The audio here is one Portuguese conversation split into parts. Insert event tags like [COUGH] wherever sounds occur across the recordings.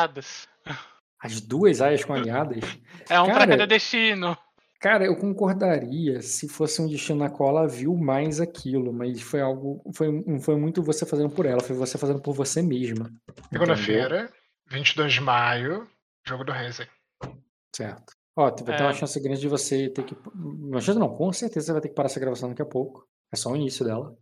aliadas. As duas aias com aliadas? É um cara, pra cada destino. Cara, eu concordaria se fosse um destino na qual ela viu mais aquilo, mas foi algo. Foi, não foi muito você fazendo por ela, foi você fazendo por você mesma. Segunda-feira, 22 de maio, jogo do Rezen. Certo. Ó, vai é. ter uma chance grande de você ter que. Uma chance não, com certeza você vai ter que parar essa gravação daqui a pouco. É só o início dela.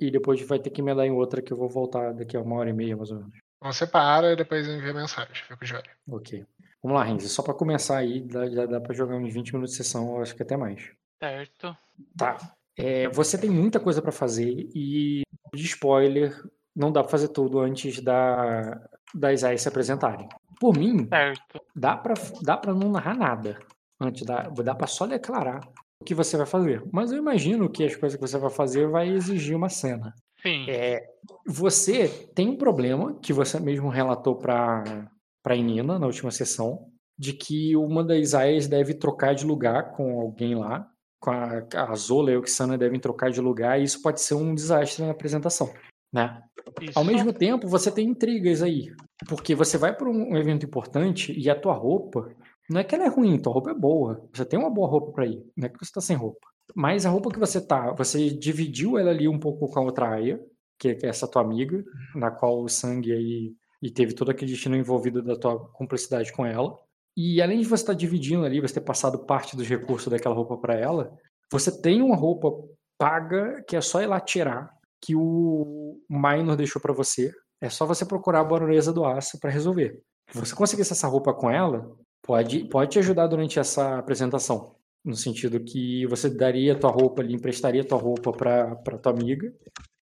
E depois vai ter que emendar em outra que eu vou voltar daqui a uma hora e meia, mais ou menos. Então você para e depois envia mensagem, fica de olho. Ok. Vamos lá, Renzi. Só para começar aí, dá, já dá para jogar uns 20 minutos de sessão, eu acho que até mais. Certo. Tá. É, você tem muita coisa para fazer e, de spoiler, não dá para fazer tudo antes da, das AIs se apresentarem. Por mim, certo. dá para dá pra não narrar nada. Antes dá, dá para só declarar o que você vai fazer. Mas eu imagino que as coisas que você vai fazer vai exigir uma cena. Sim. É, você tem um problema que você mesmo relatou para para Inina na última sessão, de que uma das aias deve trocar de lugar com alguém lá, com a, a Zola e a Oksana devem trocar de lugar, e isso pode ser um desastre na apresentação, né? Isso. Ao mesmo tempo, você tem intrigas aí, porque você vai para um evento importante e a tua roupa, não é que ela é ruim, tua roupa é boa, você tem uma boa roupa para ir, não é que você tá sem roupa. Mas a roupa que você tá, você dividiu ela ali um pouco com a outra aia, que é essa tua amiga, na qual o sangue aí e teve todo aquele destino envolvido da tua cumplicidade com ela. E além de você estar dividindo ali, você ter passado parte dos recursos daquela roupa para ela, você tem uma roupa paga que é só ir lá tirar, que o Minor deixou para você. É só você procurar a baronesa do aço para resolver. Se você conseguisse essa roupa com ela, pode, pode te ajudar durante essa apresentação. No sentido que você daria tua roupa ali, emprestaria tua roupa para tua amiga,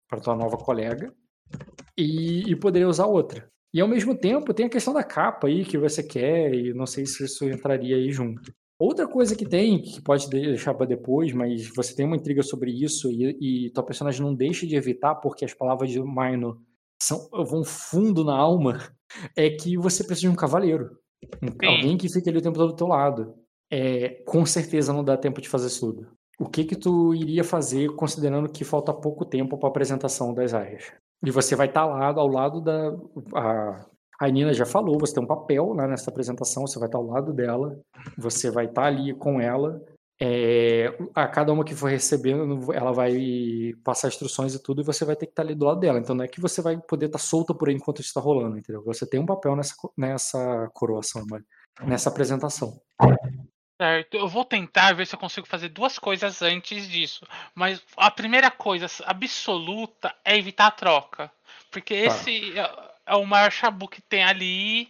para tua nova colega, e, e poderia usar outra. E ao mesmo tempo tem a questão da capa aí que você quer, e não sei se isso entraria aí junto. Outra coisa que tem, que pode deixar para depois, mas você tem uma intriga sobre isso e, e tua personagem não deixa de evitar, porque as palavras de Mino são, vão fundo na alma, é que você precisa de um cavaleiro. Um, alguém que fique ali o tempo todo do teu lado. É, com certeza não dá tempo de fazer isso tudo. O que que tu iria fazer considerando que falta pouco tempo para a apresentação das áreas? E você vai estar tá lá ao lado da. A, a Nina já falou, você tem um papel lá nessa apresentação, você vai estar tá ao lado dela, você vai estar tá ali com ela. É, a cada uma que for recebendo, ela vai passar instruções e tudo, e você vai ter que estar ali do lado dela. Então não é que você vai poder estar solta por aí enquanto está rolando, entendeu? Você tem um papel nessa, nessa coroação, nessa apresentação. Certo, eu vou tentar ver se eu consigo fazer duas coisas antes disso. Mas a primeira coisa absoluta é evitar a troca. Porque tá. esse é, é o maior chabu que tem ali.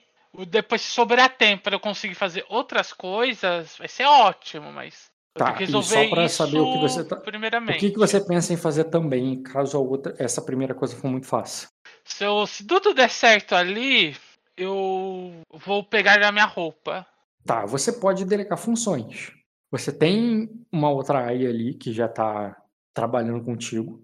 Depois, se sobrar tempo para eu conseguir fazer outras coisas, vai ser ótimo, mas. Tá, e só para saber o que você tá. Primeiramente. O que, que você pensa em fazer também, caso a outra, essa primeira coisa for muito fácil? Se, eu, se tudo der certo ali, eu vou pegar a minha roupa Tá, você pode delegar funções. Você tem uma outra AI ali que já está trabalhando contigo,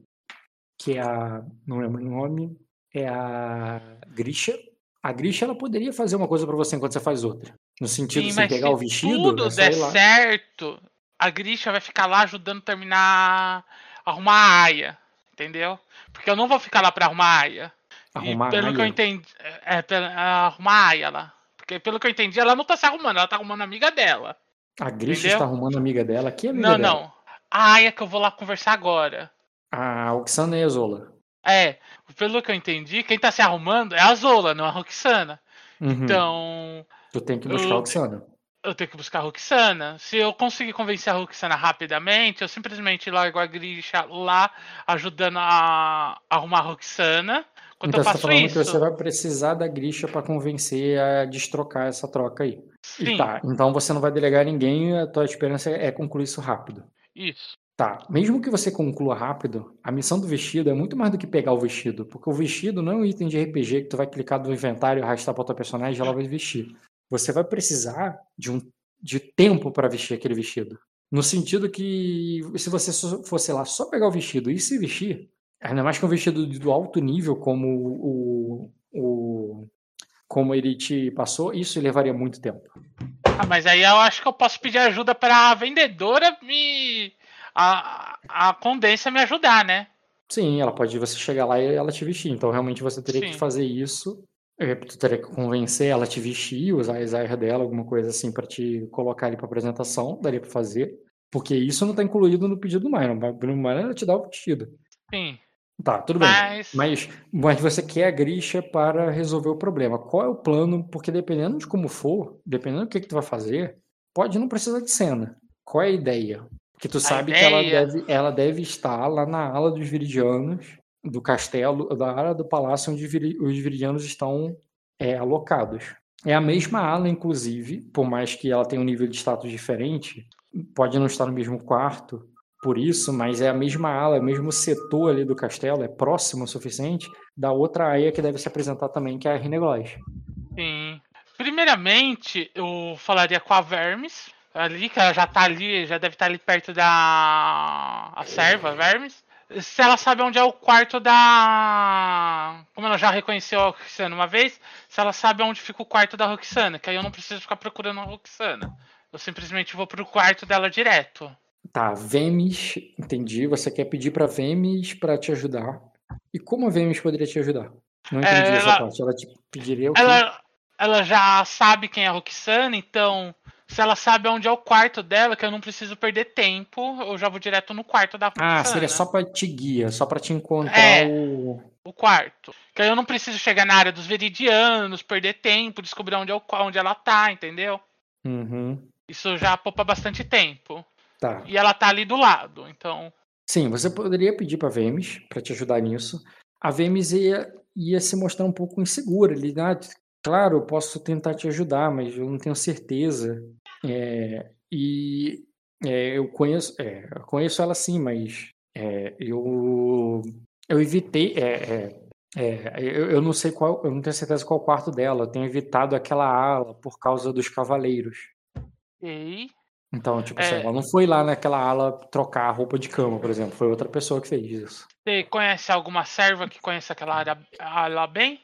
que é a. Não lembro o nome. É a Grisha. A Grisha ela poderia fazer uma coisa para você enquanto você faz outra. No sentido de pegar o vestido. Se tudo der lá. certo, a Grisha vai ficar lá ajudando a terminar. arrumar a aia. Entendeu? Porque eu não vou ficar lá para arrumar a aia. Arrumar e, pelo aia? que eu entendi. É, é, arrumar a aia lá. Porque pelo que eu entendi, ela não tá se arrumando, ela tá arrumando a amiga dela. A Grisha está arrumando a amiga dela? Que amiga não, dela? Não, não. A Aya que eu vou lá conversar agora. A Oxana e a Zola. É, pelo que eu entendi, quem tá se arrumando é a Zola, não a Roxana. Uhum. Então. Tu tem que buscar eu, a Roxana. Eu tenho que buscar a Roxana. Se eu conseguir convencer a Roxana rapidamente, eu simplesmente largo a Grisha lá ajudando a, a arrumar a Roxana. Quando então eu faço você tá falando isso... que você vai precisar da Grisha para convencer a destrocar essa troca aí. Sim. E tá, então você não vai delegar ninguém, a tua esperança é concluir isso rápido. Isso. Tá, mesmo que você conclua rápido, a missão do vestido é muito mais do que pegar o vestido, porque o vestido não é um item de RPG que tu vai clicar do inventário, arrastar para tua personagem e ela vai vestir. Você vai precisar de um de tempo para vestir aquele vestido. No sentido que se você fosse lá só pegar o vestido e se vestir, Ainda mais que um vestido do alto nível, como o, o como ele te passou, isso levaria muito tempo. Ah, mas aí eu acho que eu posso pedir ajuda para a vendedora me. A, a Condência me ajudar, né? Sim, ela pode você chegar lá e ela te vestir. Então realmente você teria Sim. que fazer isso É, tu teria que convencer ela a te vestir, usar a Isaiah dela, alguma coisa assim, para te colocar ali pra apresentação, daria pra fazer. Porque isso não tá incluído no pedido do Myron. O do Myron te dá o vestido. Sim. Tá, tudo bem. Mas. Mas, mas você quer a Grisha para resolver o problema. Qual é o plano? Porque dependendo de como for, dependendo do que, que tu vai fazer, pode não precisar de cena. Qual é a ideia? Porque tu sabe que ela deve, ela deve estar lá na ala dos viridianos, do castelo, da área do palácio onde os viridianos estão é, alocados. É a mesma ala, inclusive, por mais que ela tenha um nível de status diferente, pode não estar no mesmo quarto, por isso, mas é a mesma ala, é o mesmo setor ali do castelo, é próximo o suficiente da outra aia que deve se apresentar também, que é a Reneglois. Sim. Primeiramente, eu falaria com a Vermes. Ali, que ela já tá ali, já deve estar ali perto da. A serva, Vermes. Se ela sabe onde é o quarto da. Como ela já reconheceu a Roxana uma vez, se ela sabe onde fica o quarto da Roxana, que aí eu não preciso ficar procurando a Roxana. Eu simplesmente vou pro quarto dela direto. Tá, Vemis, entendi. Você quer pedir pra Vemis pra te ajudar. E como a Vemis poderia te ajudar? Não entendi É, essa ela- parte. Ela te pediria o quê? Ela, ela já sabe quem é a Roxana, então. Se ela sabe onde é o quarto dela, que eu não preciso perder tempo, eu já vou direto no quarto da Roxana. Ah, seria só pra te guia, só pra te encontrar É. o. o quarto. Que aí eu não preciso chegar na área dos veridianos, perder tempo, descobrir onde, é o, onde ela tá, entendeu? Uhum. Isso já poupa bastante tempo. Tá. E ela tá ali do lado, então. Sim, você poderia pedir pra Vemis pra te ajudar nisso. A Vemis ia, ia se mostrar um pouco insegura. Ele, ah, claro, eu posso tentar te ajudar, mas eu não tenho certeza. É, e é, eu conheço, é, eu conheço ela sim, mas é, eu eu evitei, é, é, é, eu, eu não sei qual, eu não tenho certeza qual quarto dela. Eu tenho evitado aquela ala por causa dos cavaleiros. E Então, tipo assim, É. ela não foi lá naquela ala trocar a roupa de cama, por exemplo. Foi outra pessoa que fez isso. você conhece alguma serva que conhece aquela área lá bem?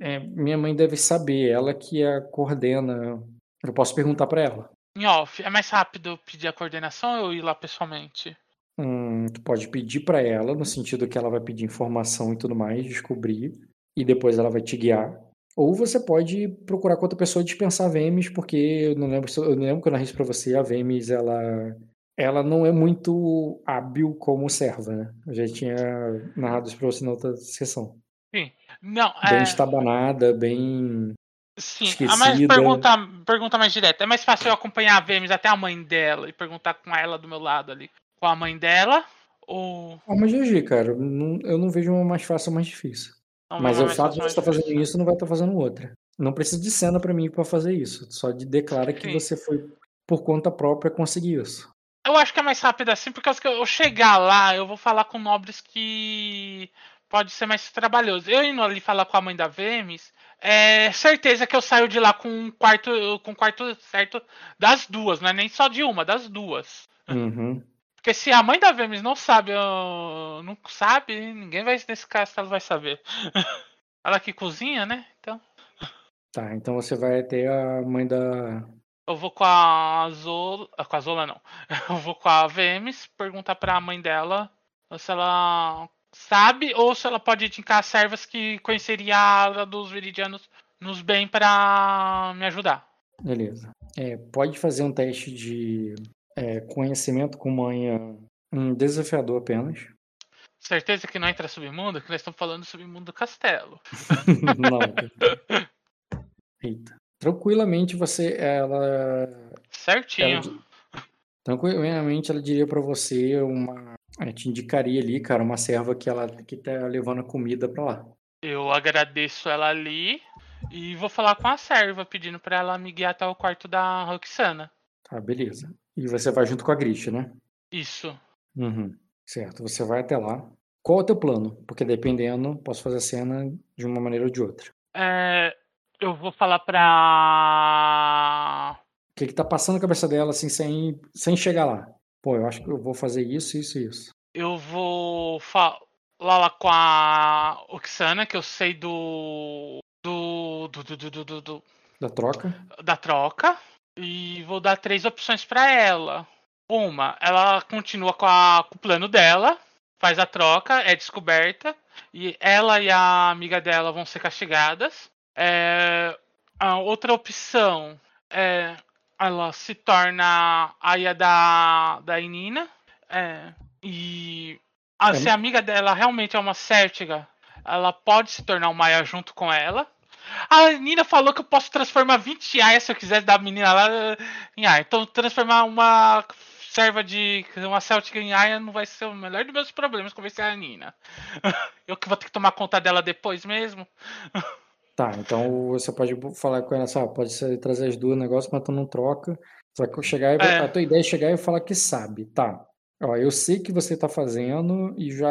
É, minha mãe deve saber, ela que a coordena. Eu posso perguntar pra ela. Em off, é mais rápido pedir a coordenação ou ir lá pessoalmente? Hum, tu pode pedir pra ela, no sentido que ela vai pedir informação e tudo mais, descobrir, e depois ela vai te guiar. Ou você pode procurar com outra pessoa dispensar a Vemis, porque eu não lembro, eu não lembro que eu narrei isso pra você, a Vemis, ela, ela não é muito hábil como serva, né? Eu já tinha narrado isso pra você na outra sessão. Não, Bem é. estabanada, bem. Sim, a mais esquecida. pergunta, pergunta mais direta. É mais fácil eu acompanhar a Vemes até a mãe dela e perguntar com ela do meu lado ali. Com a mãe dela? Ou. Forma de agir, cara. Não- Eu não vejo uma mais fácil ou mais difícil. Não Mas o fato de você estar mais fazendo isso não vai estar fazendo outra. Não precisa de cena pra mim pra fazer isso. Só de declara que Sim. você foi por conta própria conseguir isso. Eu acho que é mais rápido assim, porque que eu chegar lá, eu vou falar com nobres que pode ser mais trabalhoso. Eu indo ali falar com a mãe da Vemes, é certeza que eu saio de lá com um quarto, com um quarto certo das duas, não é nem só de uma, das duas. Uhum. Porque se a mãe da Vemes não sabe, não sabe, ninguém vai nesse castelo vai saber. [LAUGHS] Ela que cozinha, né? Então, Tá, então você vai até a mãe da. eu vou com a Zola, com a Zola não. [LAUGHS] Eu vou com a Vemes perguntar pra mãe dela se ela sabe ou se ela pode indicar servas que conheceria a ala dos viridianos nos bem pra me ajudar. Beleza. É, pode fazer um teste de é, conhecimento com manha um desafiador apenas. Certeza que não entra submundo? Que nós estamos falando do submundo do castelo. [LAUGHS] não. Eita. Tranquilamente você. Ela Certinho. Ela- Tranquilamente ela diria pra você uma. ela te indicaria ali, cara, uma serva que ela que tá levando a comida pra lá. Eu agradeço ela ali e vou falar com a serva pedindo pra ela me guiar até o quarto da Roxana. Tá, beleza. E você vai junto com a Grisha, né? Isso. Uhum. Certo, você vai até lá. Qual é o teu plano? Porque dependendo, posso fazer a cena de uma maneira ou de outra. É, eu vou falar pra. O que que tá passando na cabeça dela, assim, sem, sem chegar lá? Pô, eu acho que eu vou fazer isso, isso e isso. Eu vou falar lá com a Oxana, que eu sei do. do. do. do. do, do- do- Da troca? da troca. E vou dar três opções pra ela. Uma, ela continua com, a- com o plano dela, faz a troca, é descoberta, e ela e a amiga dela vão ser castigadas. É, a outra opção é ela se torna aia da, da Inina. É, e a, é. se a amiga dela realmente é uma cértiga, ela pode se tornar uma aia junto com ela. A Nina falou que eu posso transformar 20 aias se eu quiser dar a menina lá em aia. Então transformar uma serva de uma Celtic em Aya não vai ser o melhor dos meus problemas convencer a Nina. [LAUGHS] Eu que vou ter que tomar conta dela depois mesmo. [LAUGHS] Tá, então você pode falar com ela, só pode ser, trazer as duas negócios, mas tu não troca. Só que chegar e, é. a tua ideia é chegar e falar que sabe, tá? Ó, eu sei que você tá fazendo e já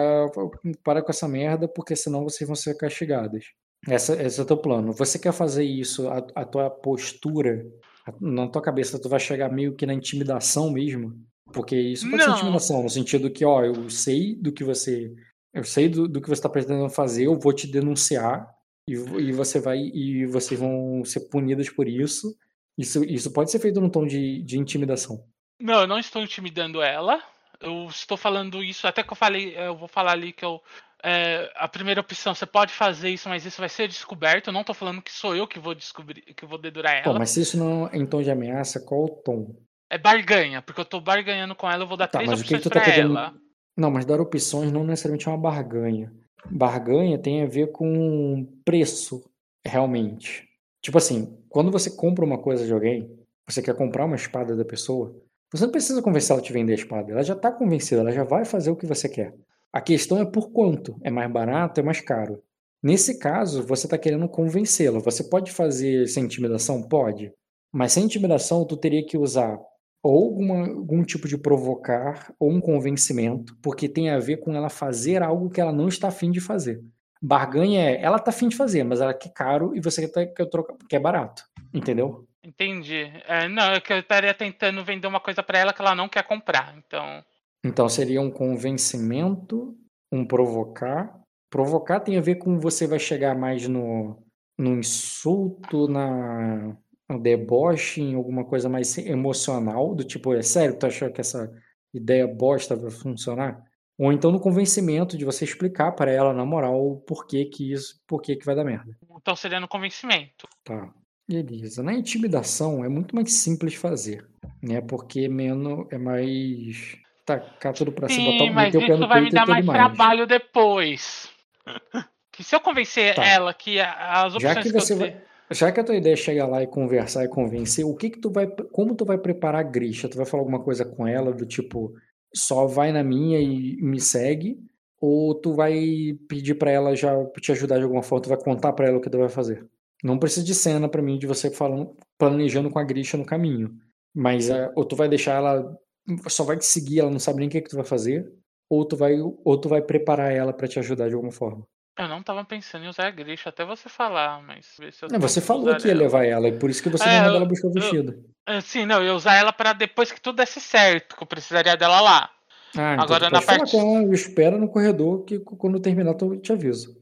para com essa merda, porque senão vocês vão ser castigadas. Essa, esse é o teu plano. Você quer fazer isso, a, a tua postura, a, na tua cabeça, tu vai chegar meio que na intimidação mesmo? Porque isso pode não. ser intimidação, no sentido que, ó, eu sei do que você. Eu sei do, do que você está pretendendo fazer, eu vou te denunciar e, e você vai. E vocês vão ser punidas por isso. Isso, isso pode ser feito num tom de, de intimidação. Não, eu não estou intimidando ela. Eu estou falando isso, até que eu falei, eu vou falar ali que eu. É, a primeira opção, você pode fazer isso, mas isso vai ser descoberto. Eu não estou falando que sou eu que vou descobrir, que vou dedurar ela. Pô, mas se isso não é em tom de ameaça, qual o tom? É barganha, porque eu tô barganhando com ela, eu vou dar tá, três opções que tá pra ela. Não, mas dar opções não necessariamente é uma barganha. Barganha tem a ver com preço, realmente. Tipo assim, quando você compra uma coisa de alguém, você quer comprar uma espada da pessoa, você não precisa convencer ela a te vender a espada. Ela já tá convencida, ela já vai fazer o que você quer. A questão é por quanto. É mais barato, é mais caro. Nesse caso, você está querendo convencê-la. Você pode fazer sem intimidação? Pode. Mas sem intimidação, tu teria que usar ou alguma, algum tipo de provocar ou um convencimento, porque tem a ver com ela fazer algo que ela não está afim de fazer. Barganha é, ela está afim de fazer, mas ela quer caro e você quer, quer, trocar, barato. Entendeu? Entendi. É, não, é que eu estaria tentando vender uma coisa para ela que ela não quer comprar, então. Então seria um convencimento, um provocar. Provocar tem a ver com você vai chegar mais no, no insulto, na um deboche, em alguma coisa mais emocional, do tipo, é sério, tu achou que essa ideia bosta vai funcionar? Ou então no convencimento de você explicar para ela, na moral, o porquê que isso, porquê que vai dar merda. Então seria no convencimento. Tá. Beleza. Na intimidação é muito mais simples fazer, né? Porque menos é mais tacar tudo pra cima, botar mas isso vai me dar mais, mais trabalho depois. [LAUGHS] que se eu convencer tá. ela que as opções Já que, você que vai... Já que a tua ideia é chegar lá e conversar e convencer, o que que tu vai, como tu vai preparar a Grisha? Tu vai falar alguma coisa com ela do tipo, só vai na minha e me segue? Ou tu vai pedir para ela já te ajudar de alguma forma, tu vai contar para ela o que tu vai fazer? Não precisa de cena para mim de você falando, planejando com a Grisha no caminho. Mas uh, ou tu vai deixar ela só vai te seguir, ela não sabe nem o que, é que tu vai fazer, ou tu vai ou tu vai preparar ela para te ajudar de alguma forma. Eu não tava pensando em usar a Grisha até você falar, mas. Não, você falou que ia ela. levar ela, e por isso que você é, não mandou ela buscar o vestido. Eu, sim, não, eu ia usar ela para depois que tudo desse certo, que eu precisaria dela lá. Ah, então Agora na parte. Falar eu espero no corredor que quando terminar eu te aviso.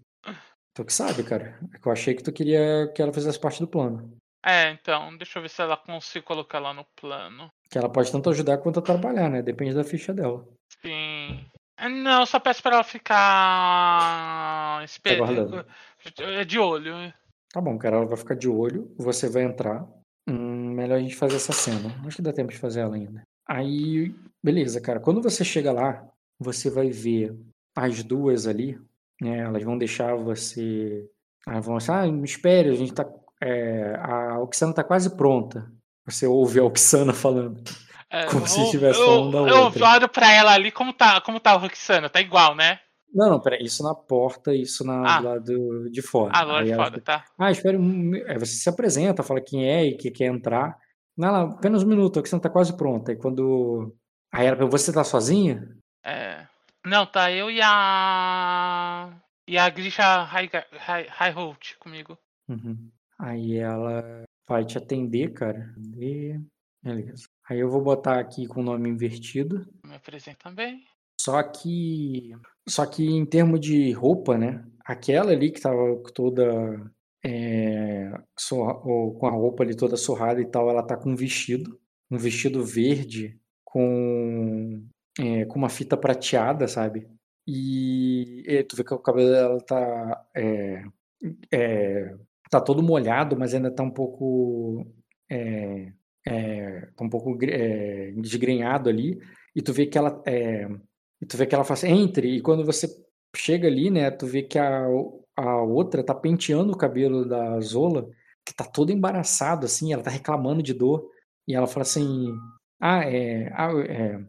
Tu que sabe, cara. É que eu achei que tu queria que ela fizesse parte do plano. É, então, deixa eu ver se ela consegue colocar lá no plano. Que ela pode tanto ajudar quanto a trabalhar, né? Depende da ficha dela. Sim. Não, só peço pra ela ficar. Tá é de olho. Tá bom, cara, ela vai ficar de olho. Você vai entrar. Hum, melhor a gente fazer essa cena. Acho que dá tempo de fazer ela ainda. Aí, beleza, cara. Quando você chega lá, você vai ver as duas ali. Né, elas vão deixar você. Elas vão assim, ah, espere, a gente tá. É, a Oxana tá quase pronta. Você ouve a Oxana falando. É, [LAUGHS] como se estivesse falando da outra. Eu olho pra ela ali, como tá, como tá o Roxana? Tá igual, né? Não, não, peraí, isso na porta, isso na, ah. do lado de fora. Ah, do lado de fora, tá. Ah, espera. Aí você se apresenta, fala quem é e que quer entrar. Não, apenas um minuto, a Roxana tá quase pronta. Aí quando... Aí ela você tá sozinha? É... Não, tá eu e a... E a Grisha Highholt comigo. Uhum. Aí ela vai te atender, cara. E... Beleza. Aí eu vou botar aqui com o nome invertido. Me apresento também. Só que, só que em termos de roupa, né? Aquela ali que tava toda é, com a roupa ali toda surrada e tal, ela tá com um vestido, um vestido verde com é, com uma fita prateada, sabe? E, e, tu vê que o cabelo dela tá é, é, tá todo molhado, mas ainda tá um pouco. É, é, tá um pouco é, desgrenhado ali. E tu vê que ela. É, e tu vê que ela faz entre, e quando você chega ali, né, tu vê que a, a outra tá penteando o cabelo da Zola, que tá todo embaraçado, assim, ela tá reclamando de dor. E ela fala assim: Ah, é. Ah, é,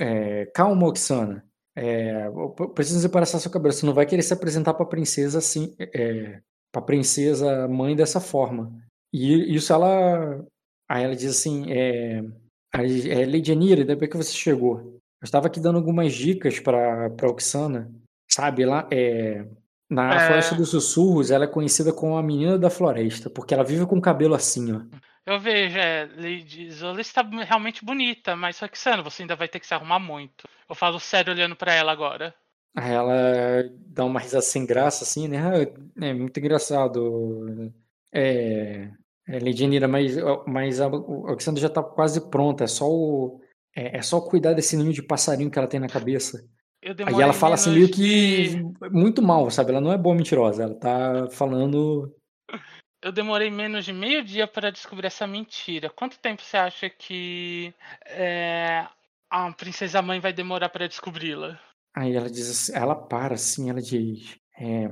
é calma, Oxana. É, preciso desembaraçar seu cabelo. Você não vai querer se apresentar pra princesa assim. É, pra princesa mãe dessa forma. E isso ela. Aí ela diz assim: é, é Lady Anira, depois que você chegou. Eu estava aqui dando algumas dicas pra Oxana. Sabe, lá é. Na é... Floresta dos Sussurros, ela é conhecida como a menina da floresta, porque ela vive com o cabelo assim, ó. Eu vejo, é, Lady Zola está realmente bonita, mas Sano, você ainda vai ter que se arrumar muito. Eu falo sério olhando para ela agora. Ela dá uma risada sem graça, assim, né? Ah, é muito engraçado. É, é Lady Nira, mas, mas a Alexandra já tá quase pronta. É só o, é, é só cuidar desse ninho de passarinho que ela tem na cabeça. Aí ela fala assim meio que de... muito mal, sabe? Ela não é boa mentirosa, ela tá falando eu demorei menos de meio dia para descobrir essa mentira. Quanto tempo você acha que é, a princesa mãe vai demorar para descobri-la? Aí ela diz assim, ela para assim, ela diz. É,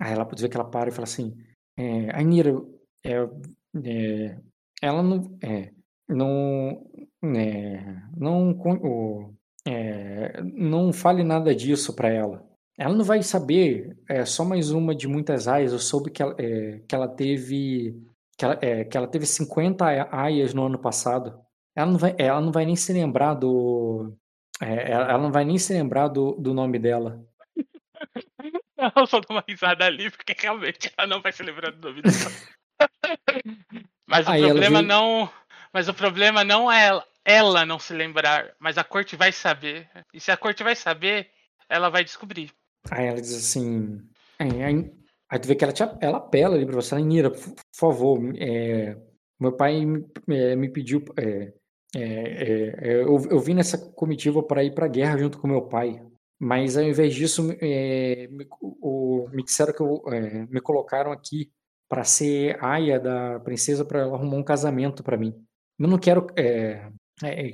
aí ela pode ver que ela para e fala assim: é, Ainira, é, é, ela não. É, não. É, não, é, não fale nada disso para ela. Ela não vai saber, é só mais uma de muitas aias. Eu soube que ela, que ela teve que ela, que ela teve 50 aias no ano passado. Ela não vai, ela não vai nem se lembrar do. É, ela não vai nem se lembrar do, do nome dela. [LAUGHS] Eu só dou uma risada ali, porque realmente ela não vai se lembrar do nome dela. [LAUGHS] mas o Aí problema não. Mas o problema não é ela, ela não se lembrar, mas a corte vai saber. E se a corte vai saber, ela vai descobrir. Aí ela diz assim. Aí, aí, aí tu vê que ela, te, ela apela ali pra você, Nira, por, favor, é, meu pai é, me pediu. É, é, é, é, eu, eu vim nessa comitiva para ir pra guerra junto com meu pai. Mas ao invés disso, me, o, me disseram que eu, me colocaram aqui para ser aia da princesa para ela arrumar um casamento para mim. Eu não quero,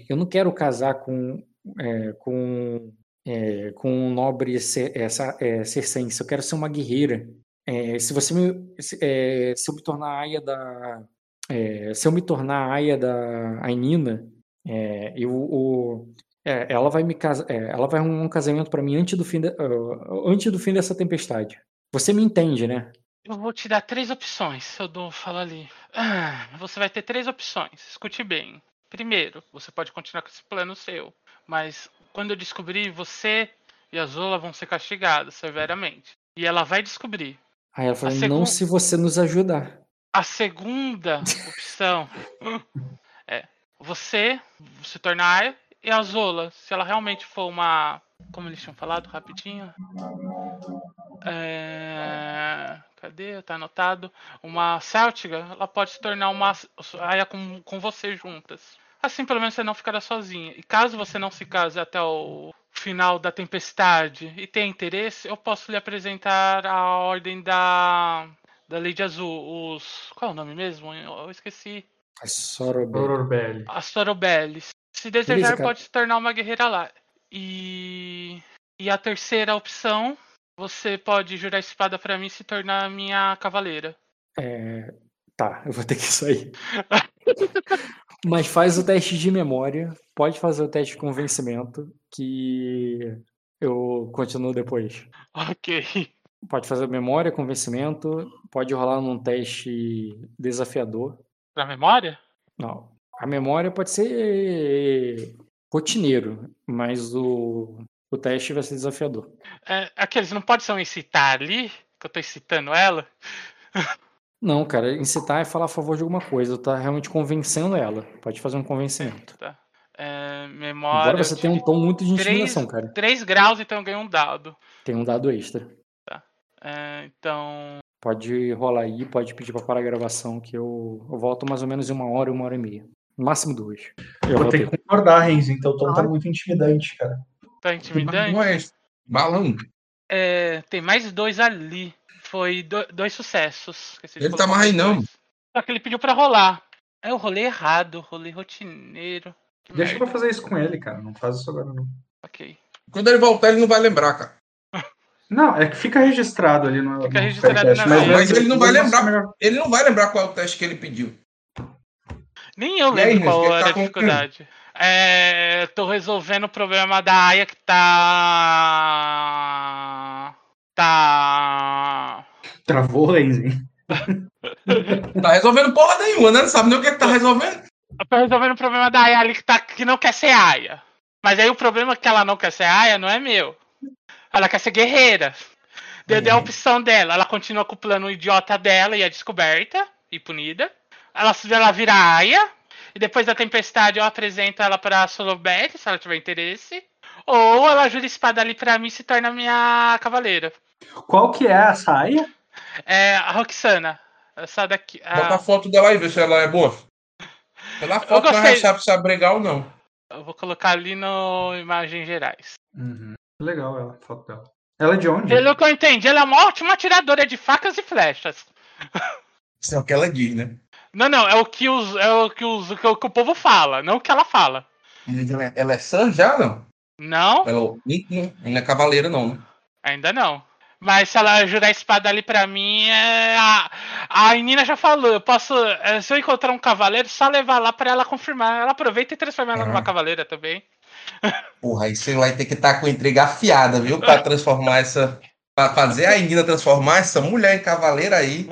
eu não quero casar com, com é, com um nobre ser, essa, é, circense, eu quero ser uma guerreira. É, se você me, se, é, se, eu me tornar aia da, é, se eu me tornar aia da Ainina, é, eu, o, ela vai me casa, ela vai arrumar um casamento para mim antes do fim, de, uh, antes do fim dessa tempestade. Você me entende, né? Eu vou te dar três opções, eu dou falo ali. Ah, você vai ter três opções. Escute bem. Primeiro, você pode continuar com esse plano seu, mas quando eu descobrir, você e a Zola vão ser castigados severamente. E ela vai descobrir. Aí ela falou, não se você nos ajudar. A segunda [LAUGHS] opção [LAUGHS] é você se tornar e a Zola, se ela realmente for uma. Como eles tinham falado rapidinho. É... Cadê? Tá anotado. Uma Céltica, ela pode se tornar uma aia com, com você juntas. Assim, pelo menos você não ficará sozinha. E caso você não se case até o final da tempestade e tenha interesse, eu posso lhe apresentar a ordem da da Lady Azul, os qual é o nome mesmo? Eu esqueci. As Sorobelli. As Sorobellis. Se desejar, Beleza, pode se tornar uma guerreira lá. E e a terceira opção, você pode jurar espada para mim e se tornar minha cavaleira. É, tá, eu vou ter que sair. [LAUGHS] Mas faz o teste de memória, pode fazer o teste de convencimento, que eu continuo depois. [LAUGHS] Ok. Pode fazer memória, convencimento, pode rolar num teste desafiador. Pra memória? Não. A memória pode ser rotineiro, mas o, o teste vai ser desafiador. É, aqueles não pode ser um incitar ali, que eu tô incitando ela? Não, cara, incitar é falar a favor de alguma coisa, tá realmente convencendo ela. Pode fazer um convencimento. Tá. É, memória. Agora você tem um tom muito de intimidação, cara. 3 graus, então eu ganho um dado. Tem um dado extra. É, então. Pode rolar aí, pode pedir pra parar a gravação, que eu, eu volto mais ou menos em uma hora, uma hora e meia. máximo duas. Eu vou ter que concordar, Renzo, então o tom tá muito intimidante, cara. Tá intimidante? Não é balão. É, tem mais dois ali Foi do- dois sucessos. Ele tá mais não. Só que ele pediu pra rolar. É, eu rolei errado, rolei rotineiro. Deixa merda. pra fazer isso com ele, cara. Não faz isso agora, não. Ok. Quando ele voltar, ele não vai lembrar, cara. Não, é que fica registrado ali no. Fica no registrado podcast, na mas. Mas ele não vai lembrar. Ele não vai lembrar qual é o teste que ele pediu. Nem eu E aí, lembro qual era tá a dificuldade. É, tô resolvendo o problema da Aya que tá. Tá. Travou, Lenzinho. Tá resolvendo porra nenhuma, né? Não sabe nem o que, que tá resolvendo. Eu tô resolvendo o problema da Aya ali que, tá, que não quer ser Aya. Mas aí o problema é que ela não quer ser Aya não é meu. Ela quer ser guerreira. Deu, deu a opção dela. Ela continua com o plano idiota dela e é descoberta e punida. Ela, ela vira Aya. E depois da tempestade eu apresento ela pra Solobet, se ela tiver interesse. Ou ela jura espada ali pra mim e se torna minha cavaleira. Qual que é a saia? É a Roxana. Essa daqui. a- Bota a foto dela aí, vê se ela é boa. Pela foto, já sabe se é bregar ou não. Eu vou colocar ali no Imagens Gerais. Uhum. Legal ela, a foto dela. Ela é de onde? Pelo que eu entendi, ela é uma ótima atiradora de facas e flechas. Isso é o que ela diz, né? Não, não, é o que os, é o que os, o que o, que o povo fala, não o que ela fala. Ela é, ela é Sam já, não? Não, Ela não, é cavaleira, não, né? ainda não. Mas se ela jurar a espada ali pra mim, é a, a Nina já falou, eu posso, é, se eu encontrar um cavaleiro, só levar lá pra ela confirmar. Ela aproveita e transforma ela Aham. numa cavaleira também. Porra, aí você vai ter que estar com a intriga afiada, viu? Pra transformar essa. Pra fazer a Indina transformar essa mulher em cavaleira aí.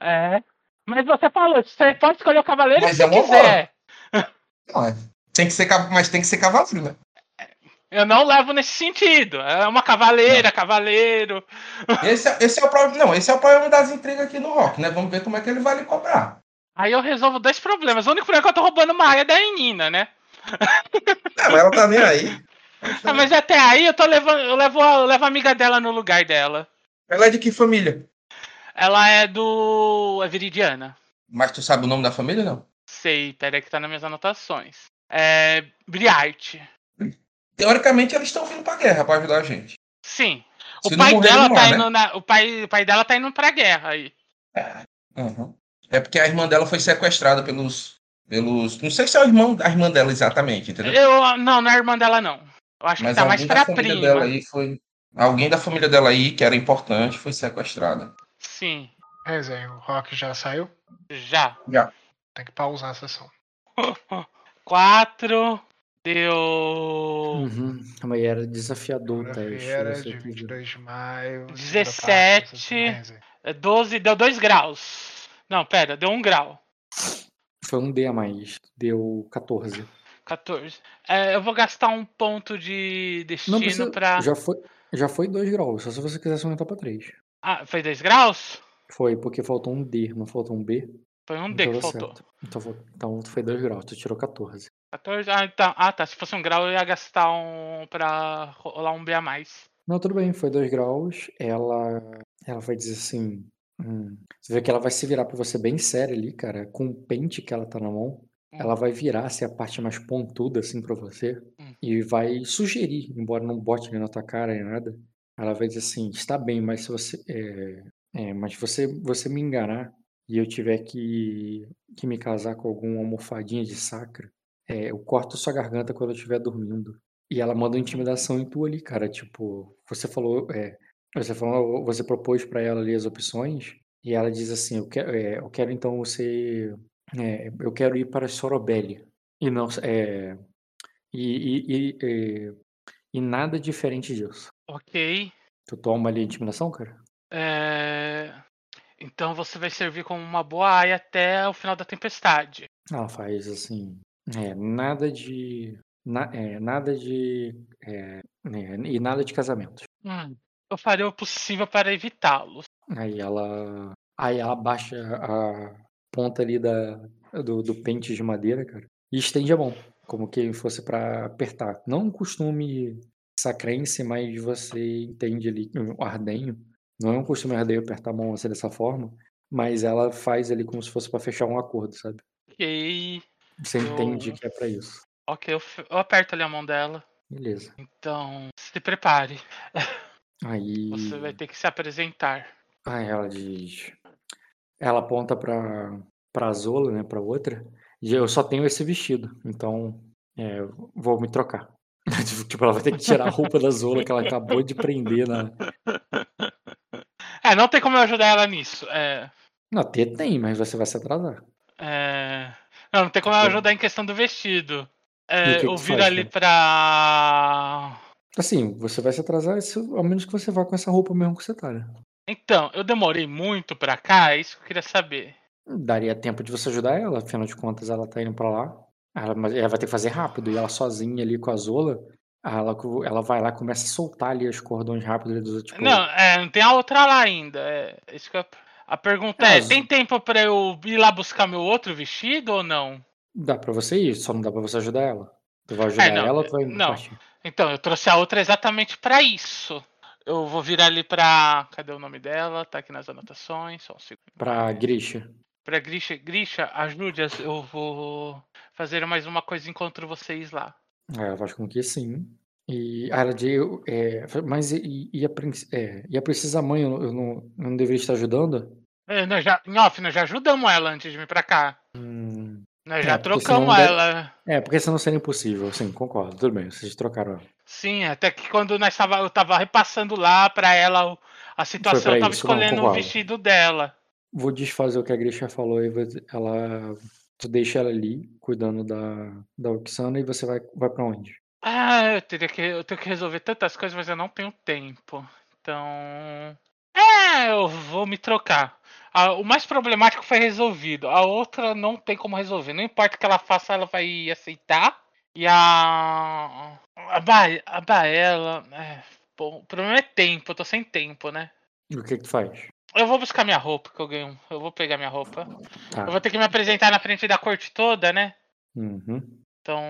É. Mas você falou, você pode escolher o cavaleiro Mas que é quiser. Não, é. Tem que ser, mas tem que ser cavaleiro, né? Eu não levo nesse sentido. É uma cavaleira, cavaleiro. Esse, é- esse é o problema. Não, esse é o problema das intrigas aqui no rock, né? Vamos ver como é que ele vai lhe cobrar. Aí eu resolvo dois problemas. O único problema é que eu tô roubando uma área da Nina, né? Não, mas ela tá nem aí. [LAUGHS] Ah, mas até aí eu tô levando. Eu levo, a- eu levo a amiga dela no lugar dela. Ela é de que família? Ela é do. É Viridiana. Mas tu sabe o nome da família, não? Sei, peraí que tá nas minhas anotações. É. Briarte. Teoricamente, eles estão vindo pra guerra pra ajudar a gente. Sim. Se O pai morrer, dela tá há, né? indo na. O pai, o pai dela tá indo pra guerra aí. Uhum. É porque a irmã dela foi sequestrada pelos. Pelos. Não sei se é o irmão, a irmã dela exatamente, entendeu? Eu. Não, não é irmã dela, não. Eu acho Mas que tá mais alguém da pra família prima. dela aí foi. Alguém da família dela aí, que era importante, foi sequestrada. Sim. Resenha, o Rock já saiu. Já. Tem que pausar a sessão. [LAUGHS] Quatro. Deu. Uhum. Mas era desafiador o teste. Segunda-feira, você de quiser. 22 de maio. segunda 17. parte, sessão resenha. É 12, deu 2 graus. Não, pera, deu 1 um grau. Foi um D a mais. Deu 14. 14. É, eu vou gastar um ponto de destino Não precisa. pra. Já foi, já foi 2 graus. Só se você quisesse aumentar pra 3. Ah, foi 2 graus? Foi, porque faltou um D, não faltou um B. Foi um D então que faltou. Então, então foi 2 graus, tu tirou 14. 14. Ah, então, ah, tá. Se fosse um grau, eu ia gastar um pra rolar um B a mais. Não, tudo bem, foi 2 graus. Ela, ela vai dizer assim. Hum, você vê que ela vai se virar pra você bem séria ali, cara. Com o pente que ela tá na mão. Ela vai virar assim, a parte mais pontuda assim pra você. Hum. E vai sugerir, embora não bote ali na tua cara nem nada. Ela vai dizer assim: está bem, mas se você. É, é, mas você, você me enganar e eu tiver que, que me casar com alguma almofadinha de sacra, é, eu corto sua garganta quando eu estiver dormindo. E ela manda uma intimidação em tu ali, cara. Tipo, você falou. É, você falou, você propôs pra ela ali as opções. E ela diz assim: eu quero, é, eu quero então você. é, eu quero ir para Sorobelli. E não. É, e, e, e, e, e nada diferente disso. Ok. Tu toma ali a intimidação, cara? É, Então você vai servir como uma boa aia até o final da tempestade. Ela faz assim. É, nada de. na- é, nada de. é, é, e nada de casamento. Hum, Eu farei o possível para evitá-los. Aí ela. Aí ela baixa a ponta ali da, do, do pente de madeira, cara. E estende a mão. Como que fosse pra apertar. Não um costume sacrense, mas você entende ali. O ardenho. Não é um costume ardenho apertar a mão assim dessa forma. Mas ela faz ali como se fosse pra fechar um acordo, sabe? Ok. Você Eu- entende que é pra isso. Ok, eu, eu aperto ali a mão dela. Beleza. Então, se prepare. [LAUGHS] Aí. Você vai ter que se apresentar. Aí ela diz. Ela aponta pra, pra Zola, né? Pra outra. E eu só tenho esse vestido, então é, vou me trocar. [LAUGHS] tipo, ela vai ter que tirar a roupa da Zola que ela acabou de prender na. [LAUGHS] É, não tem como eu ajudar ela nisso. É, Não, ter tem, mas você vai se atrasar. é... Não, não tem como eu ajudar em questão do vestido. É, que que viro faz, ali cara? pra. Assim, você vai se atrasar, isso, ao menos que você vá com essa roupa mesmo que você tá, né? Então, eu demorei muito pra cá, é isso que eu queria saber. Daria tempo de você ajudar ela, afinal de contas ela tá indo pra lá. Ela, mas ela vai ter que fazer rápido, e ela sozinha ali com a Zola, ela, ela vai lá e começa a soltar ali os cordões rápidos ali dos outros. Tipo, Não, é, não tem a outra lá ainda. É, isso que eu- A pergunta é: as- tem tempo pra eu ir lá buscar meu outro vestido ou não? Dá pra você ir, só não dá pra você ajudar ela. Tu vai ajudar É, não, ela ou tu vai não. partir? Então, eu trouxe a outra exatamente pra isso. Eu vou virar ali pra. Cadê o nome dela? Tá aqui nas anotações. Só um segundo. Pra Grisha. Pra Grisha. Grisha, ajude, eu vou fazer mais uma coisa encontro vocês lá. É, faz com que sim. E a diz, é, mas e, e a, é, e a princesa mãe, eu, não- eu não, eu não deveria estar ajudando? É, nós já, em off, nós já ajudamos ela antes de vir pra cá. Hum, Nós É, já porque trocamos senão deve- ela. é, porque senão seria impossível, sim, concordo, tudo bem, vocês trocaram ela. Sim, até que quando nós tava, eu tava repassando lá pra ela a situação, eu tava isso, escolhendo o concordo. vestido dela. Vou desfazer o que a Grisha falou e ela, tu deixa ela ali, cuidando da, da Oxana e você vai, vai pra onde? Ah, eu teria que eu tenho que resolver tantas coisas, mas eu não tenho tempo. Então, é, eu vou me trocar. Ah, o mais problemático foi resolvido. A outra não tem como resolver. Não importa o que ela faça, ela vai aceitar. E a a, ba a Baela, é, bom, o problema é tempo. Eu tô sem tempo, né? E o que que tu faz? Eu vou buscar minha roupa que eu ganho. Eu vou pegar minha roupa. Tá. Eu vou ter que me apresentar na frente da corte toda, né? Uhum. Então,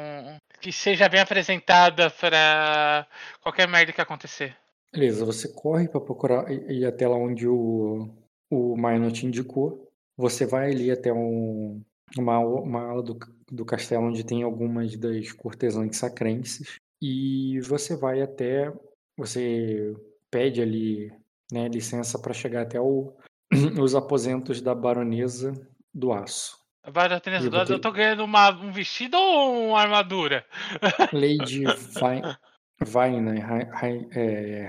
que seja bem apresentada pra qualquer merda que acontecer. Beleza, você corre pra procurar e- ir até lá onde o, o Maino te indicou. Você vai ali até um, uma, uma ala do, do castelo onde tem algumas das cortesãs sacrenses. E você vai até. Você pede ali né, licença para chegar até o, [CLEARS THROAT] os aposentos da baronesa do aço. Eu vou ter- eu tô ganhando uma- um vestido ou uma armadura? [LAUGHS] Lady vai, vai né? É,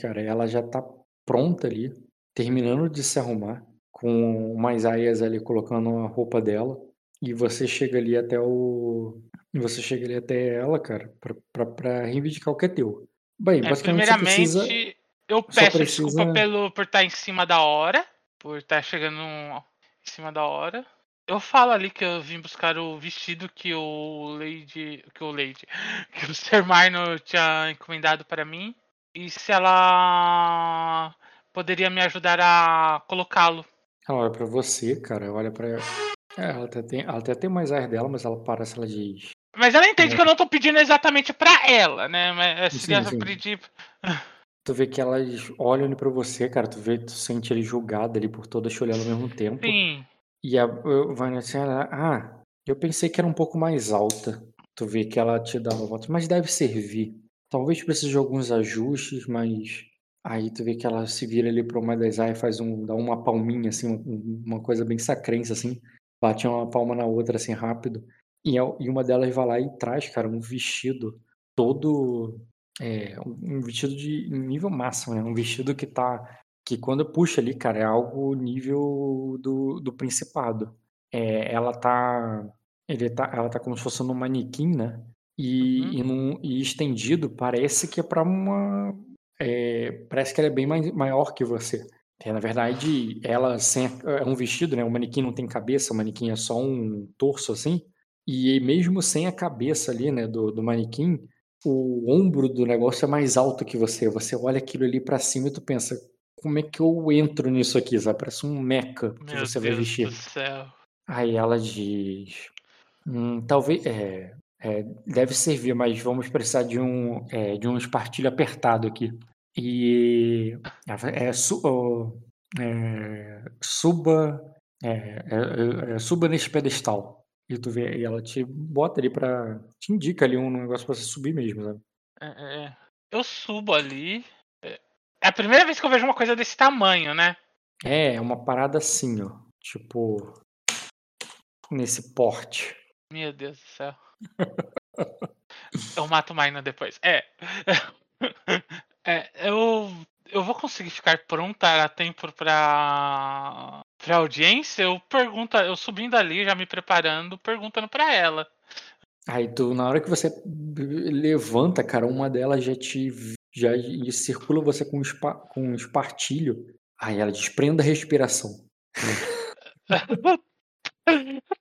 cara, ela já tá pronta ali, terminando de se arrumar, com umas aias ali colocando a roupa dela. E você chega ali até o. Você chega ali até ela, cara, pra, pra, pra reivindicar o que é teu. Bem, É, basicamente você primeiramente, precisa. eu peço precisa- desculpa pelo, por estar em cima da hora. Por estar chegando em cima da hora. Eu falo ali que eu vim buscar o vestido que o Lady. Que o Lady. [LAUGHS] Que o Sir Marno tinha encomendado para mim. E se ela poderia me ajudar a colocá-lo. Ela olha pra você, cara, olha pra. É, ela até tem, ela até tem mais aias dela, mas ela parece, ela diz. Mas ela entende É. que eu não tô pedindo exatamente pra ela, né? Mas Sim, seria sim. pedir. Tu vê que elas olham pra você, cara. Tu vê, tu sente ele julgado ali por todas te olhando ao mesmo tempo. Sim. E a Vanessa, ela, ah, eu pensei que era um pouco mais alta. Tu vê que ela te dá uma volta, mas deve servir. Talvez precise de alguns ajustes, mas aí tu vê que ela se vira ali pra uma das aias, faz um, dá uma palminha assim, um- uma coisa bem sacrense assim, bate uma palma na outra assim rápido. E, a- e uma delas vai lá e traz, cara, um vestido todo é, um um vestido de nível máximo, né? Um vestido que tá. Que quando puxa ali, cara, é algo nível do, do principado. É, ela tá. Ele tá. Ela tá como se fosse num manequim, né? E, Uhum. e, num- e estendido, parece que é pra uma. É, parece que ela é bem mai- maior que você. É, na verdade, ela sem, é um vestido, né? O manequim não tem cabeça, o manequim é só um torso assim. E mesmo sem a cabeça ali, né, do, do manequim, o ombro do negócio é mais alto que você. Você olha aquilo ali pra cima e tu pensa, como é que eu entro nisso aqui? Sabe? Parece um meca que Meu você vai Deus vestir. do céu. Aí ela diz, "Hum, talvez, é, é, deve servir, mas vamos precisar de um, é, de um espartilho apertado aqui. E é, su- é, suba, é, é, é, suba nesse pedestal. E tu vê, e ela te bota ali pra. te indica ali um negócio pra você subir mesmo, sabe? Eu subo ali. É é a primeira vez que eu vejo uma coisa desse tamanho, né? É, é uma parada assim, ó. Tipo. Nesse porte. Meu Deus do céu. Eu mato Maina depois. É. [LAUGHS] é. Eu. Eu vou conseguir ficar pronta a tempo pra. pra audiência? Eu pergunto, eu subindo ali, já me preparando, perguntando pra ela. Aí tu, na hora que você levanta, cara, uma delas já te já circula você com, espa, com um espartilho. Aí ela desprenda a respiração. [LAUGHS]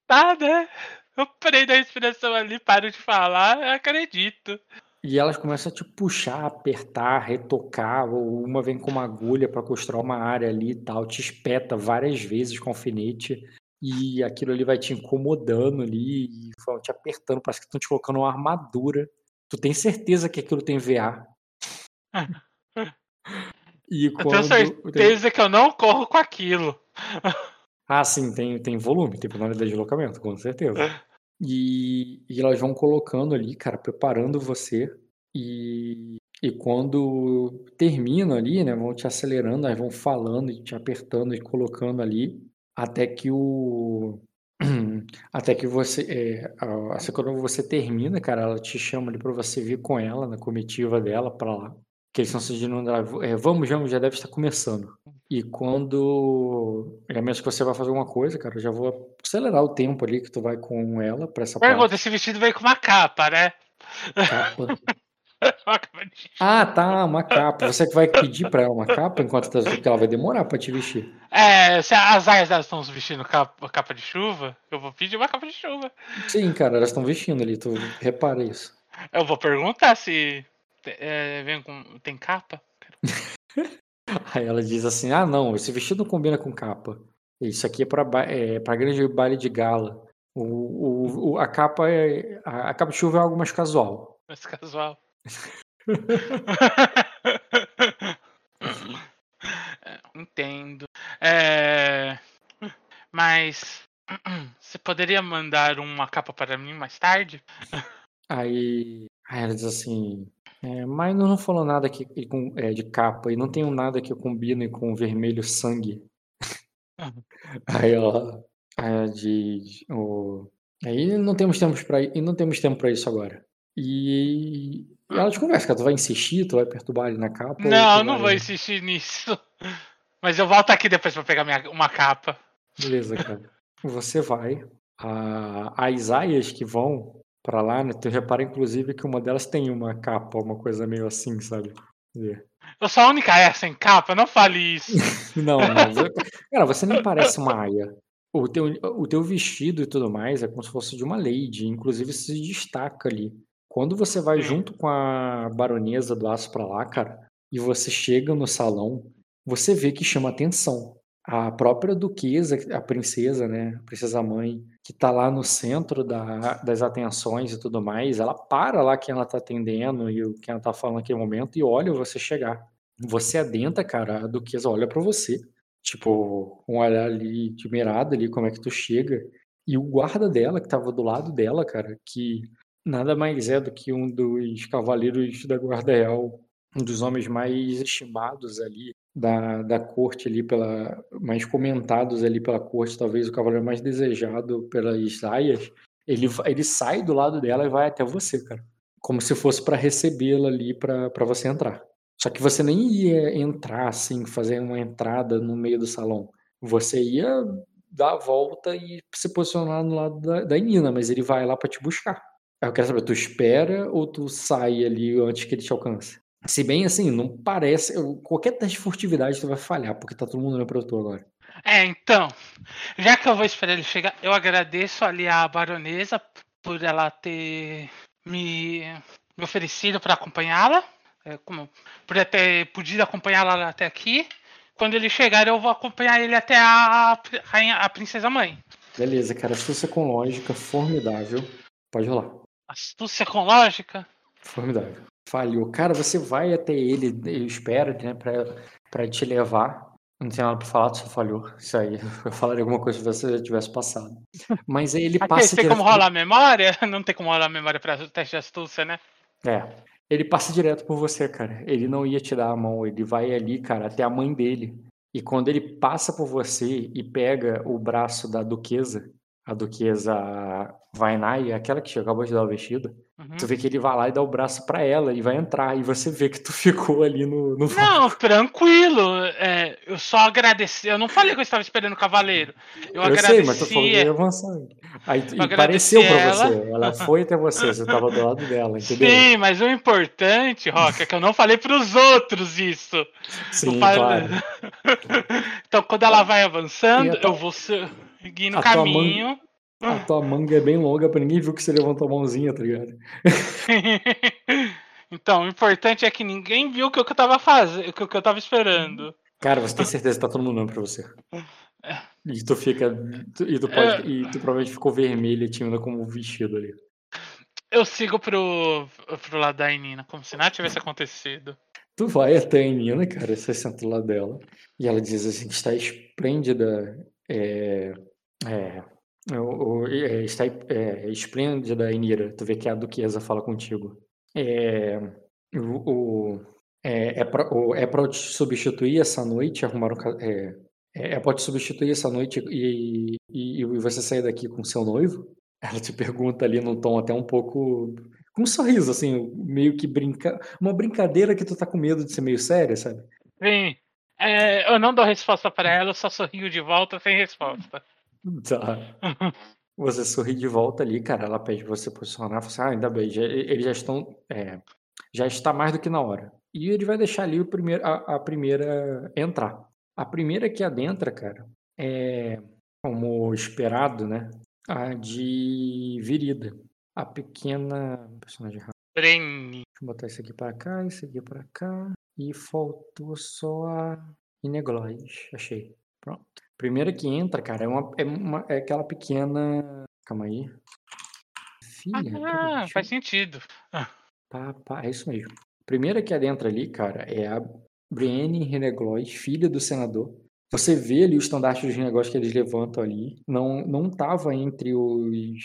tá, né? Eu prendo a respiração ali, paro de falar, acredito. E elas começam a te puxar, apertar, retocar, ou uma vem com uma agulha para costurar uma área ali e tal, te espeta várias vezes com alfinete e aquilo ali vai te incomodando ali e vão te apertando, parece que estão te colocando uma armadura. Tu tem certeza que aquilo tem VA. [LAUGHS] e quando... Eu tenho certeza que eu não corro com aquilo. [LAUGHS] Ah, sim, tem, tem volume, tem penalidade de deslocamento, com certeza. E, e elas vão colocando ali, cara, preparando você. E, e quando termina ali, né, vão te acelerando, elas vão falando e te apertando e colocando ali até que o [CLEARS THROAT] até que você é, assim, quando você termina, cara, ela te chama ali para você vir com ela na comitiva dela para lá. Que eles estão sugerindo é, vamos, vamos, já deve estar começando. E quando é mesmo que você vai fazer alguma coisa, cara, eu já vou acelerar o tempo ali que tu vai com ela para essa Pergunta, parte. esse vestido veio com uma capa, né? Capa. [LAUGHS] Ah, tá, uma capa. Você que vai pedir pra ela uma capa enquanto tá, que ela vai demorar pra te vestir. É, se as aias elas estão vestindo capa, capa de chuva, eu vou pedir uma capa de chuva. Sim, cara, elas estão vestindo ali, tu repara isso. Eu vou perguntar se é, vem com, tem capa. [LAUGHS] Aí ela diz assim: ah, não, esse vestido não combina com capa. Isso aqui é pra, é, pra grande baile de gala. O, o, a capa é. A, a capa de chuva é algo mais casual. Mais casual. [LAUGHS] [LAUGHS] Entendo. É... Mas [CLEARS THROAT] você poderia mandar uma capa para mim mais tarde? Aí, aí ela diz assim: é, mas não falou nada aqui é, de capa e não tenho nada que combine com vermelho sangue. [LAUGHS] aí ela, aí ela diz: oh, aí não temos tempo para e não temos tempo para isso agora. E e ela te conversa, cara. Tu vai insistir, tu vai perturbar ele na capa? Não, não vai... vou insistir nisso. Mas eu volto aqui depois pra pegar minha, uma capa. Beleza, cara. Você vai. A, a Isaias que vão pra lá, né? Tu repara, inclusive, que uma delas tem uma capa, uma coisa meio assim, sabe? Eu sou a única aia sem capa, não fale isso. [LAUGHS] não, mas. [LAUGHS] cara, você nem parece uma aia. O teu, o teu vestido e tudo mais é como se fosse de uma lady, inclusive se destaca ali. Quando você vai junto com a baronesa do aço pra lá, cara, e você chega no salão, você vê que chama atenção. A própria duquesa, a princesa, né, a princesa mãe, que tá lá no centro da, das atenções e tudo mais, ela para lá quem ela tá atendendo e o que ela tá falando naquele momento e olha você chegar. Você adentra, cara, a duquesa olha para você, tipo, um olhar ali de mirada ali, como é que tu chega. E o guarda dela, que tava do lado dela, cara, que nada mais é do que um dos cavaleiros da Guarda Real, um dos homens mais estimados ali da, da corte ali pela mais comentados ali pela corte, talvez o cavaleiro mais desejado pelas aias, ele ele sai do lado dela e vai até você, cara, como se fosse para recebê-la ali para você entrar. Só que você nem ia entrar assim, fazer uma entrada no meio do salão. Você ia dar a volta e se posicionar no lado da, da Nina, mas ele vai lá para te buscar. Eu quero saber, tu espera ou tu sai ali antes que ele te alcance? Se bem assim, não parece. Qualquer teste de furtividade tu vai falhar, porque tá todo mundo olhando pra tu agora. É, então. Já que eu vou esperar ele chegar, eu agradeço ali a baronesa por ela ter me, me oferecido para acompanhá-la. É, como, por ter podido acompanhá-la até aqui. Quando ele chegar, eu vou acompanhar ele até a, a, a princesa mãe. Beleza, cara. Astúcia com lógica, formidável. Pode rolar. Astúcia com lógica? Formidável. Falhou. Cara, você vai até ele, ele espera, né, pra, pra te levar. Não tem nada pra falar, tu só falhou. Isso aí. [LAUGHS] Eu falaria alguma coisa se você já tivesse passado. Mas aí ele [LAUGHS] Aqui, passa. Tem como rolar a memória? [LAUGHS] Não tem como rolar a memória pra teste de astúcia, né? É. Ele passa direto por você, cara. Ele não ia te dar a mão. Ele vai ali, cara, até a mãe dele. E quando ele passa por você e pega o braço da duquesa, a duquesa Vainai, aquela que acabou de dar o vestido, Uhum. tu vê que ele vai lá e dá o braço pra ela e vai entrar. E você vê que tu [LAUGHS] ficou ali no, no Não, tranquilo. é, eu só agradeci. Eu não falei que eu estava esperando o cavaleiro. Eu, Eu sei, mas tu falou que agradeci. ia avançando. Aí, e agradeci pareceu pra ela. você. Ela foi até você, você tava do lado dela, entendeu? Sim, mas o importante, Rock, é que eu não falei pros outros isso. Sim, falei- claro. [LAUGHS] então, quando ela vai avançando, eu vou a tua caminho. A tua manga é bem longa pra ninguém viu que você levantou a mãozinha, tá ligado? [LAUGHS] então, o importante é que ninguém viu o que eu tava fazendo, o que eu tava esperando. Cara, você tem certeza que tá todo mundo olhando pra você. E tu fica. E tu, pode, e tu provavelmente ficou vermelha e tímida como vestido ali. Eu sigo pro, pro lado da Inina, como se nada tivesse acontecido. Tu vai até a Nina, cara, você senta do lado dela. E ela diz assim: está esplêndida. É. É. o- o- é, está é, esplêndida, Inira. Tu vê que a duquesa fala contigo. É. O, é, é, é te substituir essa noite, arrumar um. É, é, é pra te substituir essa noite e, e, e você sair daqui com seu noivo? Ela te pergunta ali num tom até um pouco. Com um sorriso, assim, meio que brinca. Uma brincadeira que tu tá com medo de ser meio séria, sabe? Sim. É, eu não dou resposta pra ela, eu só sorrio de volta sem resposta. [LAUGHS] Tá. Você sorri de volta ali, cara. Ela pede você posicionar. Fala assim, ah, ainda bem, já- eles já estão. é, já está mais do que na hora. E ele vai deixar ali o primeiro, a, a primeira entrar. A primeira que adentra, cara, é como esperado, né? A de Virida. A pequena. Personagem. Breni. Deixa eu botar isso aqui pra cá, isso aqui pra cá. E faltou só a Ineglois. Achei. Pronto. Primeira que entra, cara, é, uma, é, uma, é aquela pequena. Calma aí. Filha. peraí, Ah, deixa faz eu- sentido. Pá, pá, é isso mesmo. Primeira que adentra ali, cara, é a Brienne Reneglois, filha do senador. Você vê ali o estandarte dos negócios que eles levantam ali. Não não tava entre os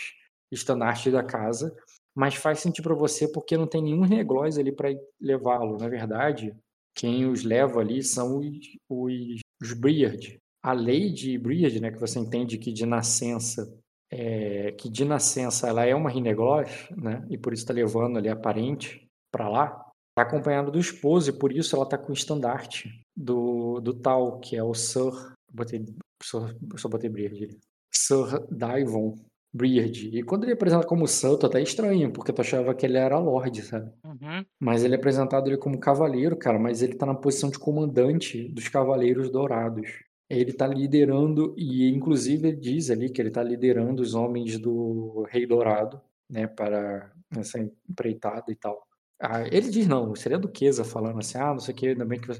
estandartes da casa, mas faz sentido pra você porque não tem nenhum Reneglois ali pra levá-lo. Na verdade, quem os leva ali são os, os, os Briard. A lei de Briard, né, que você entende que de nascença é, que de nascença ela é uma Rinegloss, né? E por isso está levando ali a parente para lá. Está acompanhado do esposo e por isso ela está com o estandarte do, do tal, que é o Sir. Botei, só, só botei Briard. ali. Sir Daivon Briard. E quando ele é apresentado como Sir, tu até estranho, porque tu achava que ele era Lorde, sabe? Uhum. Mas ele é apresentado ali como cavaleiro, cara, mas ele tá na posição de comandante dos Cavaleiros Dourados. Ele tá liderando, e inclusive ele diz ali que ele tá liderando os homens do Rei Dourado, né, para essa empreitada e tal. Ah, ele diz não, seria a Duquesa falando assim, ah, não sei o que, ainda bem que.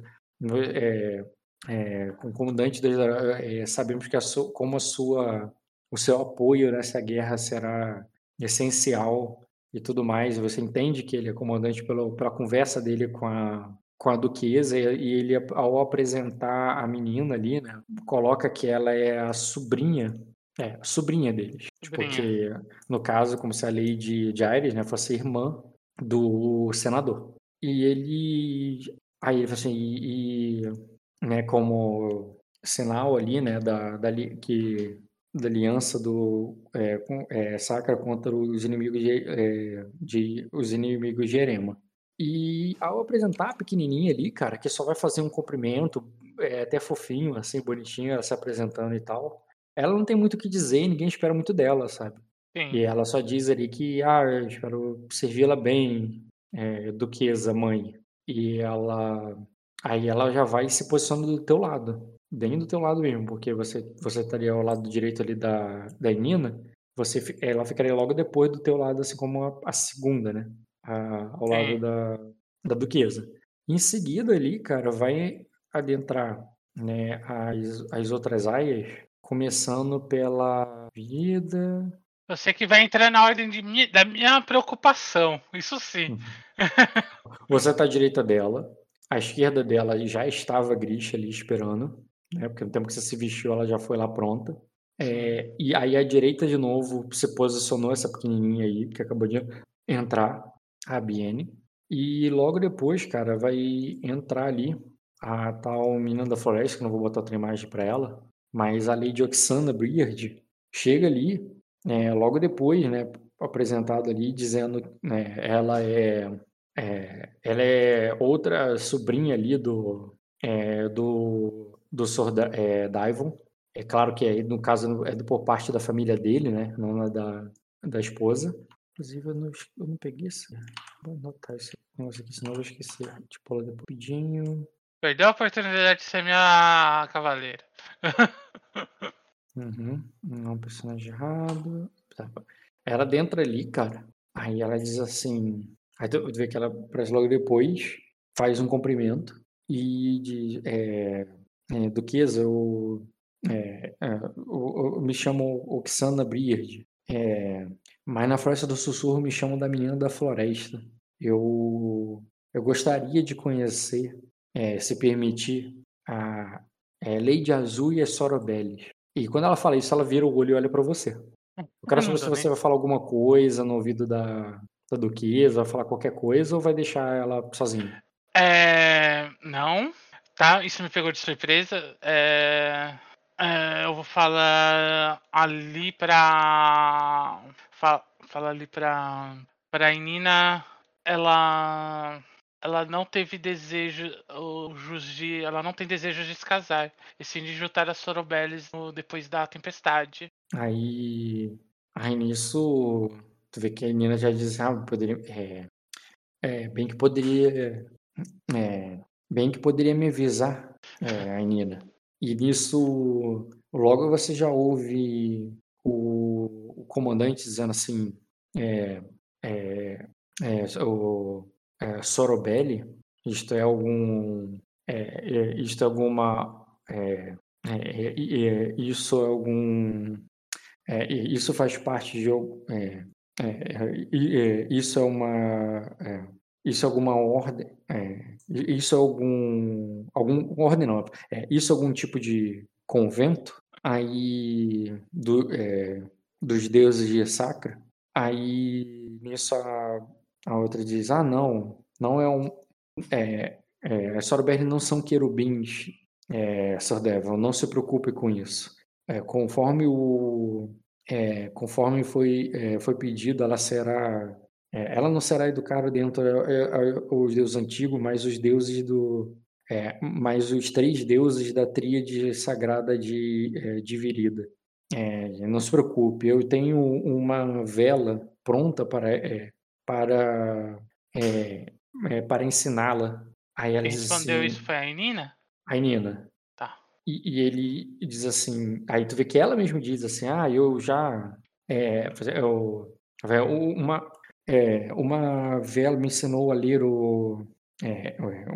É, é, com o comandante Dourados, é, sabemos que a su- como a sua, o seu apoio nessa guerra será essencial e tudo mais. Você entende que ele é comandante pela conversa dele com a, com a duquesa e, ele, ao apresentar a menina ali, né, coloca que ela é a sobrinha, é, a sobrinha deles. Sobrinha. Porque, no caso, como se a lei de, Aires, né, fosse irmã do senador. E ele, aí ele fala assim, e, e, né, como sinal ali, né, da, da que da aliança do é, com- é, Sacra contra os inimigos de, é, de os inimigos de Erema. E ao apresentar a pequenininha ali, cara, que só vai fazer um cumprimento, é, até fofinho, assim, bonitinho, ela se apresentando e tal, ela não tem muito o que dizer e ninguém espera muito dela, sabe? Sim. E ela só diz ali que, ah, eu espero servi-la bem, é, duquesa, mãe. E ela, aí ela já vai se posicionando do teu lado, bem do teu lado mesmo, porque você, você estaria ao lado direito ali da, da Nina, você, ela ficaria logo depois do teu lado, assim como a, a segunda, né? A- ao lado Sim. da, da duquesa. Em seguida ali, cara, vai adentrar, né, as, as outras aias, começando pela vida, Eu sei que vai entrar na ordem de da minha preocupação. Isso sim. [LAUGHS] Você está à direita dela, à esquerda dela já estava a Grisha ali esperando, né? Porque no tempo que você se vestiu, ela já foi lá pronta. É, e aí à direita de novo se posicionou essa pequenininha aí, que acabou de entrar, a Biene. E logo depois, cara, vai entrar ali a tal menina da floresta, que não vou botar outra imagem para ela, mas a Lady Oxana Briard chega ali, é, logo depois, né, apresentado ali, dizendo, né, ela é, é ela é outra sobrinha ali do é, do do Sr. É, Daivon. É claro que é, no caso é do, por parte da família dele, né, não é da, da esposa. Inclusive, eu não, eu não peguei esse. Vou anotar esse negócio aqui, senão eu vou esquecer. Tipo, depois rapidinho. Perdeu a oportunidade de ser minha cavaleira. uhum. Não, personagem errado. Tá. Ela dentro ali, cara. Aí ela diz assim. Aí tu vê que ela aparece logo depois, faz um cumprimento e diz. É, é, Duquesa, eu, é, é, eu, eu me chamo Oxana Briard. É, mas na Floresta do Sussurro me chamam da Menina da Floresta. Eu, eu gostaria de conhecer é, se permitir, a é, Lady Azul e a Sorobelli. E quando ela fala isso, ela vira o olho e olha para você. Eu quero saber se você vai falar alguma coisa no ouvido da, da Duquesa, vai falar qualquer coisa ou vai deixar ela sozinha? É. Não. Tá, isso me pegou de surpresa. É, é, eu vou falar ali pra. Fala, fala ali pra. Pra Nina. Ela ela não teve desejo, Juji, ela não tem desejo de se casar, e sim de juntar as Sorobeles no, depois da tempestade. Aí, aí nisso, tu vê que a Nina já diz, ah, poderia, é, é, bem que poderia, é, bem que poderia me avisar, é, a Nina. E nisso, logo você já ouve comandante dizendo assim, é, é, é, o, é, Sorobelli, isto é algum, é, é isto é alguma, é, é, é, isso é algum, isso faz parte de, isso é uma, isso é alguma ordem, isso é algum, algum ordem não, isso é algum tipo de convento aí do, dos deuses de Sacra, aí nisso a a outra diz: Ah, não, não é um. É, é, as Sorberg não são querubins, é, Sordevil, não se preocupe com isso. É, conforme o. É, conforme foi, é, foi pedido, ela será. É, ela não será educada dentro os deuses antigos, mas os deuses do. É, mas os três deuses da tríade sagrada de, é, de Virida. É, não se preocupe, eu tenho uma vela pronta para, é, para, é, é, para ensiná-la. Aí ela respondeu assim, isso foi a Nina? A Nina. Tá. E, e, ele diz assim, aí tu vê que ela mesmo diz assim, ah, eu já, é, eu, uma, é, uma vela me ensinou a ler o,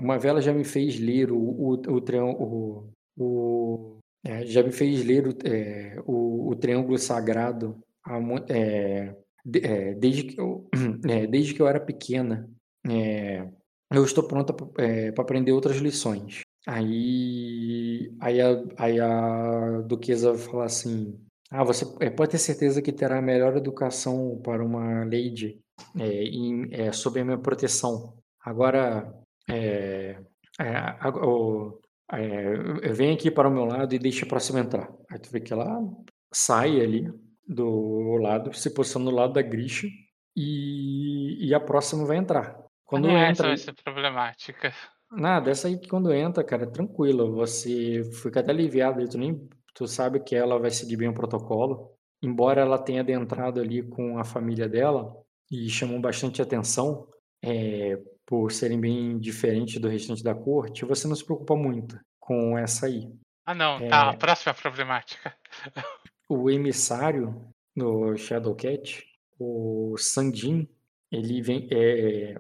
uma vela já me fez ler o, o, o, o, o é, já me fez ler o, é, o, o triângulo sagrado é, é, desde, que eu, [CLEARS THROAT] é, desde que eu era pequena, é, eu estou pronta para aprender outras lições. Aí, aí, a, aí a duquesa fala assim: Ah, você pode ter certeza que terá a melhor educação para uma lady em, sob a minha proteção. Agora, é, é, o, é, vem aqui para o meu lado e deixa a próxima entrar. Aí tu vê que ela sai ali, do lado, se posiciona no lado da Grisha e, e a próxima vai entrar. Quando não entra, vai ser problemática. Nada, essa aí que quando entra, cara, é tranquilo. Você fica até aliviado, tu nem tu sabe que ela vai seguir bem o protocolo. Embora ela tenha adentrado ali com a família dela e chamou bastante atenção é, por serem bem diferentes do restante da corte, você não se preocupa muito com essa aí. Ah, não, é... tá. A próxima problemática. [LAUGHS] o emissário no Shadowcat, o Sandin, ele vem é,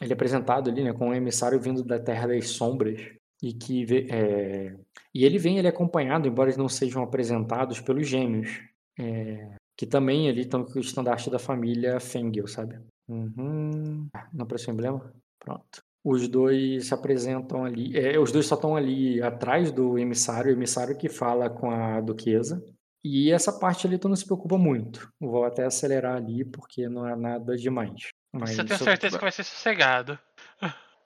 ele é apresentado ali, né, com um emissário vindo da Terra das Sombras e que é, e ele vem ele é acompanhado, embora eles não sejam apresentados pelos Gêmeos, é, que também ali estão com o estandarte da família Fengel, sabe? Uhum. Não apareceu emblema? Pronto. Os dois se apresentam ali. É, os dois só estão ali atrás do emissário, o emissário que fala com a duquesa. E essa parte ali tu não se preocupa muito. Vou até acelerar ali porque não é nada demais. Mas Você tem certeza que vai ser sossegado.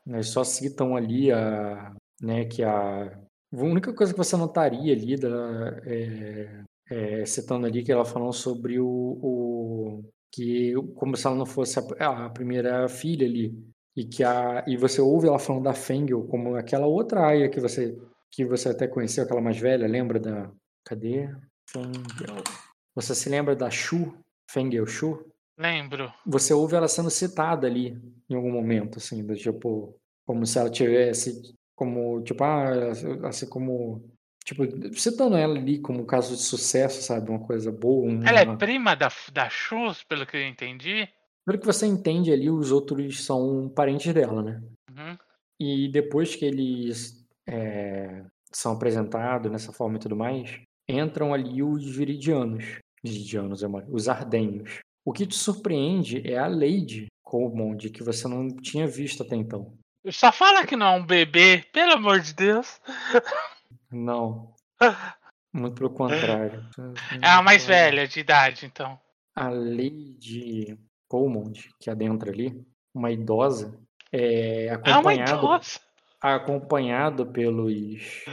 Eles só citam ali a, né? Que a, a única coisa que você notaria ali, da, é, é, citando ali que ela falou sobre o, o que como se ela não fosse a, a, primeira filha ali e que a e você ouve ela falando da Fengel como aquela outra aia que você que você até conheceu aquela mais velha lembra da cadê Fengel você se lembra da Shu Fengel Shu lembro você ouve ela sendo citada ali em algum momento assim do tipo como se ela tivesse como tipo ah, assim como Tipo, citando ela ali como um caso de sucesso, sabe? Uma coisa boa. Uma... Ela é prima da, da Chus, pelo que eu entendi? Pelo que você entende ali, os outros são parentes dela, né? Uhum. E depois que eles é, são apresentados nessa forma e tudo mais, entram ali os viridianos. Viridianos, os ardenhos. O que te surpreende é a Lady Colmond, que você não tinha visto até então. Só fala que não é um bebê, pelo amor de Deus. Não. Muito pelo contrário. É a mais velha de idade, então. A Lady Colmond, que adentra ali, uma idosa, é acompanhado, é uma idosa. acompanhado pelos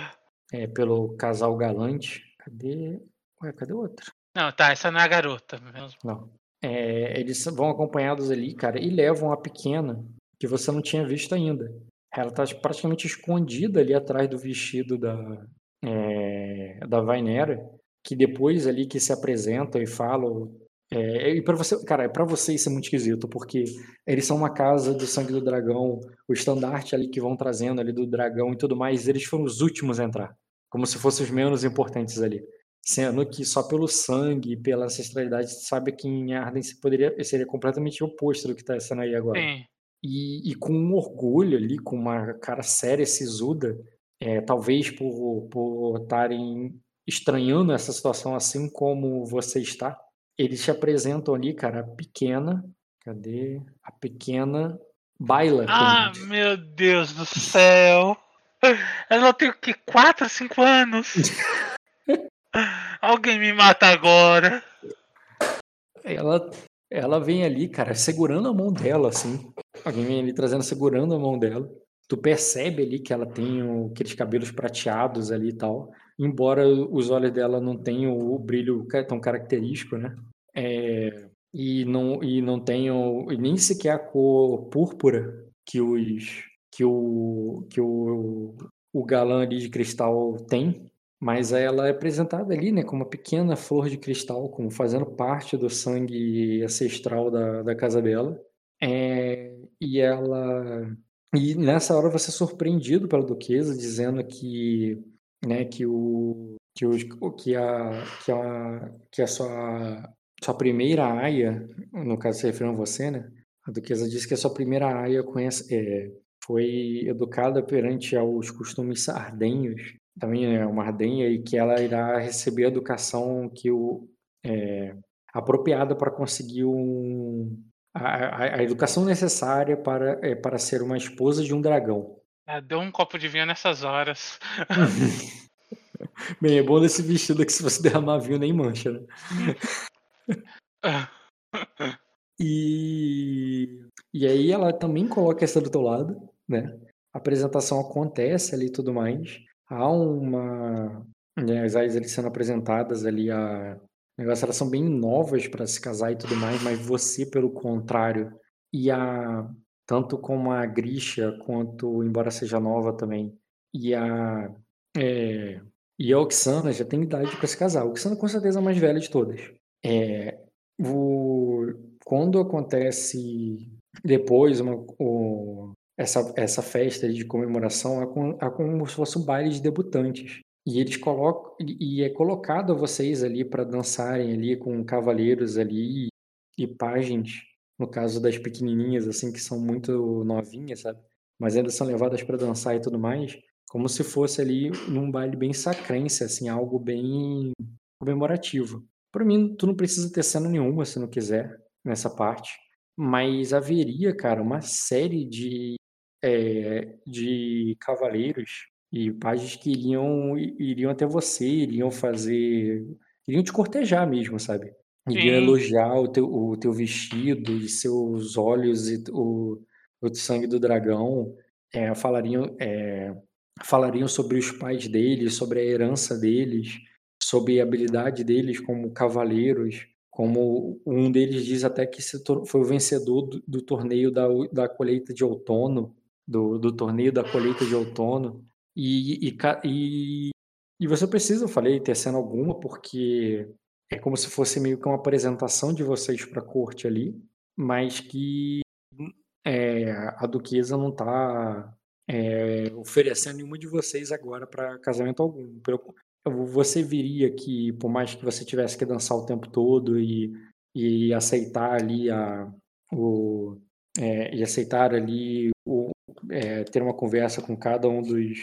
é, pelo casal galante. Cadê? Ué, cadê outra? Não, tá, essa não é a garota mesmo. Não. É, eles vão acompanhados ali, cara, e levam a pequena que você não tinha visto ainda. Ela tá praticamente escondida ali atrás do vestido da, é, da Vainera, que depois ali que se apresentam e falam. É, e para você, cara, para você isso é muito esquisito, porque eles são uma casa do sangue do dragão, o estandarte ali que vão trazendo ali do dragão e tudo mais, eles foram os últimos a entrar, como se fossem os menos importantes ali. Sendo que só pelo sangue e pela ancestralidade sabe que em Arden poderia, seria completamente oposto do que está sendo aí agora. Sim. E, e, com um orgulho ali, com uma cara séria, sisuda, é, talvez por estarem estranhando essa situação assim como você está, eles te apresentam ali, cara, a pequena. Cadê? A pequena Baila. Ah, meu Deus do céu! Ela tem o que? 4, 5 anos? [LAUGHS] Alguém me mata agora. Ela, ela vem ali, cara, segurando a mão dela, assim. Alguém vem ali trazendo, segurando a mão dela. Tu percebe ali que ela tem aqueles cabelos prateados ali e tal. Embora os olhos dela não tenham o brilho tão característico, né? É, e não e não tenham e nem sequer a cor púrpura que os que o que o, o galã ali de cristal tem, mas ela é apresentada ali, né, como uma pequena flor de cristal, como fazendo parte do sangue ancestral da, da casa dela. É, e ela e nessa hora você é surpreendido pela duquesa dizendo que né que o que o que a que a que a sua sua primeira aia no caso se referindo a você né a duquesa disse que a sua primeira aia conhece, é, foi educada perante aos costumes sardenhos também é uma ardenha e que ela irá receber a educação que o é, apropriada para conseguir um a, a, educação necessária para, é, para ser uma esposa de um dragão. Ah, deu um copo de vinho nessas horas. [LAUGHS] Bem, é bom desse vestido que se você derramar vinho nem mancha, né? [LAUGHS] e, e aí ela também coloca essa do teu lado, né? A apresentação acontece ali e tudo mais. Há uma. Né, as áreas ali sendo apresentadas ali a, negócio, elas são bem novas para se casar e tudo mais, mas você, pelo contrário, e a tanto como a Grisha, quanto, embora seja nova também, e a é, e a Oksana já tem idade para se casar. A Oksana com certeza é a mais velha de todas. É, o, quando acontece depois uma, o, essa, essa festa de comemoração, é, é como se fosse um baile de debutantes. E eles colocam e é colocado vocês ali para dançarem ali com cavaleiros ali e pajens, no caso das pequenininhas assim que são muito novinhas, sabe? Mas ainda são levadas para dançar e tudo mais, como se fosse ali num baile bem sacrense, assim, algo bem comemorativo. Para mim, tu não precisa ter cena nenhuma se não quiser nessa parte, mas haveria, cara, uma série de é, de cavaleiros e pais que iriam, iriam até você, iriam fazer. iriam te cortejar mesmo, sabe? Sim. elogiar o teu, o teu vestido e seus olhos e o, o sangue do dragão. É, falariam. É, falariam sobre os pais deles, sobre a herança deles, sobre a habilidade deles como cavaleiros, como um deles diz até que foi o vencedor do, do torneio da, da colheita de outono, do, do torneio da colheita de outono, e, e, e, e você precisa, eu falei, ter cena alguma, porque é como se fosse meio que uma apresentação de vocês para a corte ali, mas que é, a duquesa não está é, oferecendo nenhuma de vocês agora para casamento algum. Você viria que, por mais que você tivesse que dançar o tempo todo e, e aceitar ali a, o, é, e aceitar ali o, é, ter uma conversa com cada um dos,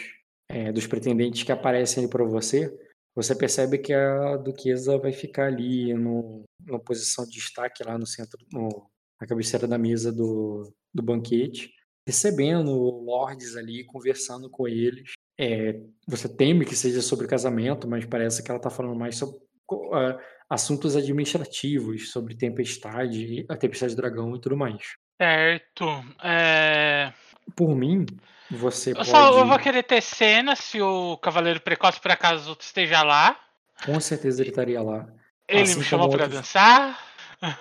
é, dos pretendentes que aparecem para você, você percebe que a duquesa vai ficar ali no, numa posição de destaque lá no centro, no, na cabeceira da mesa do, do banquete, recebendo lords ali, conversando com eles. É, você teme que seja sobre casamento, mas parece que ela está falando mais sobre uh, assuntos administrativos, sobre tempestade, a tempestade do dragão e tudo mais. Certo. É... Por mim, você eu pode... Só, eu vou querer ter cena se o Cavaleiro Precoce por acaso esteja lá. Com certeza ele estaria lá. Ele assim me chamou para outros... dançar.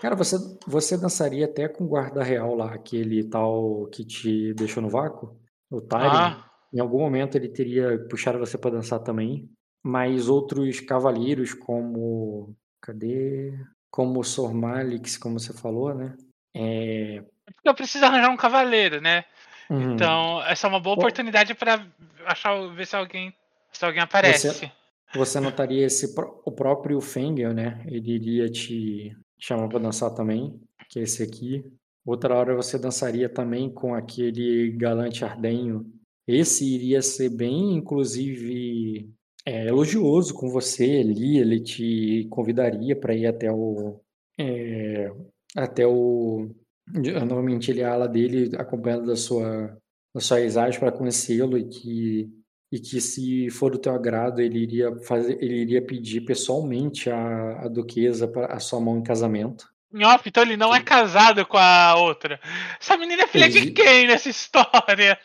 Cara, você, você dançaria até com o guarda real lá, aquele tal que te deixou no vácuo, o Tyrion. Ah. Em algum momento ele teria puxado você para dançar também. Mas outros cavaleiros como. Cadê? Como o Sor Malix, como você falou, né? É... Eu preciso arranjar um cavaleiro, né? Uhum. Então, essa é uma boa oportunidade para achar, ver se alguém, se alguém aparece. Você, você notaria esse, o próprio Fengel, né? Ele iria te chamar para dançar também, que é esse aqui. Outra hora você dançaria também com aquele galante ardenho. Esse iria ser bem, inclusive, é, elogioso com você ali. Ele te convidaria para ir até o. É, até o Normalmente ele é a ala dele acompanhado da sua, da sua exagem para conhecê-lo e que, e que se for do teu agrado ele iria fazer, ele iria pedir pessoalmente a, a duquesa para a sua mão em casamento. Off, então ele não é casado com a outra. Essa menina é filha ele... de quem nessa história?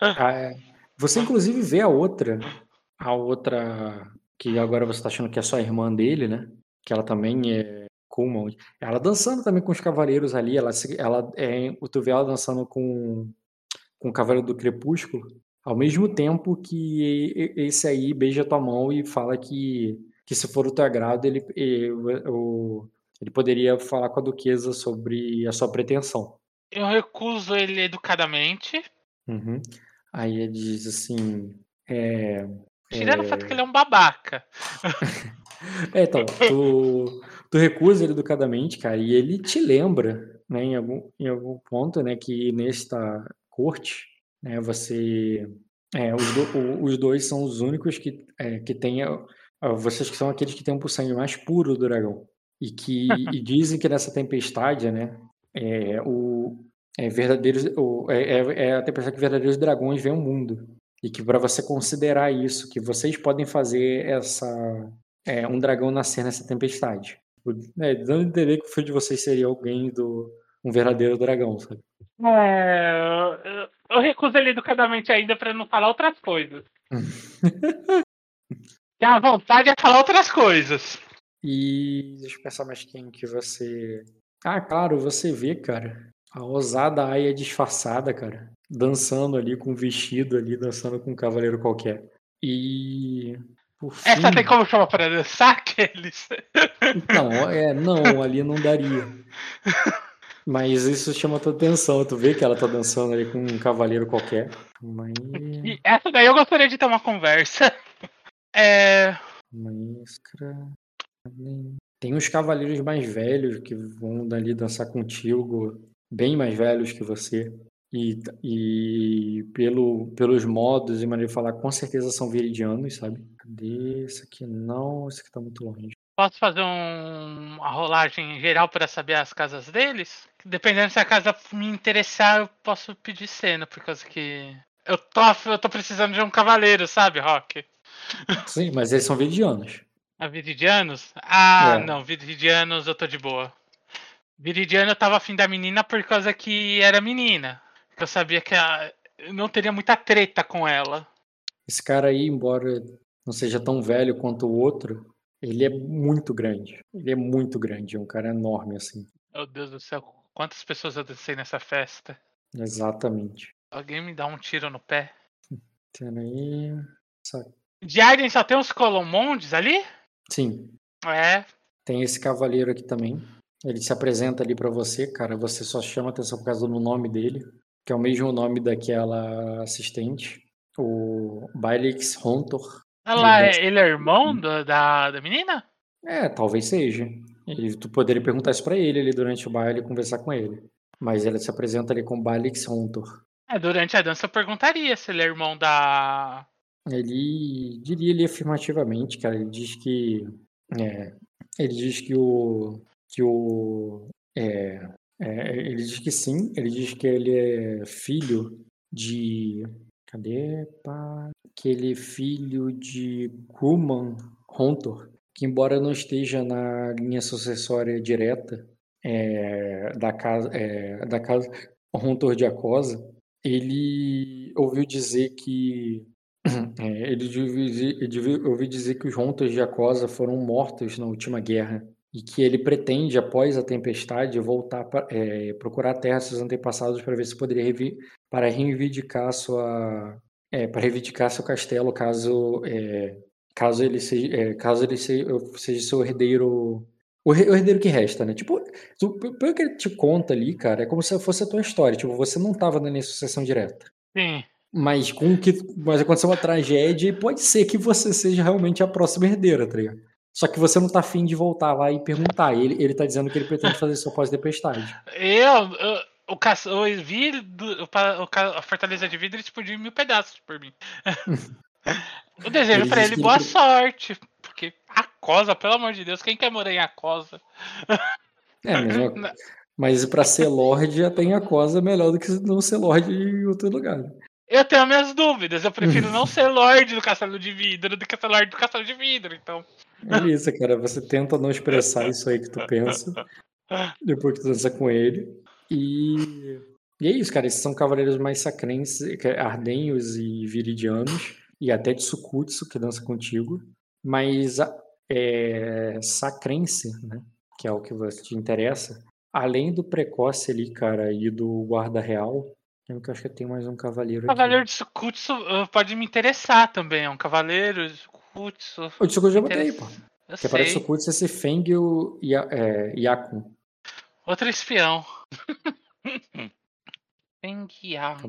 Ah, é. Você inclusive vê a outra, a outra que agora você está achando que é só a irmã dele, né? Que ela também é Coleman. Ela dançando também com os cavaleiros ali, ela, ela é, tu vê ela dançando com, com o Cavaleiro do Crepúsculo, ao mesmo tempo que esse aí beija tua mão e fala que, que se for o teu agrado, ele, ele, ele poderia falar com a duquesa sobre a sua pretensão. Eu recuso ele educadamente. Uhum. Aí ele diz assim. É, Tirando é... o fato que ele é um babaca. [LAUGHS] é, então, tu, tu recusa ele educadamente, cara, e ele te lembra, né, em algum, em algum ponto, né, que nesta corte, né, você. É, os, do, os dois são os únicos que, é, que têm. Vocês que são aqueles que têm o sangue mais puro do dragão. E que [LAUGHS] e dizem que nessa tempestade, né, é, o, é, verdadeiros, o, é, é, é a tempestade que verdadeiros dragões vêm o mundo. E que para você considerar isso, que vocês podem fazer essa é, um dragão nascer nessa tempestade. É, dando a entender que o filho de vocês seria alguém do. um verdadeiro dragão, sabe? É, eu, recuso ele educadamente ainda para não falar outras coisas. [LAUGHS] Tem a vontade de falar outras coisas. E deixa eu pensar mais quem que você. Ah, claro, você vê, cara. A ousada Aya disfarçada, cara. Dançando ali com um vestido ali, dançando com um cavaleiro qualquer. E Fim... Essa tem como chamar para dançar aqueles? Não, é, não, ali não daria. Mas isso chama tua atenção. Tu vê que ela tá dançando ali com um cavaleiro qualquer. Mas... E essa daí eu gostaria de ter uma conversa. É. Tem uns cavaleiros mais velhos que vão dali dançar contigo, bem mais velhos que você. E, e pelo, pelos modos e maneira de falar, com certeza são viridianos, sabe? Cadê? Esse aqui não, esse aqui tá muito longe. Posso fazer um, uma rolagem geral para saber as casas deles? Dependendo se a casa me interessar, eu posso pedir cena, por causa que. Eu tô, eu tô precisando de um cavaleiro, sabe, Rock? Sim, mas eles são viridianos. Ah, viridianos? Ah, é. não, viridianos eu tô de boa. Viridiano eu tava afim da menina por causa que era menina. Eu sabia que a, não teria muita treta com ela. Esse cara aí, embora não seja tão velho quanto o outro, ele é muito grande. Ele é muito grande, é um cara enorme assim. Meu Deus do céu, quantas pessoas eu dancei nessa festa? Exatamente. Alguém me dá um tiro no pé? Tendo aí. Sa- De Arden só tem os Colomondes ali? Sim, É. tem esse cavaleiro aqui também. Ele se apresenta ali pra você, cara. Você só chama atenção por causa do nome dele, que é o mesmo nome daquela assistente, o Bailix Hontor. Olha lá, Ele é- ele é irmão da, da, da menina? É, talvez seja. Ele, tu poderia perguntar isso pra ele ali durante o baile e conversar com ele. Mas ele se apresenta ali como Bailix Hontor. É, durante a dança eu perguntaria se ele é irmão da. Ele diria ali afirmativamente, cara. Ele diz que. é, ele diz que o. Que o. É, é, ele diz que sim. Ele diz que ele é filho de. Cadê? Pá? Que ele é filho de Kuman Hontor. Que, embora não esteja na linha sucessória direta é, da casa, é, da casa Hontor de Acosa, ele ouviu dizer que [CLEARS THROAT] é, ele ouviu dizer que os Rontos de Acosa foram mortos na última guerra e que ele pretende, após a tempestade, voltar para procurar a terra de seus antepassados para ver se poderia para reivindicar sua é, para reivindicar seu castelo caso é, caso ele seja é, caso ele seja, seja seu herdeiro o herdeiro que resta, né? Tipo, tu- pelo que ele te conta ali, cara, é como se fosse a tua história. Tipo, você não estava na sucessão direta. Sim. Mas com que. Mas aconteceu uma tragédia e pode ser que você seja realmente a próxima herdeira, tá ligado? Só que você não tá afim de voltar lá e perguntar. Ele, ele tá dizendo que ele pretende fazer isso após tempestade. Eu, eu- o, caça, o vidro, o, ca- a fortaleza de vidro explodiu em mil pedaços por mim. [LAUGHS] eu desejo disse ele boa sorte. Porque Acosa, pelo amor de Deus, quem quer morar em Acosa? É, mas, [LAUGHS] mas pra ser Lorde já tem a cosa melhor do que não ser Lorde em outro lugar. Eu tenho minhas dúvidas. Eu prefiro não [LAUGHS] ser Lorde do Castelo de Vidro do que ser Lorde do Castelo de Vidro. Então, Beleza, cara. Você tenta não expressar isso aí que tu pensa. Depois que tu dança com ele. E, e é isso, cara. Esses são cavaleiros mais sacrenses, é ardenhos e viridianos. E até de Sukutsu, que dança contigo. Mas é, sacrense, né? Que é o que você te interessa. Além do precoce ali, cara, e do guarda real. Que eu acho que tem mais um cavaleiro aqui. Cavaleiro de Sukutsu uh, pode me interessar também. É um cavaleiro de Sukutsu. O de Sukutsu eu já botei pô. Eu Que parece sei. Sukutsu esse Feng e o é, Yakun. Outro espião. [LAUGHS] Fengiago.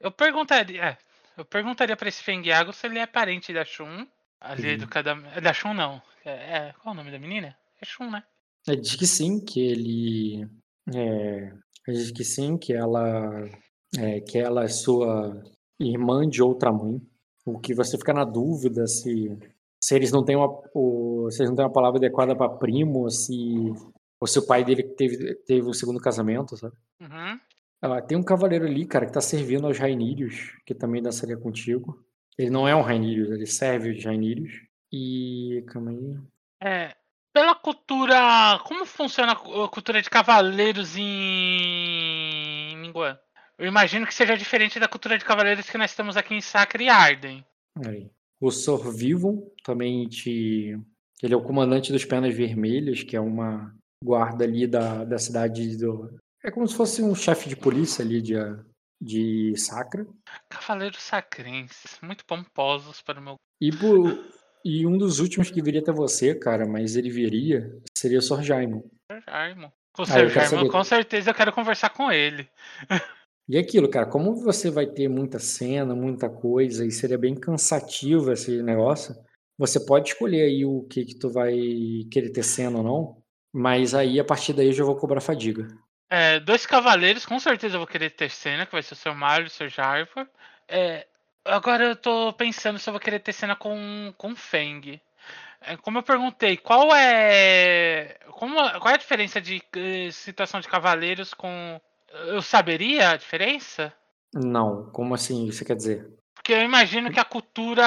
Eu perguntaria. É, eu perguntaria pra esse Fengiago se ele é parente da Shun. Ali do cada. é Da Shun não. É, é- qual o nome da menina? É Shun, né? Ele diz que sim, que ele. É, diz que sim, que ela. É, que ela é sua irmã de outra mãe. O que você fica na dúvida se. Se eles não têm uma, o, se eles não têm uma palavra adequada para primo, se. Ou se o pai dele teve, teve um segundo casamento, sabe? Uhum. Ah, tem um cavaleiro ali, cara, que tá servindo aos Rainírios, que também dançaria contigo. Ele não é um Rainírios, ele serve os Rainírios. E. Calma aí. É, pela cultura. Como funciona a cu- a cultura de cavaleiros em Minguan? Eu imagino que seja diferente da cultura de cavaleiros que nós temos aqui em Sacra e Arden. Aí. O Sor Vivon também te. Ele é o comandante dos Pernas Vermelhas, que é uma guarda ali da, da cidade do. É como se fosse um chefe de polícia ali de, de Sacra. Cavaleiros sacrenses, muito pomposos para o meu. E, por, e um dos últimos que viria até você, cara, mas ele viria, seria o Sor Jaimon. Jaimo. Com o Ah, Sr. Jaimo, com certeza eu quero conversar com ele. E aquilo, cara, como você vai ter muita cena, muita coisa, e seria bem cansativo esse negócio, você pode escolher aí o que que tu vai querer ter cena ou não, mas aí a partir daí eu já vou cobrar fadiga. É, dois cavaleiros, com certeza eu vou querer ter cena, que vai ser o seu Mario e o seu Jarva. É, agora eu tô pensando se eu vou querer ter cena com, com Feng. É, como eu perguntei, qual é. Como, qual é a diferença de eh, situação de cavaleiros com. Eu saberia a diferença? Não, como assim você quer dizer? Porque eu imagino que a cultura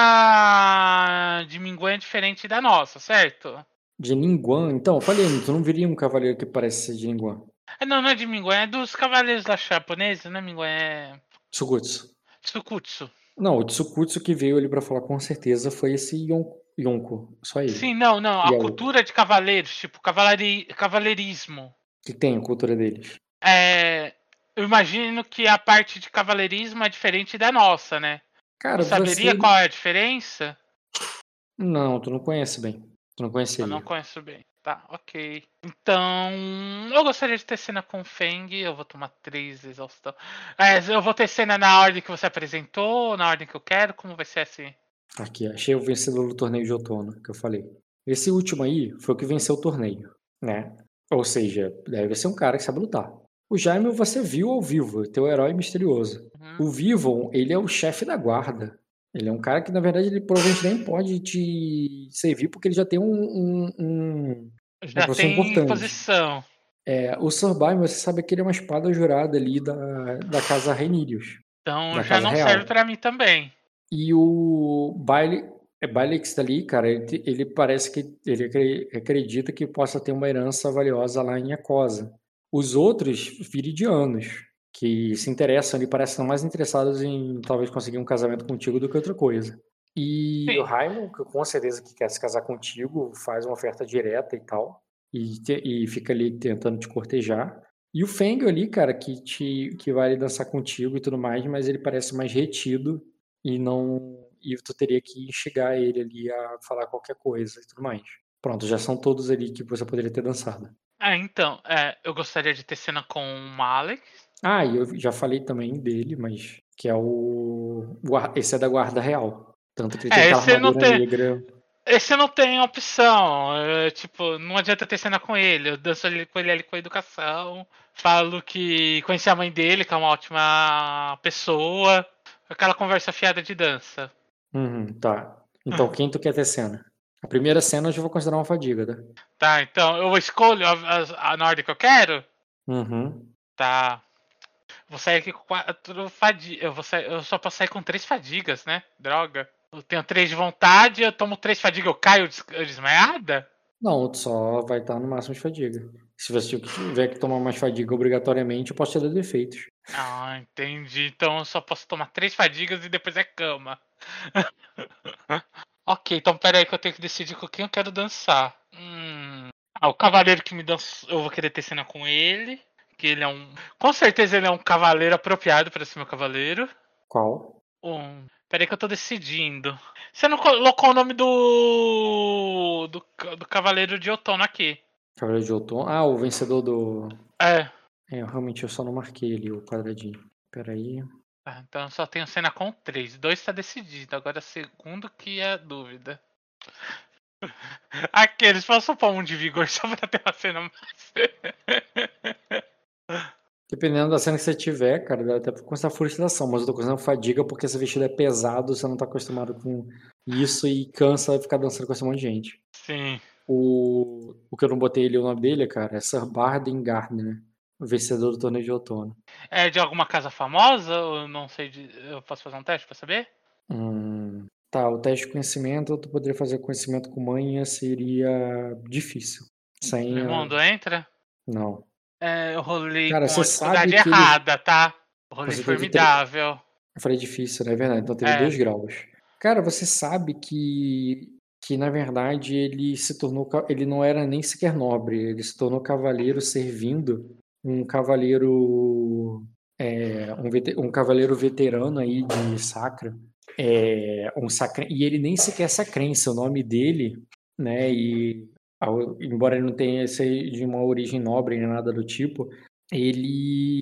de Minguan é diferente da nossa, certo? De Ningguan, então, eu falei, tu não viria um cavaleiro que parece ser de Ningguan. É, não, não é de Minguan, é dos cavaleiros lá japoneses, né? Minguan é. Tsukutsu. Tsukutsu. Não, o Tsukutsu que veio ali pra falar com certeza foi esse Yon- Yonko. Só ele. Sim, não, não. A a cultura de cavaleiros, tipo, cavaleri... cavaleirismo. Que tem a cultura deles. É, eu imagino que a parte de cavaleirismo é diferente da nossa, né? Cara, Você saberia você... qual é a diferença? Não, tu não conhece bem. Não conhece Eu não conheço bem. Tá, ok. Então, eu gostaria de ter cena com o Feng. Eu vou tomar três exaustão. É, eu vou ter cena na ordem que você apresentou, na ordem que eu quero. Como vai ser assim? Aqui, achei o vencedor do torneio de outono, que eu falei. Esse último aí foi o que venceu o torneio, né? Ou seja, deve ser um cara que sabe lutar. O Jaime você viu ao vivo, teu herói misterioso. Uhum. O Vivon, ele é o chefe da guarda. Ele é um cara que, na verdade, ele provavelmente nem pode te servir, porque ele já tem um. um- um- Já tem importante. posição. É, o Surbai, você sabe que ele é uma espada jurada ali da, da casa Renírios. Então já não real. serve pra mim também. E o Baile, é Bailix dali, cara, ele, ele parece que ele acre- acredita que possa ter uma herança valiosa lá em Acosa. Os outros viridianos, que se interessam ali, parecem estar mais interessados em talvez conseguir um casamento contigo do que outra coisa. E Sim. o Raimon, que com certeza que quer se casar contigo, faz uma oferta direta e tal, e, te- e fica ali tentando te cortejar. E o Feng ali, cara, que, te, que vai ali dançar contigo e tudo mais, mas ele parece mais retido e não e tu teria que instigar ele ali a falar qualquer coisa e tudo mais. Pronto, já são todos ali que você poderia ter dançado. Ah, então, é, eu gostaria de ter cena com o Malek. Ah, e eu já falei também dele, mas que é o esse é da guarda real. Tanto que ele É, tem aquela esse não armadura tem- negra. Esse não tem opção. é, tipo, não adianta ter cena com ele. Eu danço ali com ele ali com a educação. Falo que conheci a mãe dele, que é uma ótima pessoa. Aquela conversa fiada de dança. Uhum, tá. Então, quem tu quer ter cena? A primeira cena eu já vou considerar uma fadiga, tá? Tá, então eu escolho a, a, a na ordem que eu quero? Uhum. Tá. Vou sair aqui com quatro fadigas. Eu, vou sair- eu só posso sair com três fadigas, né? Droga. Eu tenho três de vontade, eu tomo três fadigas, eu caio des- desmaiada? Não, tu só vai estar no máximo de fadiga. Se você tiver que tomar mais fadiga obrigatoriamente, eu posso te dar defeitos. Ah, entendi. Então eu só posso tomar três fadigas e depois é cama. [LAUGHS] ok, então pera aí que eu tenho que decidir com quem eu quero dançar. Hum. Ah, o cavaleiro que me dança. Eu vou querer ter cena com ele. Que ele é um. Com certeza ele é um cavaleiro apropriado para ser meu cavaleiro. Qual? Um. Pera aí que eu tô decidindo. Você não colocou o nome do. do, do cavaleiro de outono aqui. Cavaleiro de Outono. Ah, o vencedor do. É. É, eu realmente eu só não marquei ali o quadradinho. Peraí. Tá, então eu só tenho cena com três. Dois tá decidido. Agora segundo que é dúvida. [LAUGHS] Aqueles, posso pôr um de vigor só pra ter uma cena mais. [LAUGHS] Dependendo da cena que você tiver, cara, dá até pra considerar frustração, mas eu tô considerando fadiga porque esse vestido é pesado, você não tá acostumado com isso e cansa ficar dançando com esse monte de gente. Sim. O, o que eu não botei ali o nome dele, cara, é Sir Barden Gardner, o vencedor do torneio de outono. É de alguma casa famosa? Eu não sei. De... Eu posso fazer um teste pra saber? Hum, tá, o teste de conhecimento, tu poderia fazer conhecimento com manha, seria difícil. Sem. a- Raimundo entra? Não. É, eu rolei Cara, com a dificuldade que ele- errada, tá? Eu rolei Você teve formidável. Eu falei difícil, não é verdade? Então teve É. dois graus. Cara, você sabe que, que na verdade ele se tornou, ele não era nem sequer nobre, ele se tornou cavaleiro servindo um cavaleiro, é, um, um cavaleiro veterano aí de sacra, é, um sacra, e ele nem sequer é sacrense, o nome dele, né? E embora ele não tenha esse de uma origem nobre nem nada do tipo, ele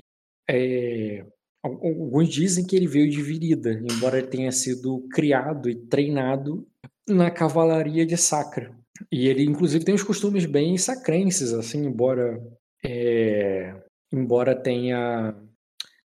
é, Al- Alguns dizem que ele veio de Virida, embora ele tenha sido criado e treinado na cavalaria de Sacra. E ele, inclusive, tem os costumes bem sacrenses, assim, embora é, embora tenha,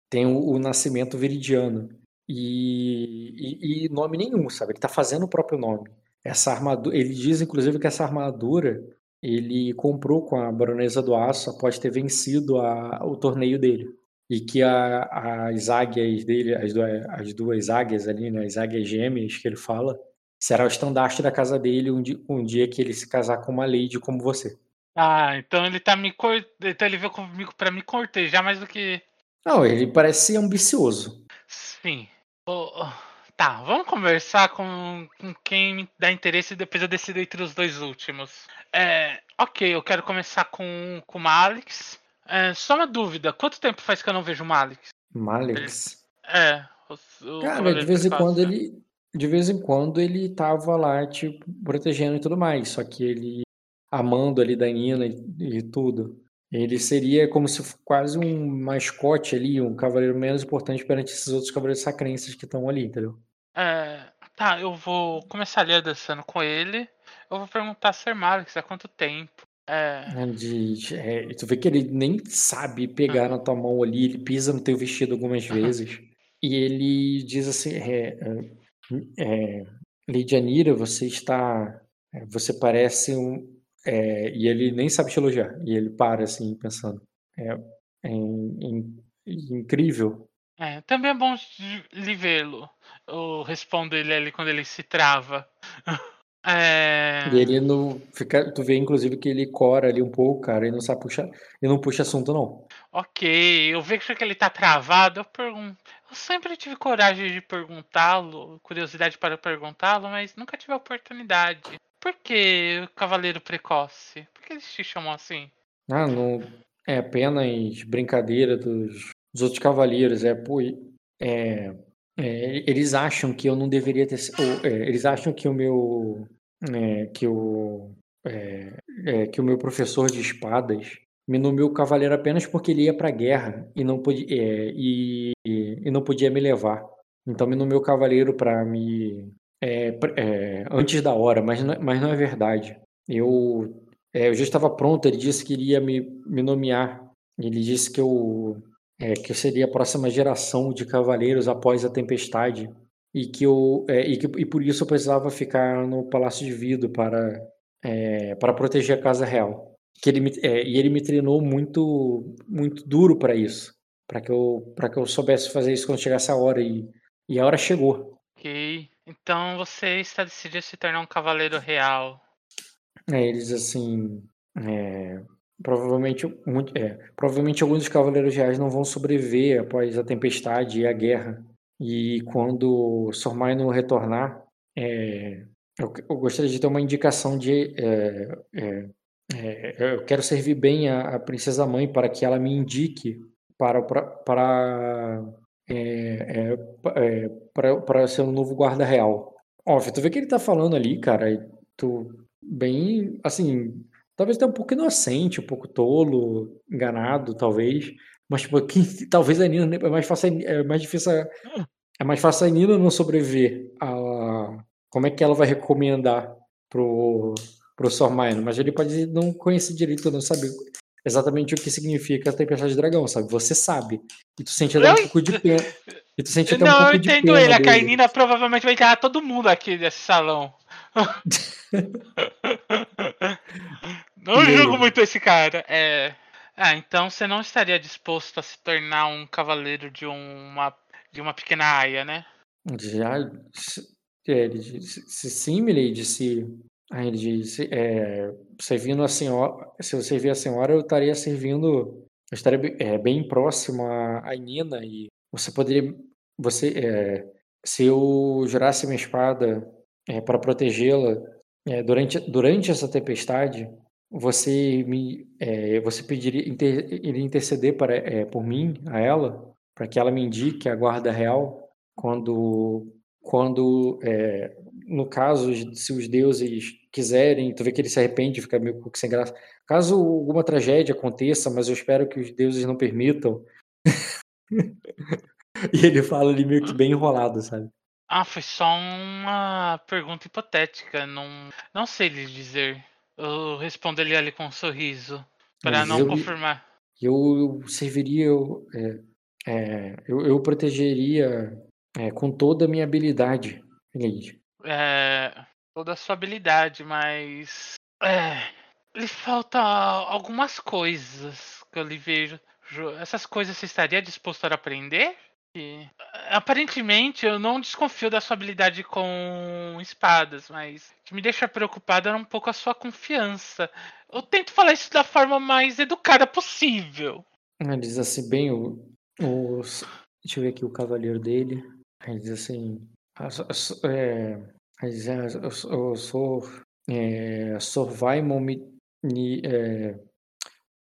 tenha o, o nascimento viridiano. E, e- e nome nenhum, sabe? Ele está fazendo o próprio nome. Essa armadura, ele diz, inclusive, que essa armadura ele comprou com a Baronesa do Aço após ter vencido a- o torneio dele e que a- as águias dele, as duas, as duas águias ali, né, as águias gêmeas que ele fala, será o estandarte da casa dele um dia, um dia que ele se casar com uma lady como você. Ah, então ele tá me cor... Então ele veio comigo pra me cortejar mais do que. Não, ele parece ser ambicioso. Sim. Oh, tá, vamos conversar com, com quem me dá interesse e depois eu decido entre os dois últimos. É, ok, eu quero começar com, com o Malix. É, só uma dúvida, quanto tempo faz que eu não vejo o Malix? Malix? É. O, o Cara, de vez em quando ele. De vez em quando ele tava lá, tipo, protegendo e tudo mais. Só que ele amando ali da Nina e, e tudo. Ele seria como se quase um mascote ali, um cavaleiro menos importante perante esses outros cavaleiros sacrenses que estão ali, entendeu? É, tá, eu vou começar ali dançando com ele. Eu vou perguntar Ser Malix há quanto tempo. É... De, é, tu vê que ele nem sabe pegar uhum. na tua mão ali, ele pisa no teu vestido algumas vezes. E ele diz assim: é, é, Lidianira, você está. É, você parece um. É, e ele nem sabe te elogiar. E ele para assim, pensando. É, é, é incrível. É, também é bom lhe vê-lo. Eu respondo ele ali quando ele se trava. [LAUGHS] É... E ele não fica. Tu vê, inclusive, que ele cora ali um pouco, cara, e não sabe puxar. E não puxa assunto, não. Ok, eu vejo que ele tá travado. Eu pergunto. Eu sempre tive coragem de perguntá-lo, curiosidade para perguntá-lo, mas nunca tive a oportunidade. Por que o Cavaleiro Precoce? Por que eles te chamam assim? Ah, não. É apenas brincadeira dos, dos outros cavaleiros. É, pô, é, é, eles acham que eu não deveria ter. Ou, é, eles acham que o meu. É, que o. É, é, que o meu professor de espadas me nomeou cavaleiro apenas porque ele ia para a guerra e não podia é, e, e, não podia me levar. Então me nomeou cavaleiro para me antes da hora, mas não, mas não é verdade. Eu eu já estava pronto. Ele disse que iria me, me nomear. Ele disse que eu é, que eu seria a próxima geração de cavaleiros após a tempestade e que eu é, e, que, e por isso eu precisava ficar no Palácio de Vidro para é, para proteger a casa real. Que ele me, é, e ele me treinou muito muito duro para isso, para que eu para que eu soubesse fazer isso quando chegasse a hora e e a hora chegou. Ok, então você está decidido a se tornar um cavaleiro real. É, eles assim é, Provavelmente, muito, é, provavelmente alguns dos Cavaleiros Reais não vão sobreviver após a tempestade e a guerra. E quando Sormaino retornar, é, eu, eu, gostaria de ter uma indicação de. É, é, é eu quero servir bem a, a, princesa mãe para que ela me indique para, para, é, para, para ser um novo guarda real. Óbvio, tu vê que ele tá falando ali, cara, tu bem, assim, Talvez até um pouco inocente, um pouco tolo, enganado, talvez. Mas, tipo, que, [LAUGHS] talvez a Nina é mais fácil, é mais difícil, é mais fácil a Nina não sobreviver a como é que ela vai recomendar pro pro Sormaino, mas ele pode não conhecer direito, não saber exatamente o que significa a tempestade de dragão, sabe? Você sabe. E tu sente até um pouco de pena. E tu sente até não, um pouco eu entendo ele. A Carnina provavelmente vai enterrar todo mundo aqui desse salão. [LAUGHS] Não e julgo muito esse cara. É... Ah, então você não estaria disposto a se tornar um cavaleiro de uma, de uma pequena aia, né? Já. É, ele disse, sim, Milady, se. Aí ele disse, é, servindo a senhora, se eu servir a senhora, eu estaria servindo, eu estaria é, bem próximo a, a Nina e você poderia, você, é, se eu jurasse minha espada é, para protegê-la é, durante, durante essa tempestade, você me é, você pediria inter, iria interceder para, é, por mim a ela? Para que ela me indique a guarda real? Quando quando é, no caso se os deuses quiserem tu vê que ele se arrepende fica meio sem graça. Caso alguma tragédia aconteça mas eu espero que os deuses não permitam. [LAUGHS] E ele fala ali meio que bem enrolado sabe? Ah foi só uma pergunta hipotética. Não não sei lhe dizer eu respondo ele ali com um sorriso, para não eu, confirmar. Eu serviria, eu, é, é, eu, eu, protegeria é, com toda a minha habilidade, Lady. É, toda a sua habilidade, mas. É, lhe falta algumas coisas que eu lhe vejo. Essas coisas você estaria disposto a aprender? E, aparentemente, eu não desconfio da sua habilidade com espadas, mas o que me deixa preocupado é um pouco a sua confiança. Eu tento falar isso da forma mais educada possível. Diz assim, bem, o, o, Deixa eu ver aqui o cavaleiro dele. Aí diz assim. "Ah, É, aí diz, "Ah, eu sou- sou. É, Sorvaimon me. É,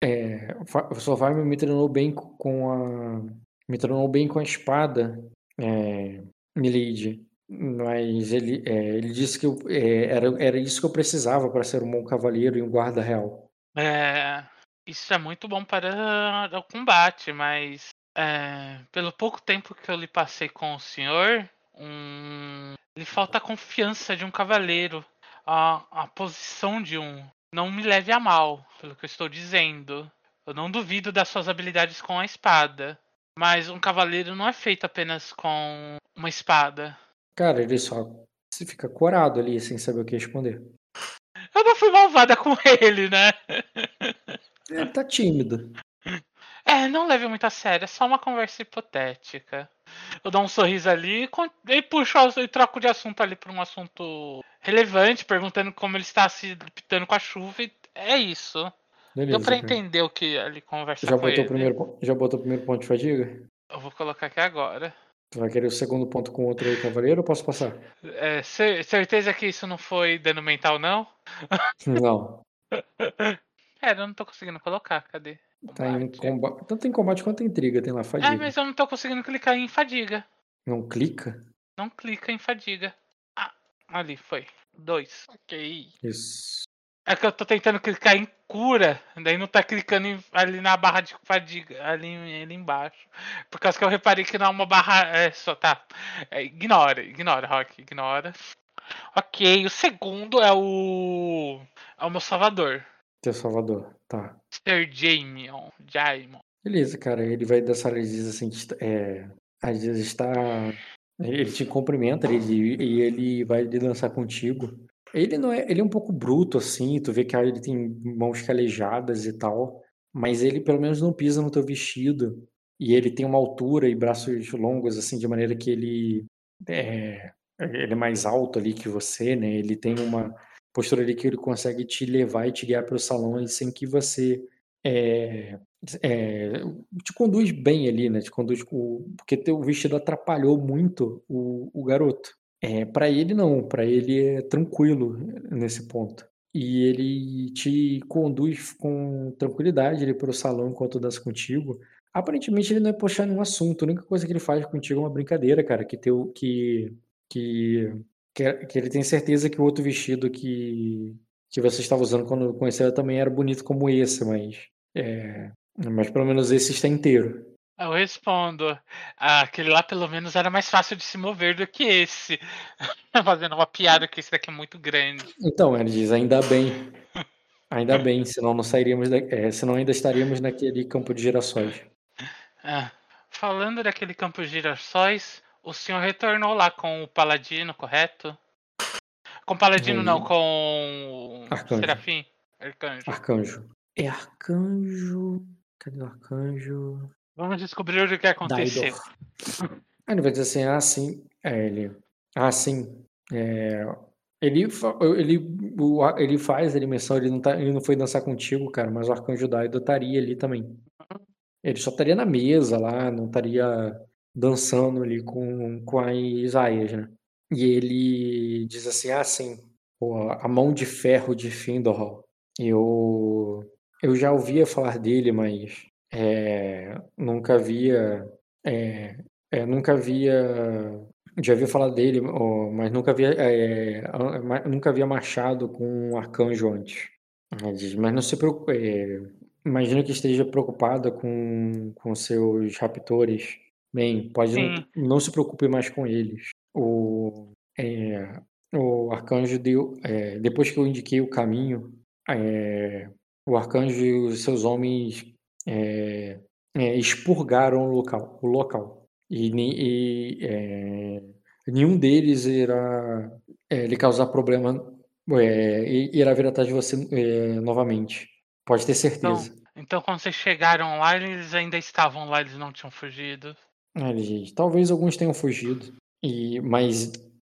é, Fa- Sorvaimon me treinou bem com a. Me treinou bem com a espada. É, Milady. Mas ele, é, ele disse que eu- é, era, era isso que eu precisava para ser um bom cavaleiro e um guarda real. É, isso é muito bom para o combate, mas é, pelo pouco tempo que eu lhe passei com o senhor, um, lhe falta a confiança de um cavaleiro, a, a posição de um. Não me leve a mal, pelo que eu estou dizendo. Eu não duvido das suas habilidades com a espada, mas um cavaleiro não é feito apenas com uma espada. Cara, ele só se fica corado ali, sem saber o que responder. Eu não fui malvada com [LAUGHS] ele, né? Ele tá tímido. É, não leve muito a sério, é só uma conversa hipotética. Eu dou um sorriso ali e puxo e troco de assunto ali para um assunto relevante, perguntando como ele está se adaptando com a chuva. E é isso. Beleza. Deu pra entender o que ele conversa Já com botou, ele. o primeiro, já botou o primeiro ponto de fadiga? Eu vou colocar aqui agora. Tu vai querer o segundo ponto com outro aí, cavaleiro, ou posso passar? É, cer- certeza que isso não foi dano mental, não? [LAUGHS] Não. [LAUGHS] É, eu não tô conseguindo colocar, cadê? Tá em Combate. combate. Tanto em combate quanto em intriga, tem lá fadiga. É, mas eu não tô conseguindo clicar em fadiga. Não clica? Não clica em fadiga. Ah, ali foi. Dois. Ok. Isso. É que eu tô tentando clicar em cura, daí não tá clicando em- ali na barra de fadiga, ali, ali embaixo. Por causa que eu reparei que não é uma barra. É só, tá. É, ignora, ignora, Rock, ignora. Ok, o segundo é o. É o meu salvador. Teu salvador. Tá. Sir Jamion. Jaimon. Beleza, cara. Ele vai dançar, ele diz assim, é, às vezes está. Ele te cumprimenta ele, e ele vai dançar contigo. Ele não é, ele é um pouco bruto assim, tu vê que ele tem mãos calejadas e tal, mas ele pelo menos não pisa no teu vestido. E ele tem uma altura e braços longos assim, de maneira que ele é, ele é mais alto ali que você, né? Ele tem uma postura ali que ele consegue te levar e te guiar para o salão sem que você é, é, te conduz bem ali, né? Te conduz o, porque teu vestido atrapalhou muito o, o garoto. É, para ele não, para ele é tranquilo nesse ponto. E ele te conduz com tranquilidade ali para o salão enquanto dança contigo. Aparentemente ele não é puxar nenhum assunto, a única coisa que ele faz contigo é uma brincadeira, cara, que teu que que que, ele tem certeza que o outro vestido que que você estava usando quando conheceu também era bonito como esse, mas é, mas pelo menos esse está inteiro. Eu respondo. Ah, aquele lá pelo menos era mais fácil de se mover do que esse. [LAUGHS] Fazendo uma piada que esse daqui é muito grande. Então, ele diz, ainda bem. Ainda [LAUGHS] bem, senão não sairíamos da, é, senão ainda estaríamos naquele campo de girassóis. Ah, falando daquele campo de girassóis, o senhor retornou lá com o Paladino, correto? Com o Paladino não, Aí. com Arcanjo. Serafim. Arcanjo. Arcanjo. É arcanjo. Cadê o arcanjo? Vamos descobrir o que aconteceu. Aí ele vai dizer assim, ah, sim. É, ele. Ah, sim. É, ele, ele, ele faz a menção, ele não, tá, ele não foi dançar contigo, cara, mas o arcanjo Daido estaria ali também. Ele só estaria na mesa lá, não estaria dançando ali com, com a Isaías, né? E ele diz assim, ah, sim, pô, a mão de ferro de Findorhal. Eu, eu já ouvia falar dele, mas é, nunca havia, é, é, nunca havia, já havia falar dele, mas nunca havia, nunca havia marchado com um arcanjo antes. Diz, mas não se preocupe, imagino que esteja preocupada com, com seus raptores. Bem, pode não, não se preocupe mais com eles. O, o arcanjo deu, depois que eu indiquei o caminho, o arcanjo e os seus homens é, é, expurgaram o local, o local. E, e, é, nenhum deles irá é, lhe causar problema, é, e irá vir atrás de você é, novamente. Pode ter certeza. Então quando vocês chegaram lá, eles ainda estavam lá, eles não tinham fugido. Gente, talvez alguns tenham fugido, e, mas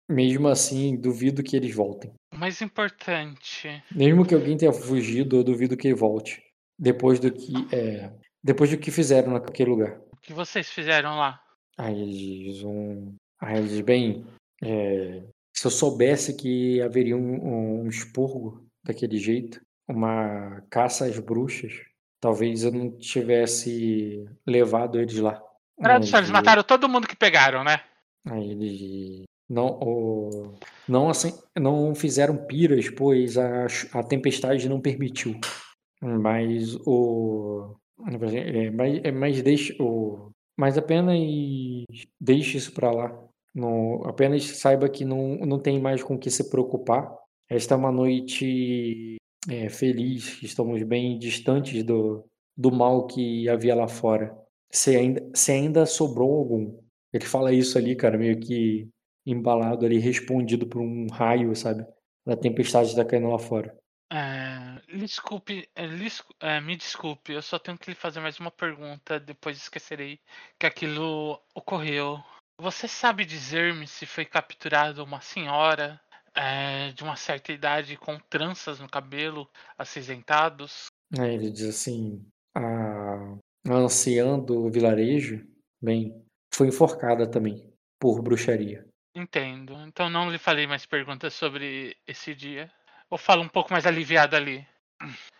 mesmo assim duvido que eles voltem. O mais importante. Mesmo que alguém tenha fugido, eu duvido que ele volte. Depois do que, é, depois do que fizeram naquele lugar. O que vocês fizeram lá? Aí ele diz um. Aí ele diz, bem, é, se eu soubesse que haveria um, um expurgo daquele jeito, uma caça às bruxas, talvez eu não tivesse levado eles lá. Céu, eles ele- mataram todo mundo que pegaram, né? Aí ele não, o, não assim, não fizeram piras, pois a, a tempestade não permitiu. Mas o, é, mas, é, mas deixe o, mas apenas deixe isso para lá. Não, apenas saiba que não, não tem mais com o que se preocupar. Esta é uma noite é, feliz. Estamos bem distantes do, do mal que havia lá fora. Se ainda, se ainda sobrou algum. Ele fala isso ali, cara, meio que embalado ali, respondido por um raio, sabe? Da tempestade que tá caindo lá fora. É, desculpe, é, é, me desculpe, eu só tenho que lhe fazer mais uma pergunta, depois esquecerei que aquilo ocorreu. Você sabe dizer-me se foi capturada uma senhora é, de uma certa idade com tranças no cabelo, acinzentados? Aí ele diz assim: a, a anciã do vilarejo, bem, foi enforcada também por bruxaria. Entendo. Então não lhe falei mais perguntas sobre esse dia. Ou falo um pouco mais aliviado ali.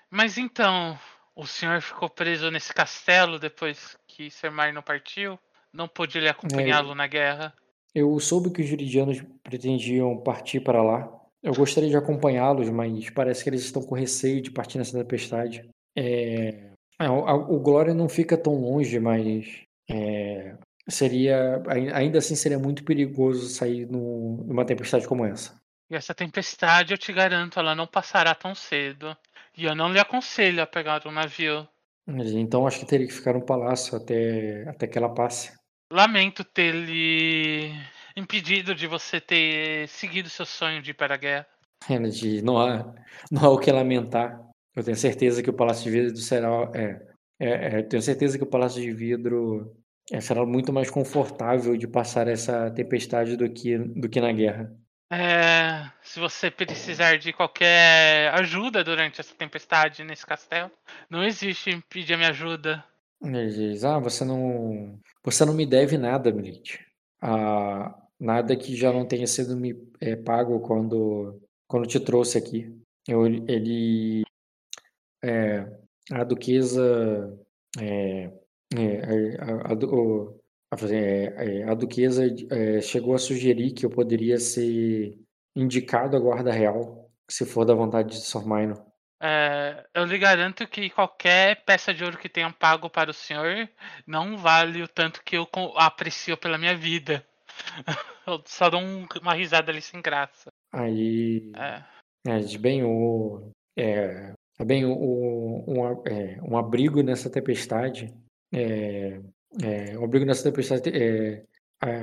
Mas então, o senhor ficou preso nesse castelo depois que Ser não partiu? Não pôde lhe acompanhá-lo na guerra? Eu soube que os viridianos pretendiam partir para lá. Eu gostaria de acompanhá-los, mas parece que eles estão com receio de partir nessa tempestade. É, é, o, o Glória não fica tão longe, mas é, seria ai- ainda assim seria muito perigoso sair no- numa tempestade como essa. E essa tempestade, eu te garanto, ela não passará tão cedo. E eu não lhe aconselho a pegar um navio. Então acho que teria que ficar no palácio até, até que ela passe. Lamento ter lhe impedido de você ter seguido seu sonho de ir para a guerra. Ela diz, não há, não há o que lamentar. Eu tenho certeza que o Palácio de Vidro será. É, é, é, tenho certeza que o Palácio de Vidro é, será muito mais confortável de passar essa tempestade do que, do que na guerra. É, se você precisar de qualquer ajuda durante essa tempestade nesse castelo, não existe pedir a minha ajuda. Ele diz, ah, você não. Você não me deve nada, Milite. Ah, nada que já não tenha sido me é, pago quando, quando te trouxe aqui. Eu, ele. É, a duquesa. É, é, a, a, o- a, é, é, a duquesa é, chegou a sugerir que eu poderia ser indicado à guarda real, se for da vontade de Sor Minor. É, eu lhe garanto que qualquer peça de ouro que tenham pago para o senhor não vale o tanto que eu aprecio pela minha vida. [LAUGHS] Eu só dou um- uma risada ali sem graça. Aí. É. É, bem, o, é, bem o, um, a- é, um abrigo nessa tempestade. É, é, um abrigo nessa tempestade. É,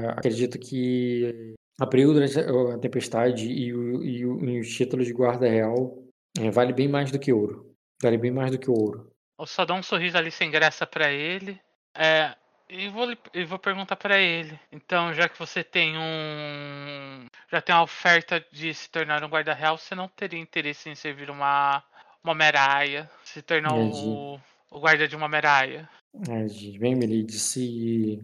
acredito que abrigo durante a tempestade e, o, e, o- e os títulos de guarda real é, vale bem mais do que ouro. Vale bem mais do que ouro. Eu só dou um sorriso ali sem graça pra ele. É, e vou, e vou perguntar pra ele. Então, já que você tem um. Já tem uma oferta de se tornar um guarda real, você não teria interesse em servir uma. Uma meraia. Se tornar o, o guarda de uma meraia. É, bem, Melide, se,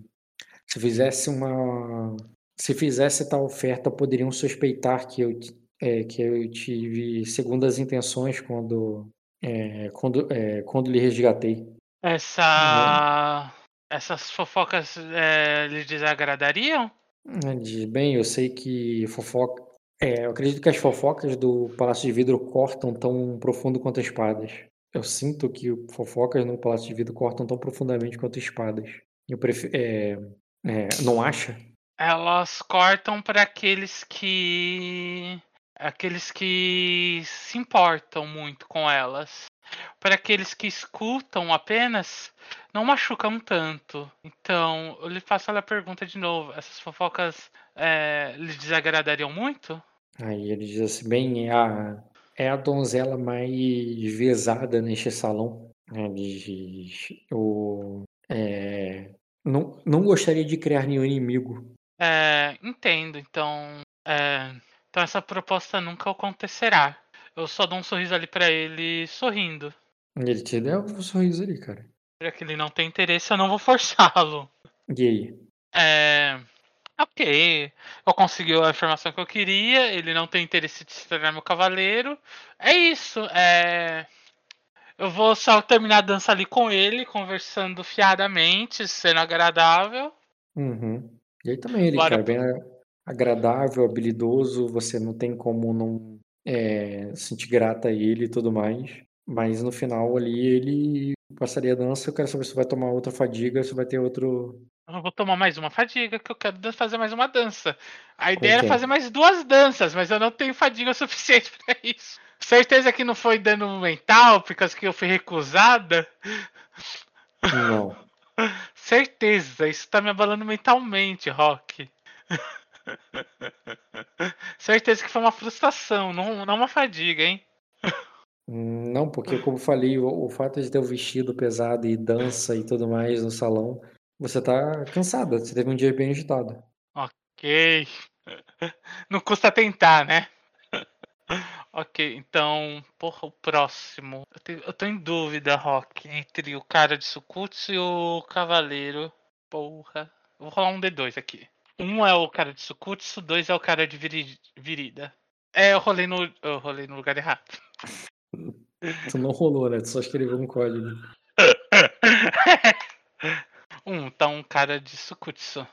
se fizesse uma. Se fizesse tal oferta, poderiam suspeitar que eu, é, que eu tive segundas intenções quando, é, quando, é, quando lhe resgatei. Essa. Essas fofocas é, lhe desagradariam? É, Diz bem, eu sei que fofoca. É, eu acredito que as fofocas do Palácio de Vidro cortam tão profundo quanto espadas. Eu sinto que fofocas no Palácio de Vidro cortam tão profundamente quanto espadas. Eu prefiro. É, é, não acha? Elas cortam para aqueles que. aqueles que se importam muito com elas. Para aqueles que escutam apenas, não machucam tanto. Então, eu lhe faço a pergunta de novo: essas fofocas é, lhe desagradariam muito? Aí ele diz assim, bem, a, é a donzela mais vezada neste salão. Ele diz, eu é, não, não gostaria de criar nenhum inimigo. É, entendo, então. é, então essa proposta nunca acontecerá. Eu só dou um sorriso ali para ele, sorrindo. Ele te deu um sorriso ali, cara. Já que ele não tem interesse, eu não vou forçá-lo. E aí? É. Ok. Eu consegui a informação que eu queria. Ele não tem interesse de se tornar meu cavaleiro. É isso. É. Eu vou só terminar a dança ali com ele, conversando fiadamente, sendo agradável. Uhum. E aí também ele, Bora. cara, bem agradável, habilidoso, você não tem como não é, sentir grata a ele e tudo mais. Mas no final ali ele passaria a dança, eu quero saber se vai tomar outra fadiga, se vai ter outro. Eu vou tomar mais uma fadiga, que eu quero fazer mais uma dança. A ideia era fazer mais duas danças, mas eu não tenho fadiga [LAUGHS] suficiente pra isso. Certeza que não foi dano mental, por causa que eu fui recusada. Não. [LAUGHS] Certeza, isso tá me abalando mentalmente, Rock. [LAUGHS] Certeza que foi uma frustração, não, não uma fadiga, hein? Não, porque como eu falei, o, o fato de ter o vestido pesado e dança e tudo mais no salão, você tá cansada, você teve um dia bem agitado. Ok. [LAUGHS] Não custa tentar, né? [LAUGHS] Ok, então, porra, o próximo. Eu, tenho- eu tô em dúvida, Rock, entre o cara de Sukutsu e o cavaleiro. Porra. Eu vou rolar um D2 aqui. Um é o cara de Sukutsu, dois é o cara de viri- Virida. É, eu rolei no, eu rolei no lugar errado. [LAUGHS] Tu não rolou, né? Tu só escreveu um código. Um, tá um cara de Sukutsu.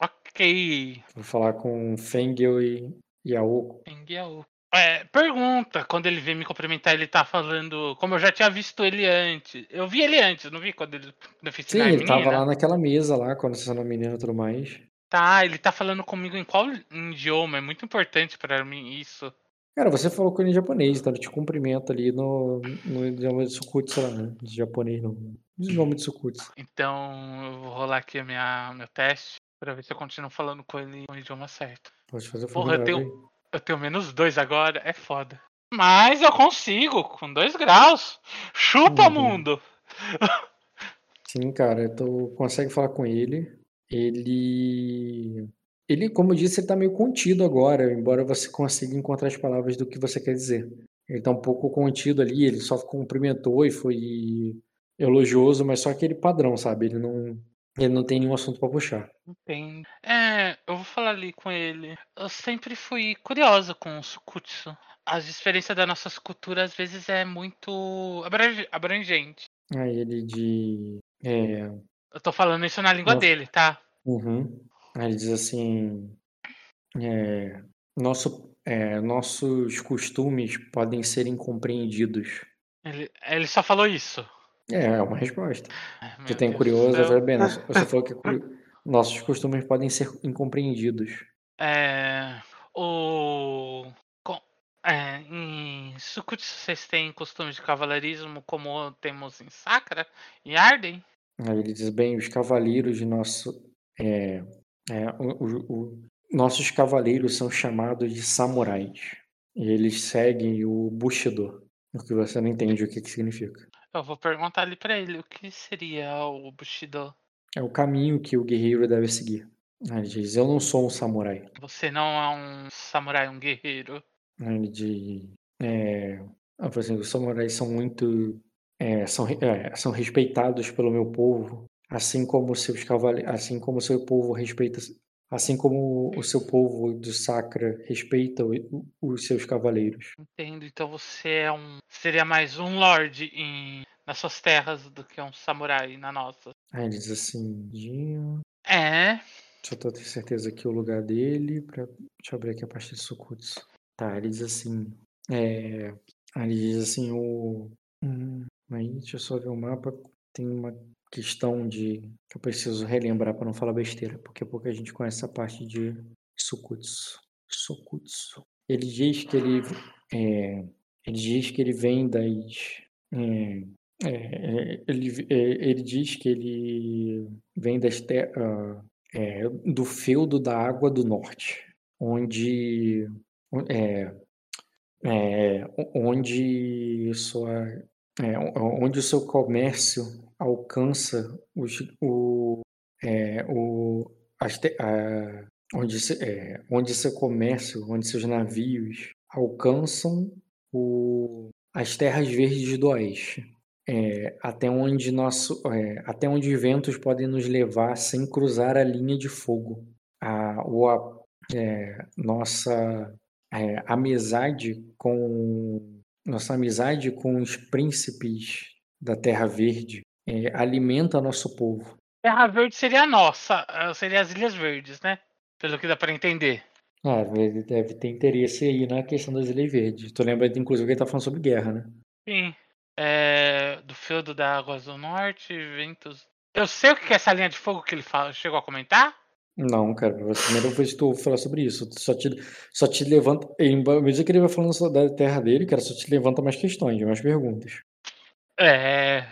Ok. Vou falar com Fengel e, e Aoko. Enguiaú. É, pergunta, quando ele vem me cumprimentar, ele tá falando. Como eu já tinha visto ele antes. Eu vi ele antes, não vi quando ele quando eu fiz Sim, ele tava menina? lá naquela mesa lá, quando você era menina e tudo mais. Tá, ele tá falando comigo em qual idioma? É muito importante pra mim isso. Cara, você falou com ele em japonês, então ele te cumprimenta ali no, no idioma de Sukutsu lá, né? De japonês não. No idioma de Sukutsu. Então eu vou rolar aqui a minha, meu teste pra ver se eu continuo falando com ele com o idioma certo. Pode fazer o Porra, eu tenho- Eu tenho menos dois agora, é foda. Mas eu consigo, com dois graus. Chupa, Uhum. mundo! Sim, cara, tu consegue falar com ele. Ele. Ele, como eu disse, ele tá meio contido agora, embora você consiga encontrar as palavras do que você quer dizer. Ele tá um pouco contido ali, ele só cumprimentou e foi elogioso, mas só aquele padrão, sabe? Ele não, ele não tem nenhum assunto pra puxar. Entendo. É, eu vou falar ali com ele. Eu sempre fui curiosa com o Sukutsu. As diferenças das nossas culturas às vezes é muito abrange- abrangente. Aí ele de. É, Eu tô falando isso na língua Nossa. dele, tá? Uhum. Aí ele diz assim: é, nosso, é, nossos costumes podem ser incompreendidos. Ele, ele só falou isso. É, é uma resposta. Ai, meu Você tem Deus curioso, céu. bem. [LAUGHS] Você falou que nossos costumes podem ser incompreendidos. É, o. com- é, em Sukutsu vocês têm costume de cavaleirismo como temos em Sakura e Arden? Aí ele diz: bem, os cavaleiros de nosso. É, é, o- o- o- nossos cavaleiros são chamados de samurais. E eles seguem o Bushido. O que você não entende o que, que significa. Eu vou perguntar ali pra ele o que seria o Bushido. É o caminho que o guerreiro deve seguir. Ele diz: Eu não sou um samurai. Você não é um samurai, um guerreiro. Ele diz: é, ah, por exemplo, os samurais são muito. é, são, é, são respeitados pelo meu povo, assim como seus cavaleiros, assim como seu povo respeita, assim como o seu povo do Sacra respeita os seus cavaleiros. Entendo. Então você é um. Seria mais um lord em, nas suas terras do que um samurai na nossa. Aí ele diz assim: "Dinho, É. Só tô ter certeza aqui o lugar dele. Pra... Deixa eu abrir aqui a parte de Sukutsu. Tá, ele diz assim. É... Aí ele diz assim, o. Hum, aí, deixa eu só ver o mapa. Tem uma questão de. que eu preciso relembrar pra não falar besteira, porque pouca gente conhece essa parte de Sukutsu. Sukutsu. Ele diz que ele. É... Ele diz que ele vem das. é, é, ele, é, ele diz que ele vem das terras é, do feudo da Água do Norte, onde é, é, onde sua é, onde o seu comércio alcança os, o, é, o as a- onde se- é, onde seu comércio, onde seus navios alcançam o, as terras verdes do oeste. é, até onde nosso, é, até onde ventos podem nos levar sem cruzar a linha de fogo. A, ou a é, nossa é, amizade com nossa amizade com os príncipes da Terra Verde é, alimenta nosso povo. Terra Verde seria a nossa, eh, seria as Ilhas Verdes, né? Pelo que dá para entender. Ah, ele deve ter interesse aí na questão das Ilhas Verdes. Tu lembra, inclusive, que ele tá falando sobre guerra, né? Sim. É, do feudo da Águas do Norte, ventos. Eu sei o que é essa linha de fogo que ele fala, chegou a comentar? Não, cara, é a primeira vez que tu ouve falar sobre isso. Só te, só te levanta. Medida que ele vai falando da terra dele, cara, só te levanta mais questões, mais perguntas. É.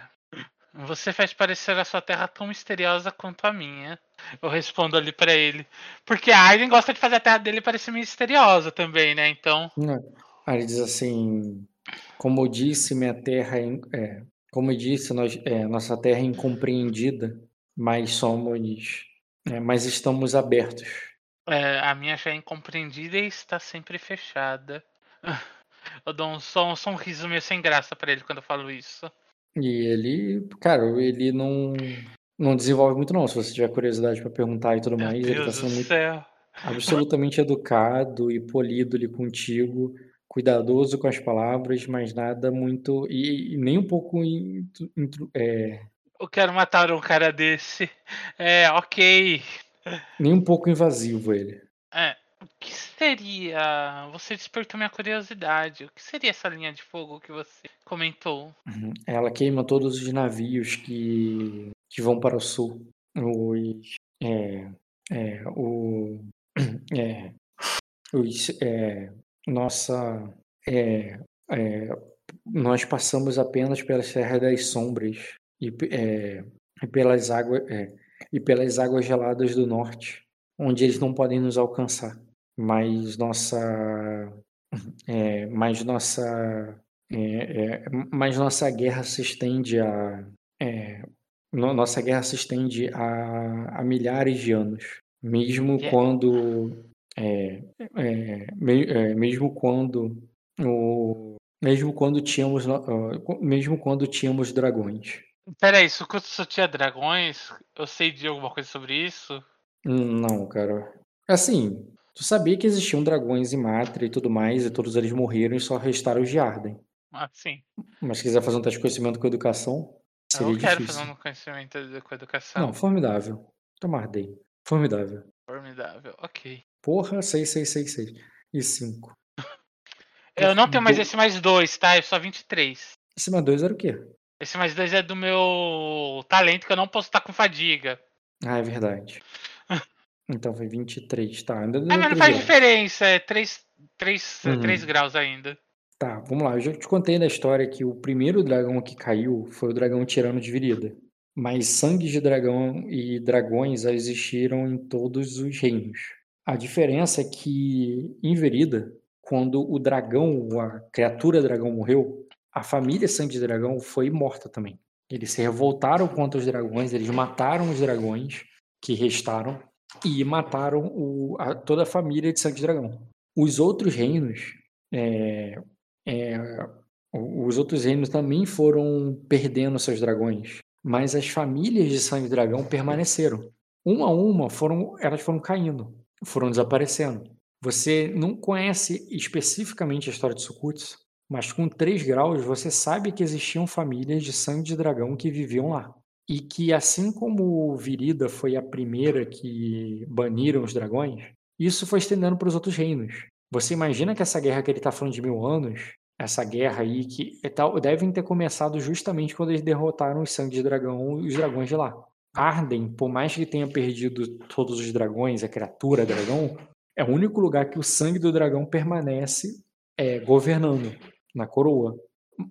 Você faz parecer a sua terra tão misteriosa quanto a minha. Eu respondo ali pra ele. Porque a Aiden gosta de fazer a terra dele parecer misteriosa também, né? Então. Aí ele diz assim: Como eu disse, minha terra é. é como eu disse, nós, é, nossa terra é incompreendida, mas somos é, mas estamos abertos. É, a minha já é incompreendida e está sempre fechada. [LAUGHS] Eu dou um, só, um riso meio sem graça para ele quando eu falo isso. E ele, cara, ele não, não desenvolve muito não. Se você tiver curiosidade para perguntar e tudo Meu mais, Deus ele tá sendo do muito, céu. absolutamente educado e polido ali contigo, cuidadoso com as palavras, mas nada muito e, e nem um pouco é, Eu quero matar um cara desse. É, ok. nem um pouco invasivo ele. É, o que seria. Você despertou minha curiosidade. O que seria essa linha de fogo que você comentou? Uhum. Ela queima todos os navios que, que vão para o sul. Os, é, é, o, [CLEARS THROAT] é, os, é, nossa, é, é, nós passamos apenas pelas terras das sombras e, é, e pelas águas é, e pelas águas geladas do norte, onde eles não podem nos alcançar. Mas nossa, é, mas nossa é, é, mas nossa guerra se estende a. é, no- nossa guerra se estende a, a milhares de anos. Mesmo Que- quando. me- mesmo quando. O, mesmo quando tínhamos. mesmo quando tínhamos dragões. Peraí, Sukuto tinha dragões? Eu sei de alguma coisa sobre isso? Não, cara. Assim, tu sabia que existiam dragões em Matra e tudo mais, e todos eles morreram e só restaram os de Arden. Ah, sim. Mas se quiser fazer um teste de conhecimento com educação, Eu seria não quero difícil. fazer um conhecimento de- com educação. Não, formidável. Tomar Day. Formidável. Formidável, ok. Porra, 6, 6, 6, 6. E 5. [LAUGHS] Eu não tenho mais esse mais dois, tá? É só 23. Esse mais 2 era o quê? Esse mais dois é do meu talento que eu não posso estar com fadiga. Ah, é verdade. [LAUGHS] Então foi 23, tá. Ainda Ah, mas não faz diferença, é 3, 3, Uhum. 3 graus ainda. Tá, vamos lá. Eu já te contei na história que o primeiro dragão que caiu foi o dragão tirano de Virida. Mas sangues de dragão e dragões existiram em todos os reinos. A diferença é que em Virida, quando o dragão, a criatura dragão morreu, a família Sangue de Dragão foi morta também. Eles se revoltaram contra os dragões, eles mataram os dragões que restaram e mataram o- a- toda a família de Sangue de Dragão. Os outros reinos é, é, os outros reinos também foram perdendo seus dragões, mas as famílias de Sangue Dragão permaneceram. Uma a uma foram, elas foram caindo, foram desaparecendo. Você não conhece especificamente a história de Sukutsu, mas com 3 graus você sabe que existiam famílias de Sangue de Dragão que viviam lá. E que assim como Virida foi a primeira que baniram os dragões, isso foi estendendo para os outros reinos. Você imagina que essa guerra que ele está falando de mil anos, essa guerra aí que é tal- devem ter começado justamente quando eles derrotaram os sangue de dragão os dragões de lá. Arden, por mais que tenha perdido todos os dragões, a criatura dragão, é o único lugar que o sangue do dragão permanece é, governando na coroa.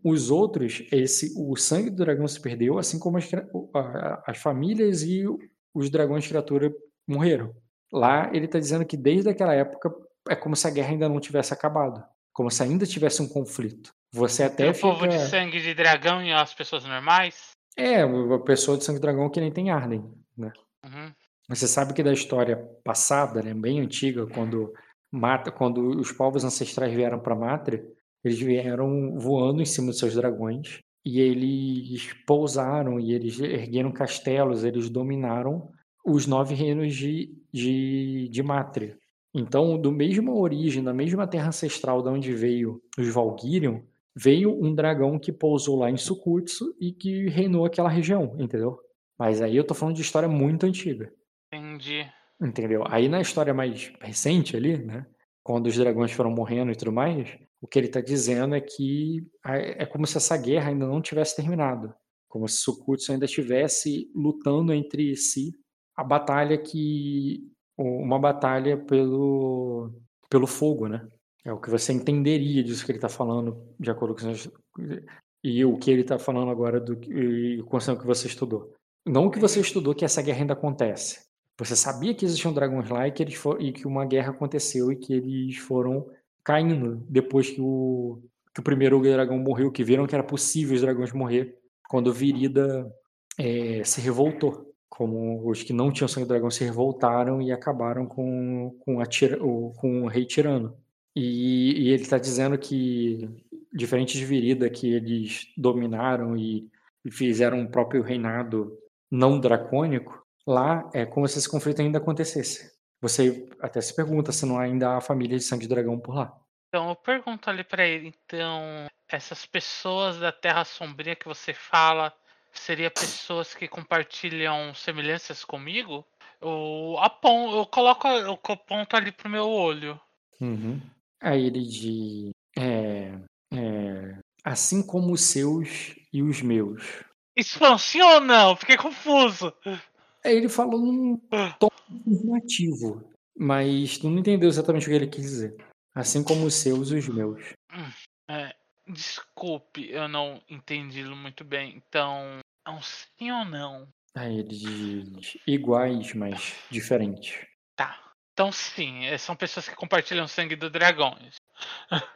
Os outros, esse, o sangue do dragão se perdeu, assim como as, as famílias e os dragões criatura morreram. Lá ele está dizendo que desde aquela época é como se a guerra ainda não tivesse acabado, como se ainda tivesse um conflito. Você até o povo de fica sangue de dragão e as pessoas normais. é a pessoa de sangue dragão que nem tem Arden, né? Uhum. Você sabe que da história passada, né, bem antiga, quando mata, quando os povos ancestrais vieram para Mátria, eles vieram voando em cima dos seus dragões e eles pousaram e eles ergueram castelos, eles dominaram os nove reinos de, de, de Mátria. Então, do mesma origem, da mesma terra ancestral de onde veio os Valkyrion, veio um dragão que pousou lá em Sukutsu e que reinou aquela região, entendeu? Mas aí eu tô falando de história muito antiga. Entendi. Entendeu? Aí na história mais recente ali, né? Quando os dragões foram morrendo e tudo mais, o que ele está dizendo é que é como se essa guerra ainda não tivesse terminado. Como se Sukutsu ainda estivesse lutando entre si a batalha que. Uma batalha pelo, pelo fogo, né? É o que você entenderia disso que ele está falando, de acordo com e o que ele está falando agora do e com o que você estudou. Não o que você estudou que essa guerra ainda acontece. Você sabia que existiam dragões lá e que, eles for, e que uma guerra aconteceu e que eles foram caindo depois que o, que o primeiro dragão morreu, que viram que era possível os dragões morrer, quando Virida é, se revoltou. Como os que não tinham sangue do dragão se revoltaram e acabaram com, com, a com o rei tirano. E, e ele está dizendo que, diferente de Virida, que eles dominaram e, fizeram um próprio reinado não dracônico, lá é como se esse conflito ainda acontecesse. Você até se pergunta se não há ainda há família de sangue de dragão por lá. Então eu pergunto ali para ele, então, essas pessoas da Terra Sombria que você fala, seria pessoas que compartilham semelhanças comigo? Eu, apon, eu coloco eu aponto ali pro meu olho. Uhum. Aí ele diz: é, é, assim como os seus e os meus. Isso foi um sim ou não? Fiquei confuso. Aí ele falou num tom afirmativo, mas tu não entendeu exatamente o que ele quis dizer. Assim como os seus e os meus. Hum, é, desculpe, eu não entendi muito bem. Então, é um sim ou não? Aí ele diz iguais, mas diferentes. Tá. Então sim, é, são pessoas que compartilham sangue do dragão. [LAUGHS]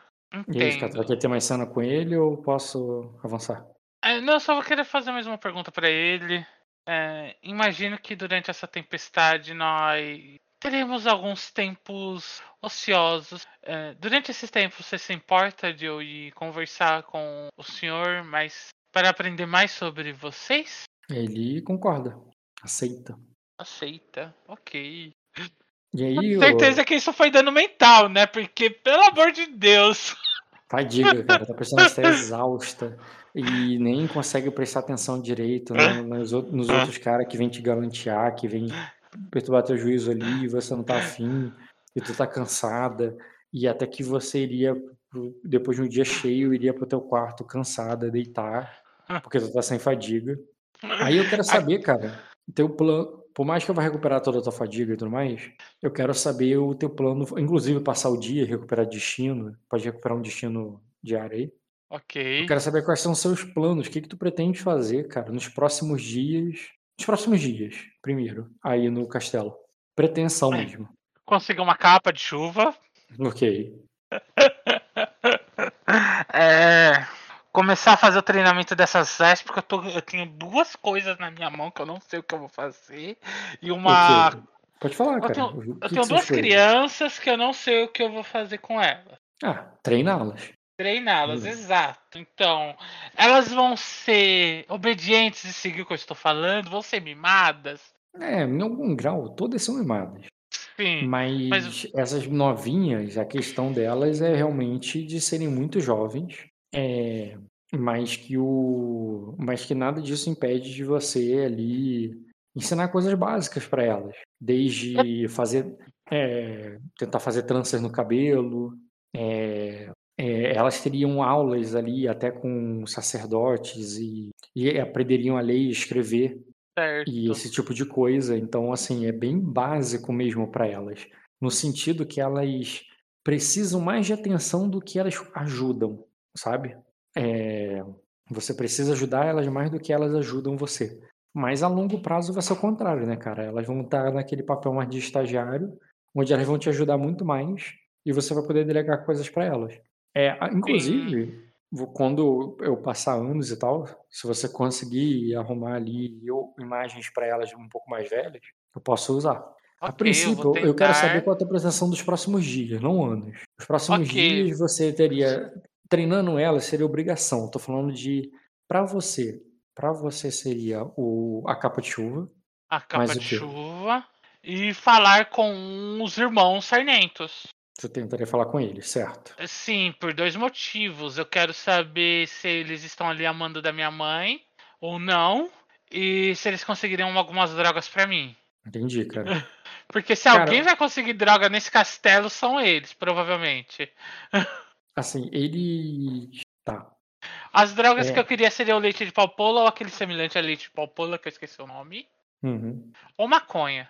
E aí, Scott, vai querer ter mais cena com ele ou posso avançar? É, não, eu só vou querer fazer mais uma pergunta para ele. É, imagino que durante essa tempestade nós teremos alguns tempos ociosos. É, durante esses tempos, você se importa de eu ir conversar com o senhor, mas para aprender mais sobre vocês? Ele concorda, aceita. Aceita, ok. E aí, Com certeza que isso foi dano mental, né? Porque, pelo amor de Deus. [LAUGHS] Fadiga, cara. Tá pensando estar exausta. E nem consegue prestar atenção direito né, nos, nos outros caras que vêm te galantear, que vêm perturbar teu juízo ali, e você não tá afim, e tu tá cansada, e até que você iria, depois de um dia cheio, iria pro teu quarto cansada, deitar, porque tu tá sem fadiga. Aí eu quero saber, cara, teu plano, por mais que eu vá recuperar toda a tua fadiga e tudo mais, eu quero saber o teu plano, inclusive passar o dia, recuperar destino, pode recuperar um destino diário aí. Ok. Eu quero saber quais são os seus planos, o que, que tu pretende fazer, cara, nos próximos dias. Nos próximos dias, primeiro, aí no castelo. Pretensão É. mesmo. Conseguir uma capa de chuva. Ok. [LAUGHS] É, começar a fazer o treinamento dessas vestes, porque eu, tô, eu tenho duas coisas na minha mão que eu não sei o que eu vou fazer. E uma. Pode falar, Eu cara. tenho, eu que tenho duas crianças que eu não sei o que eu vou fazer com elas. Ah, treiná-las. Treiná-las, Hum. exato. Então, elas vão ser obedientes e seguir o que eu estou falando, vão ser mimadas. É, em algum grau, todas são mimadas. Sim. Mas, mas- essas novinhas, a questão delas é realmente de serem muito jovens. É, mas que o. Mas que nada disso impede de você ali ensinar coisas básicas para elas. Desde fazer. é, tentar fazer tranças no cabelo. é, é, elas teriam aulas ali até com sacerdotes e, e aprenderiam a ler e escrever Certo. e esse tipo de coisa. Então, assim, é bem básico mesmo para elas, no sentido que elas precisam mais de atenção do que elas ajudam, sabe? É, você precisa ajudar elas mais do que elas ajudam você. Mas a longo prazo vai ser o contrário, né, cara? Elas vão estar naquele papel mais de estagiário, onde elas vão te ajudar muito mais e você vai poder delegar coisas para elas. É, a- inclusive, vou- quando eu passar anos e tal, se você conseguir arrumar ali eu- imagens para elas um pouco mais velhas, eu posso usar. a Ok, princípio, vou eu quero saber qual é a tua pretensão dos próximos dias, não anos. Os próximos Ok. dias você teria. Treinando elas seria obrigação. Estou falando de Pra você, pra você seria o, a capa de chuva. A capa de chuva. E falar com os irmãos sarnentos. Você tentaria falar com ele, certo? Sim, por dois motivos. Eu quero saber se eles estão ali amando da minha mãe ou não. E se eles conseguiriam algumas drogas pra mim. Entendi, cara. [LAUGHS] Porque se Cara- alguém vai conseguir droga nesse castelo, são eles, provavelmente. [LAUGHS] Assim, ele. Tá. As drogas É. que eu queria seriam o leite de palpola ou aquele semelhante a leite de palpola, que eu esqueci o nome. Uhum. Ou maconha.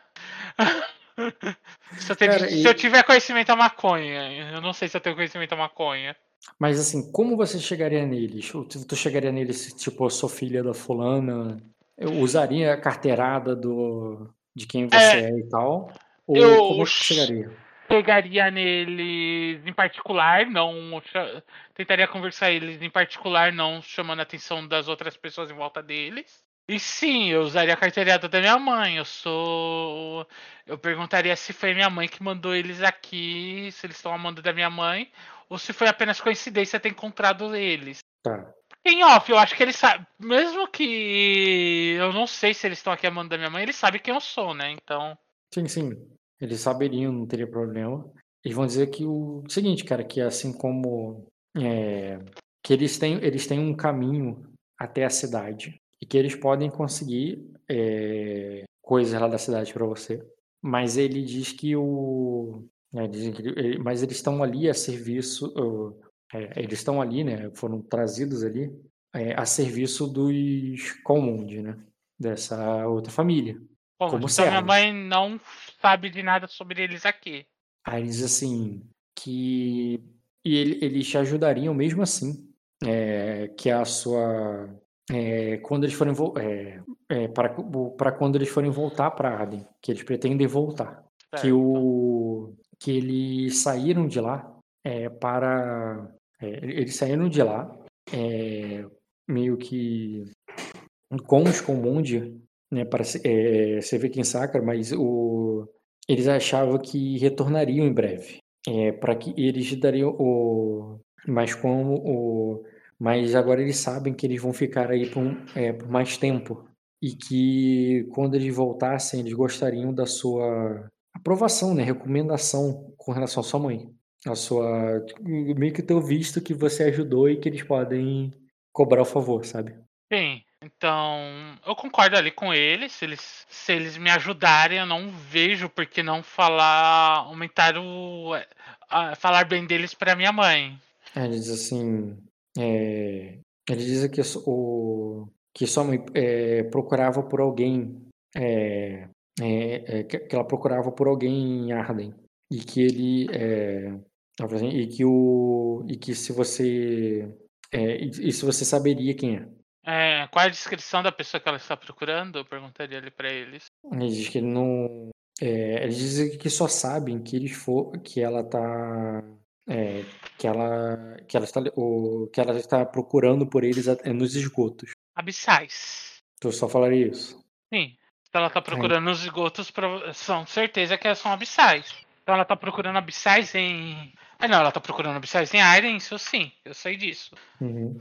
[LAUGHS] se, eu ter- Cara, se e- eu tiver conhecimento a maconha. Eu não sei se eu tenho conhecimento a maconha. Mas assim, como você chegaria neles? Ou Tu chegaria neles, tipo, eu sou filha da fulana? Eu usaria a carteirada do, de quem você é, e tal? Ou eu- como é que chegaria? Pegaria neles em particular, não. Tentaria conversar eles em particular, não chamando a atenção das outras pessoas em volta deles. E sim, eu usaria a carteirada da minha mãe. Eu sou. Eu perguntaria se foi minha mãe que mandou eles aqui, se eles estão amando da minha mãe, ou se foi apenas coincidência ter encontrado eles. Tá. Em off, eu acho que eles sabem. Mesmo que eu não sei se eles estão aqui amando da minha mãe, eles sabem quem eu sou, né? Então. Sim, sim. Eles saberiam, não teria problema. Eles vão dizer que o seguinte, cara, que assim como é, que eles têm, eles têm um caminho até a cidade e que eles podem conseguir é, coisas lá da cidade para você. Mas ele diz que o, né, dizem que ele- mas eles estão ali a serviço, uh, é, eles estão ali, né? Foram trazidos ali é, a serviço dos Colmund, né? Dessa outra família. Bom, Como então minha mãe não sabe de nada sobre eles aqui. Aí diz assim que e ele- eles te ajudariam mesmo assim, é, que a sua é, quando eles forem é, é, para para quando eles forem voltar para Arden, que eles pretendem voltar, que Certo. o que eles saíram de lá é, para é, eles saíram de lá meio que com os Comundi, né, para é, você vê quem saca, mas o eles achavam que retornariam em breve, é, para que eles dariam o, mas como o, mas agora eles sabem que eles vão ficar aí por, é, por mais tempo e que quando eles voltassem eles gostariam da sua aprovação, né, recomendação com relação à sua mãe, a sua meio que teu visto que você ajudou e que eles podem cobrar o favor, sabe? Sim, então eu concordo ali com eles. Se eles, se eles me ajudarem, eu não vejo por que não falar, aumentar o. a- falar bem deles pra minha mãe. Aí Ele diz assim, é, ele diz que o que sua mãe é, procurava por alguém, é, é, é, que ela procurava por alguém em Arden e que ele é, assim, e que o e que se você é, e, e se você saberia quem é. É, qual é a descrição da pessoa que ela está procurando? Eu perguntaria ali pra eles. Ele diz que ele não. É, eles dizem que só sabem que eles for, que ela tá. é, que ela. Que ela está, o, que ela está procurando por eles é, nos esgotos. Abissais. Tu só falaria isso. Sim. Se ela tá procurando nos esgotos, são certeza que elas são abissais. Então ela tá procurando abissais em. Ah não, ela tá procurando abissais em Iron, isso sim, eu sei disso. Uhum.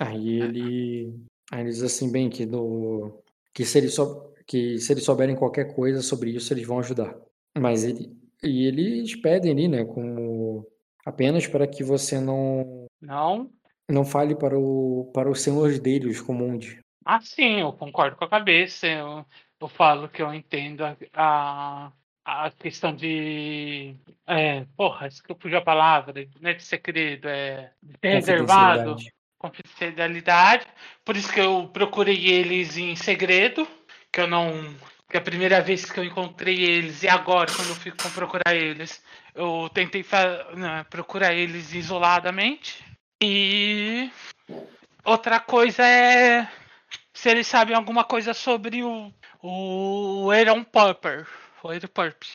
Aí ele. Aí ele diz assim, bem, que no. Que se eles, sou, que se eles souberem qualquer coisa sobre isso, eles vão ajudar. Mas ele. E eles pedem ali, né? Como. Apenas para que você não. Não? Não fale para o, para os senhores dele, os comuns. Ah, sim, eu concordo com a cabeça. Eu, eu falo que eu entendo a, a, a questão de. É, porra, isso que eu fugi a palavra, não é de segredo, é de ser reservado. Confidencialidade. Por isso que eu procurei eles em segredo, que eu não. Que a primeira vez que eu encontrei eles e agora, quando eu fico com procurar eles, eu tentei fa- né, procurar eles isoladamente. E outra coisa é se eles sabem alguma coisa sobre o o Aaron Purper. O Aaron Purper.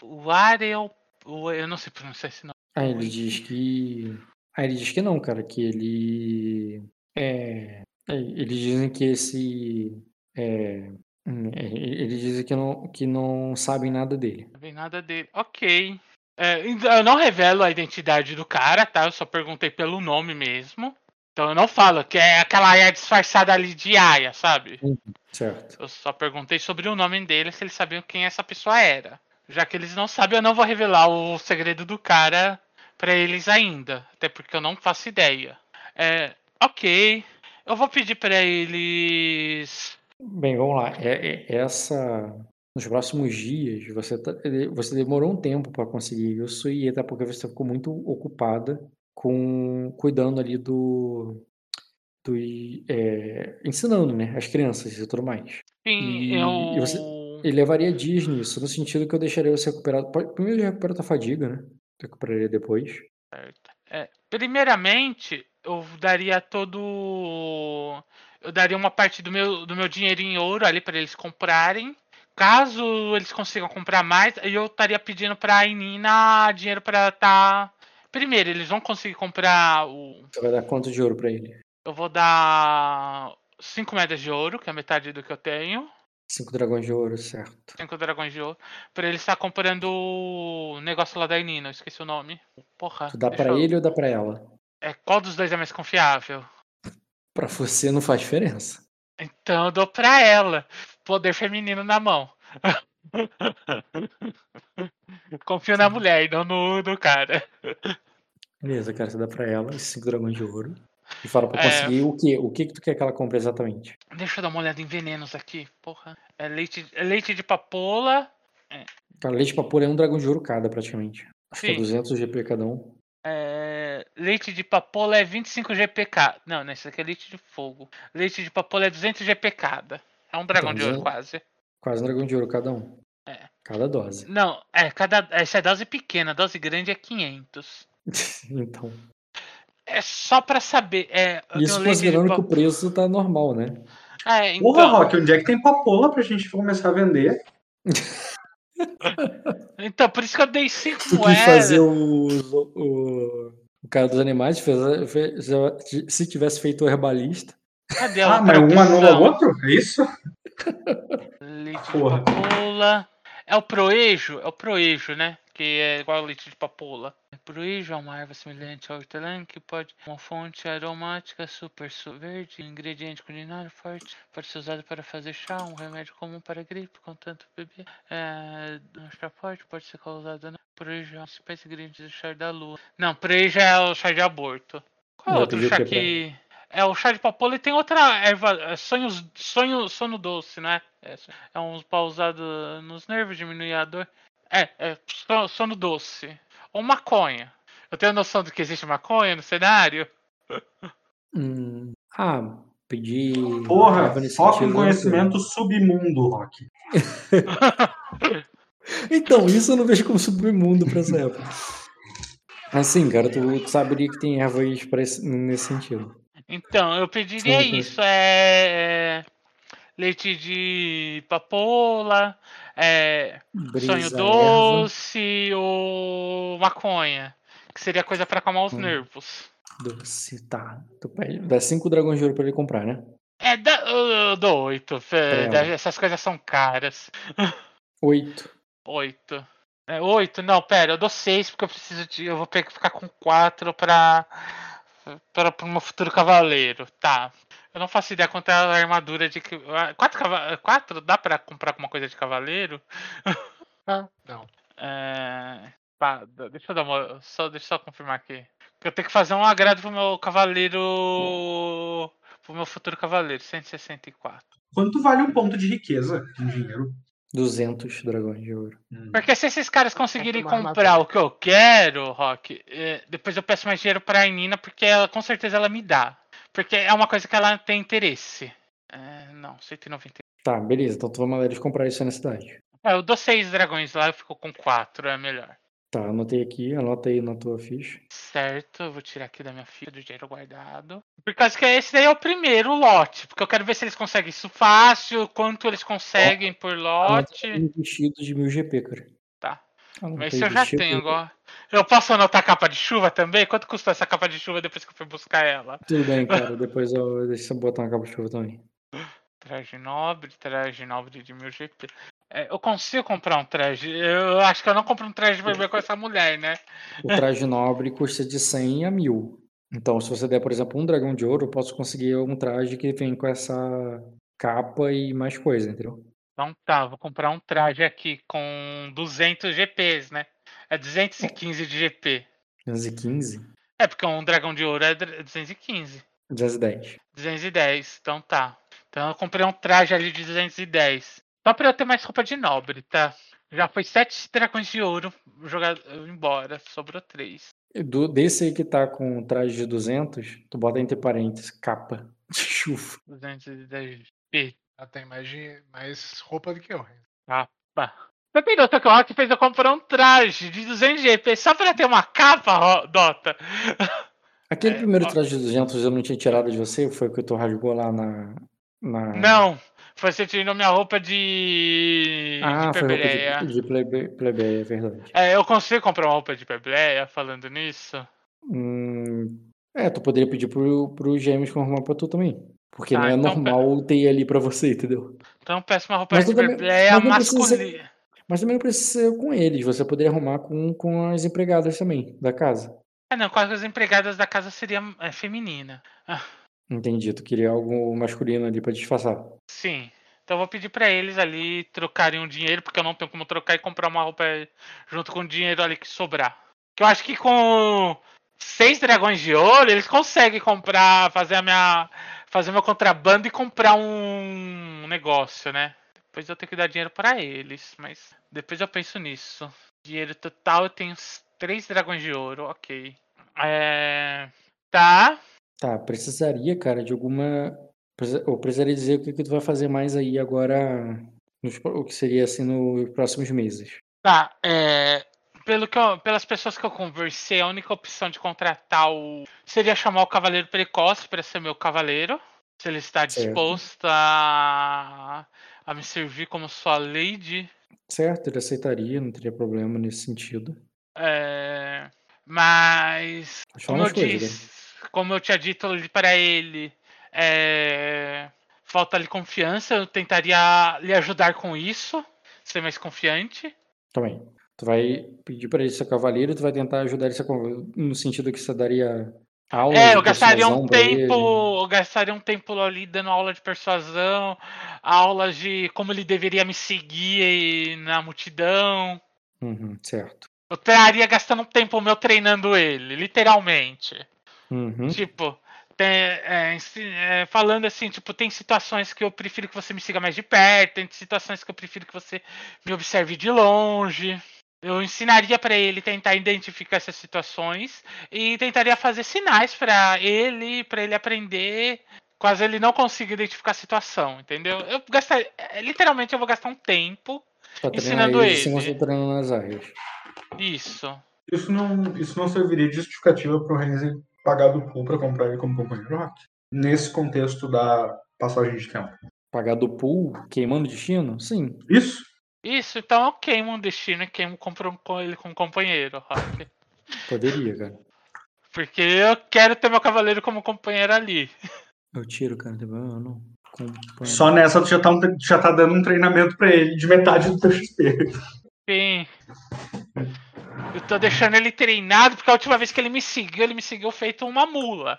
O Aaron. o- Eu não sei pronunciar esse nome. Aí ele diz que. Aí ele diz que não, cara, que ele. É. é, Eles dizem que esse. É, hum, é, eles dizem que não, que não sabem nada dele. Não vem nada dele. Ok. É, então, eu não revelo a identidade do cara, tá? Eu só perguntei pelo nome mesmo. Então eu não falo que é aquela Aya disfarçada ali de Aya, sabe? Certo. Eu só perguntei sobre o nome dele, se eles sabiam quem essa pessoa era. Já que eles não sabem, eu não vou revelar o segredo do cara pra eles ainda. Até porque eu não faço ideia. É, ok. Eu vou pedir pra eles. Bem, vamos lá. É, é- essa. Nos próximos dias, você, tá- você demorou um tempo para conseguir isso e até porque você ficou muito ocupada com cuidando ali do, do é, ensinando, né, as crianças e tudo mais. Sim, E- eu. e você- E levaria dias nisso, no sentido que eu deixaria você recuperar. Primeiro recupera tua fadiga, né? Recuperaria depois. É, primeiramente, eu daria todo. Eu daria uma parte do meu, do meu dinheiro em ouro ali para eles comprarem. Caso eles consigam comprar mais, eu estaria pedindo pra Inina dinheiro pra tá. Primeiro, eles vão conseguir comprar o. Você vai dar quanto de ouro pra ele? Eu vou dar 5 moedas de ouro, que é a metade do que eu tenho. Cinco dragões de ouro, certo. 5 dragões de ouro. Pra ele estar comprando o negócio lá da Inina, eu esqueci o nome. Porra. Tu dá pra eu- ele ou dá pra ela? É, qual dos dois é mais confiável? Pra você não faz diferença. Então eu dou pra ela. Poder feminino na mão. [LAUGHS] Confio na mulher e não no, no cara. Beleza, cara, você dá pra ela esses cinco dragões de ouro. E fala pra É. conseguir o quê? O que que tu quer que ela compre exatamente? Deixa eu dar uma olhada em venenos aqui. Porra. É leite, é leite de papoula. Cara, leite papoula é um dragão de ouro cada, praticamente. Acho que é Sim. 200 GP cada um. É, leite de papoula é 25 GPK. Não, não, isso aqui é leite de fogo. Leite de papoula é 200 GP cada. É um dragão Então, de ouro duzen- quase. Quase um dragão de ouro cada um. É. Cada dose. Não, é cada. Essa é dose pequena, dose grande é 500. [LAUGHS] então. É só pra saber. É, Isso considerando que o preço tá normal, né? É, Porra, então, Rock, onde é que tem papoula pra gente começar a vender? [LAUGHS] então, por isso que eu dei 5 Tu quis moedas. fazer o, o, o cara dos animais, fez, fez- se tivesse feito o herbalista. Cadê Ah, mas um anula o outro? É isso? Leite Porra. de papoula. É o proejo? É o proejo, né? Que é igual leite de papoula. Proejo é uma erva semelhante ao hortelã que pode uma fonte aromática super su- verde, ingrediente culinário forte, pode ser usado para fazer chá, um remédio comum para gripe, contanto beber. É, um chá forte pode ser causado na proejo é um dos principais ingredientes do chá da lua. Não, proejo é o chá de aborto. Qual é outro chá que pra- que... É o chá de papoula e tem outra erva, é sonhos, sonho, sono doce, né? É, é um pausado nos nervos, diminuir a dor. É, é so- sono doce. Ou maconha. Eu tenho noção de que existe maconha no cenário. Hum, ah, pedir. Porra, foca em sentido, conhecimento submundo, Rock. [LAUGHS] Então, isso eu não vejo como submundo pra essa época. Mas sim, cara, tu, tu saberia que tem ervas esse- nesse sentido. Então, eu pediria Sim, sim. isso. É, leite de papoula, é, Brisa, sonho erva, doce ou maconha. Que seria coisa pra acalmar os Hum. nervos. doce, tá. Dá cinco dragões de ouro pra ele comprar, né? É, dá, dou oito. Ela. Essas coisas são caras. [LAUGHS] Oito. Oito. É, oito? Não, pera, eu dou seis porque eu preciso de. Eu vou ficar com quatro pra. Para o meu futuro cavaleiro. Tá. Eu não faço ideia quanto é a armadura de. que- ah, Quatro, cava- quatro? Dá pra comprar alguma coisa de cavaleiro? [LAUGHS] Não. É. pá, deixa eu dar uma. Só, deixa eu só confirmar aqui. Eu tenho que fazer um agrado pro meu cavaleiro. pro meu futuro cavaleiro. 164. Quanto vale um ponto de riqueza em dinheiro? 200 dragões de ouro. Hum. Porque se esses caras conseguirem uma comprar o que eu quero, Rock, é, depois eu peço mais dinheiro pra Nina, porque ela, com certeza ela me dá. Porque é uma coisa que ela tem interesse. É, não, 190. Tá, beleza. Então tu vai mandar eles comprar isso aí na cidade. É, eu dou seis dragões lá, eu fico com quatro, é melhor. Tá, anotei aqui, anota aí na tua ficha. Certo, eu vou tirar aqui da minha ficha do dinheiro guardado. Por causa que esse daí é o primeiro lote. Porque eu quero ver se eles conseguem isso fácil, quanto eles conseguem por lote. Anota um vestido de 1000 GP, cara. Tá. Mas isso eu já tenho agora. Eu posso anotar a capa de chuva também? Quanto custou essa capa de chuva depois que eu fui buscar ela? Tudo bem, [LAUGHS] cara. Depois eu deixa eu botar uma capa de chuva também. Traje nobre, traje nobre de 1000 GP. É, eu consigo comprar um traje. Eu acho que eu não compro um traje de bebê com essa mulher, né? O traje nobre custa de 100 a 1000. Então, se você der, por exemplo, um dragão de ouro, eu posso conseguir um traje que vem com essa capa e mais coisa, entendeu? Então tá, vou comprar um traje aqui com 200 GPs, né? É 215 de GP. 215? É, porque um dragão de ouro é 215. 210. 210, então tá. Então eu comprei um traje ali de 210. Só pra eu ter mais roupa de nobre, tá? Já foi sete dragões de ouro jogado embora, sobrou três. Do, desse aí que tá com traje de 200, tu bota entre parênteses, capa de [LAUGHS] chuva. 210 P. Ela tem mais, de, mais roupa do que eu. Capa. Você tem noção que o Rock fez eu comprar um traje de 200 GP só pra ter uma capa, Dota? [LAUGHS] Aquele É, primeiro ó. traje de 200 eu não tinha tirado de você? Foi o que tu rasgou lá na. na... Não, você tirou minha roupa de. Ah, de plebreia. de, de plebe, plebeia, é verdade. É, eu consigo comprar uma roupa de plebreia falando nisso? Hum, é, tu poderia pedir pro, pro Gêmeos arrumar pra tu também. Porque Ah, não é então normal ter ali pra você, entendeu? Então eu peço uma roupa Mas de ser- masculina. Mas também não precisa ser com eles, você poderia arrumar com, com as empregadas também, da casa. Ah, não, quase as empregadas da casa seria é, feminina. Ah, Entendi, tu queria algo masculino ali pra disfarçar. sim. Então eu vou pedir pra eles ali trocarem um dinheiro, porque eu não tenho como trocar e comprar uma roupa junto com o dinheiro ali que sobrar. Que eu acho que com seis dragões de ouro, eles conseguem comprar, fazer a minha. fazer meu contrabando e comprar um negócio, né? Depois eu tenho que dar dinheiro pra eles, mas depois eu penso nisso. Dinheiro total eu tenho três dragões de ouro, ok. É. Tá. Tá, precisaria, cara, de alguma. precisa- Eu precisaria dizer o que, que tu vai fazer mais aí agora, nos pro- o que seria assim nos próximos meses. Tá, é. Pelo que eu- pelas pessoas que eu conversei, a única opção de contratar o. seria chamar o Cavaleiro Precoce para ser meu cavaleiro. Se ele está Certo. disposto a, a me servir como sua lady. Certo, ele aceitaria, não teria problema nesse sentido. É, mas. Como eu umas coisas, né? disse, como eu tinha dito para ele, é, falta-lhe confiança, eu tentaria lhe ajudar com isso, ser mais confiante. Também. Tu vai pedir pra ele ser cavaleiro, tu vai tentar ajudar ele no sentido que você daria aula É, de eu gastaria um tempo, eu gastaria um tempo ali dando aula de persuasão, aulas de como ele deveria me seguir na multidão. Uhum, certo. Eu estaria gastando um tempo meu treinando ele, literalmente. Uhum. Tipo, tem- é, é, falando assim, tipo, tem situações que eu prefiro que você me siga mais de perto, tem situações que eu prefiro que você me observe de longe. Eu ensinaria pra ele tentar identificar essas situações e tentaria fazer sinais pra ele, pra ele aprender, caso ele não consiga identificar a situação, entendeu? Eu gastaria, é, literalmente eu vou gastar um tempo ensinando ele, treinando nas áreas. isso. Isso não, isso não serviria de justificativa pro Renzi pagar do pool pra comprar ele como companheiro rock. Nesse contexto da passagem de tempo. Pagar do pool, queimando destino? Sim. Isso? Isso, então eu queimo um destino e queimo compro- com ele como companheiro, Rock. Poderia, cara. Porque eu quero ter meu cavaleiro como companheiro ali. Eu tiro, cara, problema não. Acompanha. Só nessa tu já tá, um- já tá dando um treinamento pra ele de metade do teu XP. Sim. Eu tô deixando ele treinado, porque a última vez que ele me seguiu, ele me seguiu feito uma mula.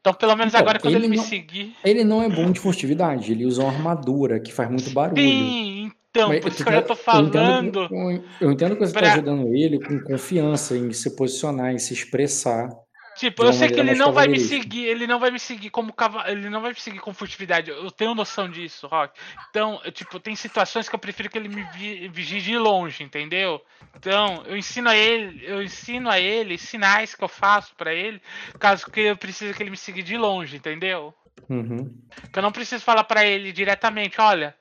Então, pelo menos Então, agora, quando ele, ele me não- seguir. Ele não é bom de furtividade, ele usa uma armadura que faz muito barulho. Sim, então, Mas por isso que eu já tá- tô eu entendo falando. que- Eu entendo que você pra- está ajudando ele com confiança em se posicionar, em se expressar. Tipo, eu sei que ele não vai me seguir, ele não vai me seguir como cavalo, ele não vai me seguir com furtividade. Eu tenho noção disso, Rock. Então, eu, tipo, tem situações que eu prefiro que ele me vi- vigie de longe, entendeu? Então, eu ensino a ele, eu ensino a ele sinais que eu faço pra ele, caso que eu precise que ele me siga de longe, entendeu? Uhum. Que eu não preciso falar pra ele diretamente, olha,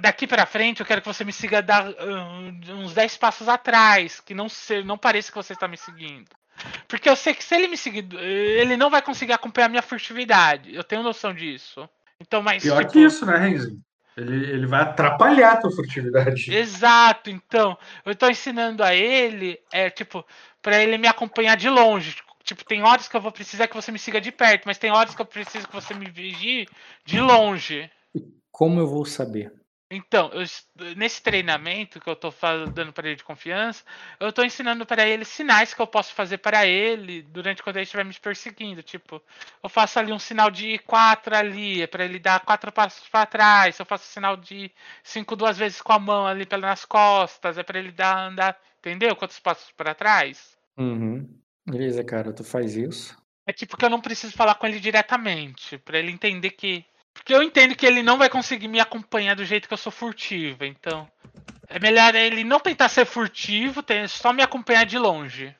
daqui pra frente eu quero que você me siga da, ah, uns 10 passos atrás, que não se, não pareça que você está me seguindo. Porque eu sei que se ele me seguir, ele não vai conseguir acompanhar minha furtividade. Eu tenho noção disso. Então, mas Pior tipo, que isso, né, Renzi? Ele, ele vai atrapalhar a tua furtividade. [LAUGHS] Exato, então, eu tô ensinando a ele, é tipo, pra ele me acompanhar de longe. Tipo, tem horas que eu vou precisar que você me siga de perto, mas tem horas que eu preciso que você me vigie de longe. Como eu vou saber? Então, eu es- nesse treinamento que eu tô fa- dando para ele de confiança, eu tô ensinando para ele sinais que eu posso fazer para ele durante quando ele estiver me perseguindo. Tipo, eu faço ali um sinal de quatro ali, é para ele dar quatro passos para trás. Eu faço sinal de cinco duas vezes com a mão ali pela- nas costas, é para ele dar andar, entendeu? Quantos passos para trás? Uhum. Beleza, cara, tu faz isso. É tipo que eu não preciso falar com ele diretamente, pra ele entender que. Porque eu entendo que ele não vai conseguir me acompanhar do jeito que eu sou furtivo, então. É melhor ele não tentar ser furtivo, só me acompanhar de longe.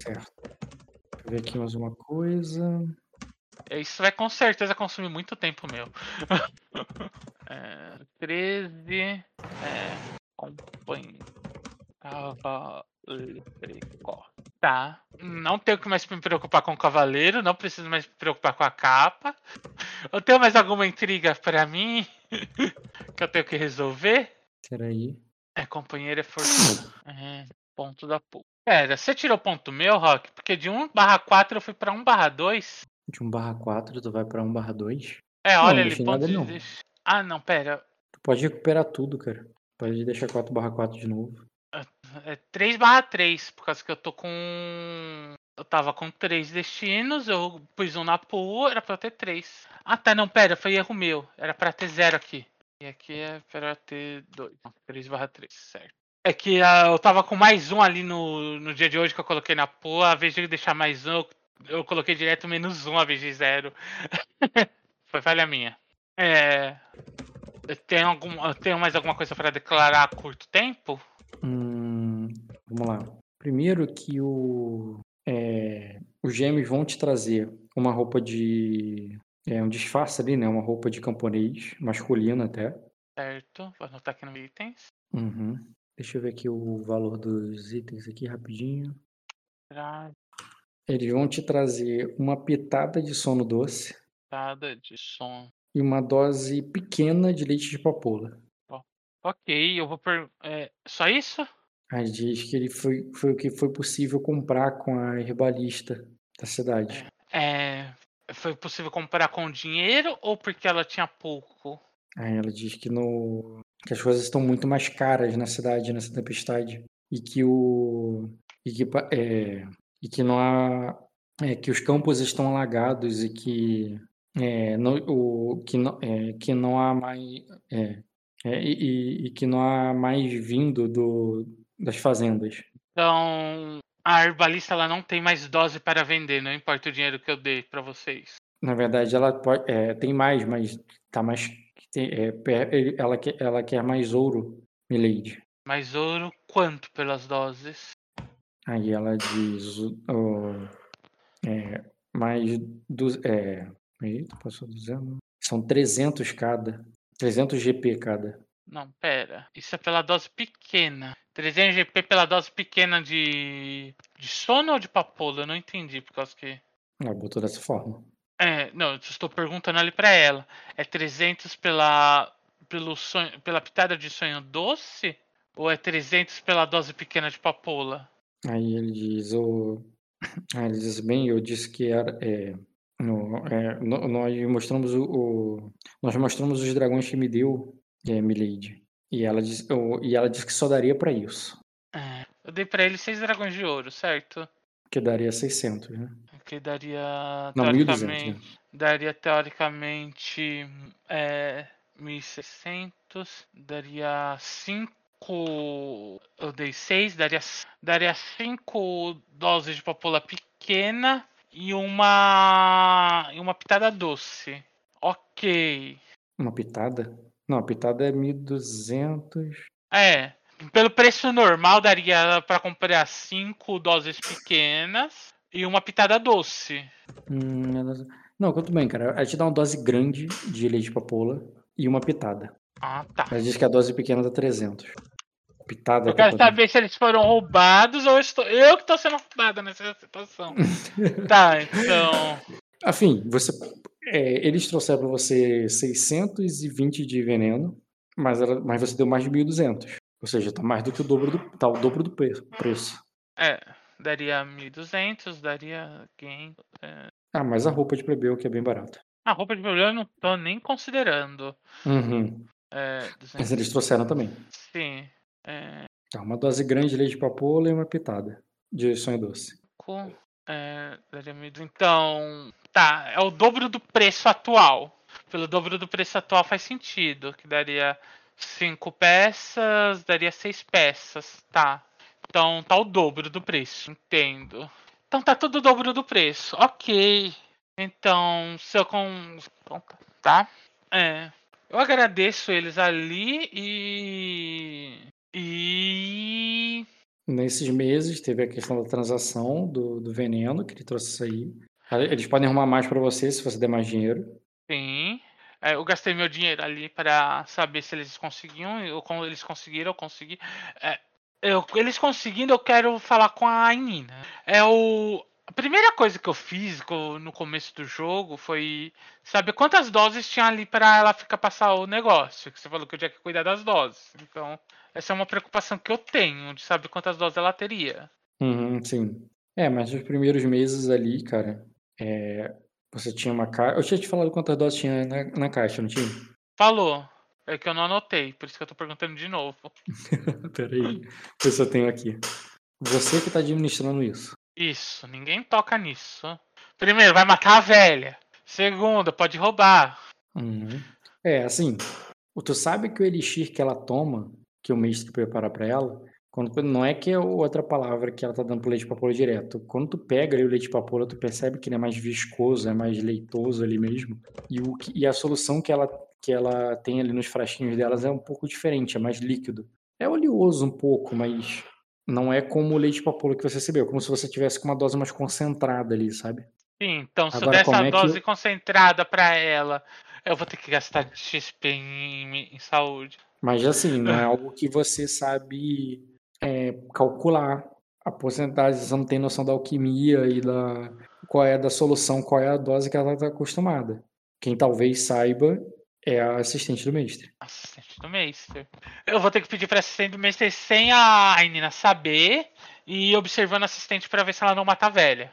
Certo. Deixa eu ver aqui mais uma coisa. Isso vai com certeza consumir muito tempo meu. [LAUGHS] é, 13. É, acompanhe. Cavaleiro. Tá. Não tenho que mais me preocupar com o cavaleiro, não preciso mais me preocupar com a capa. Eu tenho mais alguma intriga pra mim [LAUGHS] que eu tenho que resolver? Peraí. É, companheiro é força. É, ponto da PUC. Pera, você tirou ponto meu, Rock? Porque de 1 barra 4 eu fui pra 1 barra 2. De 1 barra 4, tu vai pra 1 barra 2. É, olha não deixei ponto nada, de não. Ah, não, pera. Tu pode recuperar tudo, cara. Pode deixar 4 barra 4 de novo. É 3 barra 3, por causa que eu tô com. Eu tava com 3 destinos, eu pus um na pool, era pra eu ter 3. Ah tá, não, pera, foi erro meu. Era pra ter 0 aqui. E aqui é pra ter 2. 3 barra 3, certo. É que ah, eu tava com mais um ali no, no dia de hoje que eu coloquei na pool, a vez de deixar mais um, eu, coloquei direto menos um a vez de zero. [LAUGHS] foi falha minha. É. Tem, algum, tem mais alguma coisa pra declarar a curto tempo? Hum, vamos lá. Primeiro que o, é, os gêmeos vão te trazer uma roupa de. É, um disfarce ali, né? Uma roupa de camponês, masculina até. Certo, vou anotar aqui no itens. Uhum. Deixa eu ver aqui o valor dos itens aqui rapidinho. Eles vão te trazer uma pitada de sono doce Entrada de som. e uma dose pequena de leite de papoula. Ok, eu vou per... é, Só isso? Aí diz que ele foi, foi o que foi possível comprar com a herbalista da cidade. É, foi possível comprar com dinheiro ou porque ela tinha pouco? Aí ela diz que, no, que as coisas estão muito mais caras na cidade, nessa tempestade. E que o. E que, é, e que não há. É, que os campos estão alagados e que. É, não, o, que, não, é, que não há mais. É, e, e- que não há mais vindo do, das fazendas. Então, a herbalista ela não tem mais dose para vender, não importa o dinheiro que eu dei para vocês. Na verdade, ela pode, é, tem mais, mas tá mais. é, ela, quer, ela quer mais ouro, Milady. Mais ouro, quanto pelas doses? Aí ela diz. ó, é, mais. Du, é, eita, passou 200. São 300 cada. 300 GP cada. Não, pera. Isso é pela dose pequena. 300 GP pela dose pequena de. de sono ou de papoula? Eu não entendi, por causa que. Ela botou dessa forma. É, não, eu estou perguntando ali pra ela. É 300 pela pelo sonho, pela pitada de sonho doce ou é 300 pela dose pequena de papoula? Aí ele diz. O, [LAUGHS] aí ele diz bem, eu disse que era. É, no, é, no- nós mostramos o, o- Nós mostramos os dragões que me deu, é, Milady. E ela disse, o- e ela disse que só daria pra isso. É, eu dei pra ele seis dragões de ouro, certo? Que daria 600, né? Que daria Não, 1.200, né? daria teoricamente é, 1.600, daria 5 eu dei 6, daria daria 5 doses de papoula pequena e uma e uma pitada doce. OK. Uma pitada? Não, a pitada é 1200. É, pelo preço normal daria pra comprar 5 doses pequenas e uma pitada doce. Hum, ela- Não, quanto bem, cara. Ela te dá uma dose grande de leite de papoula e uma pitada. Ah, tá. Ela diz que a dose pequena dá 300. Pitada Eu que quero saber se eles foram roubados ou eu, estou... eu que estou sendo roubada nessa situação. [LAUGHS] tá, então. Afim, você, é, eles trouxeram pra você 620 de veneno, mas, ela- mas você deu mais de 1.200. Ou seja, tá mais do que o dobro do, tá o dobro do pre- preço. É, daria 1.200, daria. Quem? É... Ah, mas a roupa de plebeu que é bem barata. A roupa de problema eu não tô nem considerando. Uhum. É, Mas 200, eles trouxeram também. sim. É, Tá, uma dose grande de leite de papoula e uma pitada de sonho doce. com- é. Então, tá, é o dobro do preço atual. Pelo dobro do preço atual faz sentido, que daria cinco peças, daria seis peças, tá. Então tá o dobro do preço, entendo. Então tá tudo o dobro do preço, ok. Então, se eu com. Tá? É. Eu agradeço eles ali e. E. Nesses meses teve a questão da transação do, do veneno, que ele trouxe isso aí. Eles podem arrumar mais pra você se você der mais dinheiro. Sim. É, eu gastei meu dinheiro ali para saber se eles conseguiam. Eu, como eles conseguiram, eu consegui. É, eu- eles conseguindo, eu quero falar com a Nina. É o. A primeira coisa que eu fiz no começo do jogo foi saber quantas doses tinha ali para ela ficar passar o negócio. Que você falou que eu tinha que cuidar das doses. Então, essa é uma preocupação que eu tenho, de saber quantas doses ela teria. Uhum, sim. É, mas nos primeiros meses ali, cara, é, você tinha uma caixa. Eu tinha te falado quantas doses tinha na, na caixa, não tinha? Falou. É que eu não anotei, por isso que eu tô perguntando de novo. [LAUGHS] Peraí, eu tenho aqui. Você que tá administrando isso. Isso, ninguém toca nisso. Primeiro, vai matar a velha. Segundo, pode roubar. Uhum. É, assim, tu sabe que o elixir que ela toma, que o mestre prepara pra ela, quando, não é que é outra palavra que ela tá dando pro leite papoula direto. Quando tu pega ali o leite papoula, tu percebe que ele é mais viscoso, é mais leitoso ali mesmo. E, o, e a solução que ela, que ela tem ali nos frasquinhos delas é um pouco diferente, é mais líquido. É oleoso um pouco, mas não é como o leite papoula que você recebeu, como se você tivesse com uma dose mais concentrada ali, sabe? Sim, então se eu Agora, der como essa é dose eu- concentrada pra ela, eu vou ter que gastar [LAUGHS] XP em, em saúde. Mas assim, não é algo que você sabe é, calcular a porcentagem, você não tem noção da alquimia e da qual é da solução, qual é a dose que ela está acostumada. Quem talvez saiba é a assistente do mestre. Assistente do Meister. Eu vou ter que pedir pra assistente do Meister sem a Nina saber e observando a assistente pra ver se ela não mata a velha.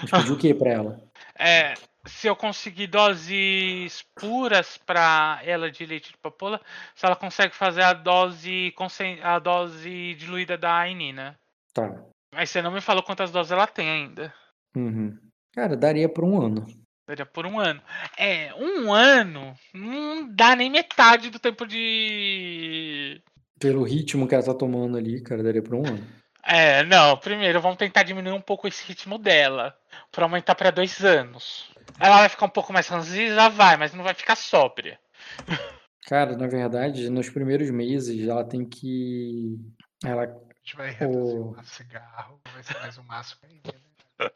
Mas pediu o que pra ela? É, se eu conseguir doses puras pra ela de leite de papoula, se ela consegue fazer a dose a dose diluída da Nina. Tá. Mas você não me falou quantas doses ela tem ainda. Uhum. Cara, daria por um ano. Daria por um ano. É, um ano não dá nem metade do tempo de. Pelo ritmo que ela tá tomando ali, cara, daria por um ano. É, não. Primeiro vamos tentar diminuir um pouco esse ritmo dela. Pra aumentar pra dois anos. Ela vai ficar um pouco mais ranzinza, vai, mas não vai ficar sóbria. [LAUGHS] Cara, na verdade, nos primeiros meses ela tem que. Ela. A gente vai reduzir O- de cigarro, vai ser mais um maço pra ninguém,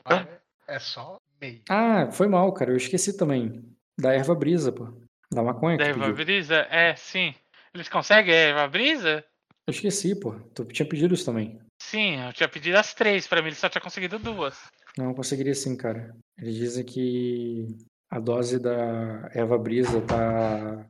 né? É só meio. Ah, foi mal, cara. Eu esqueci também. Da erva brisa, pô. Da maconha Da pediu. Brisa? É, sim. Eles conseguem a Eva Brisa? Eu esqueci, pô. Tu tinha pedido isso também. Sim, eu tinha pedido as três, pra mim ele só tinha conseguido duas. Não, eu conseguiria sim, cara. Eles dizem que a dose da erva brisa tá.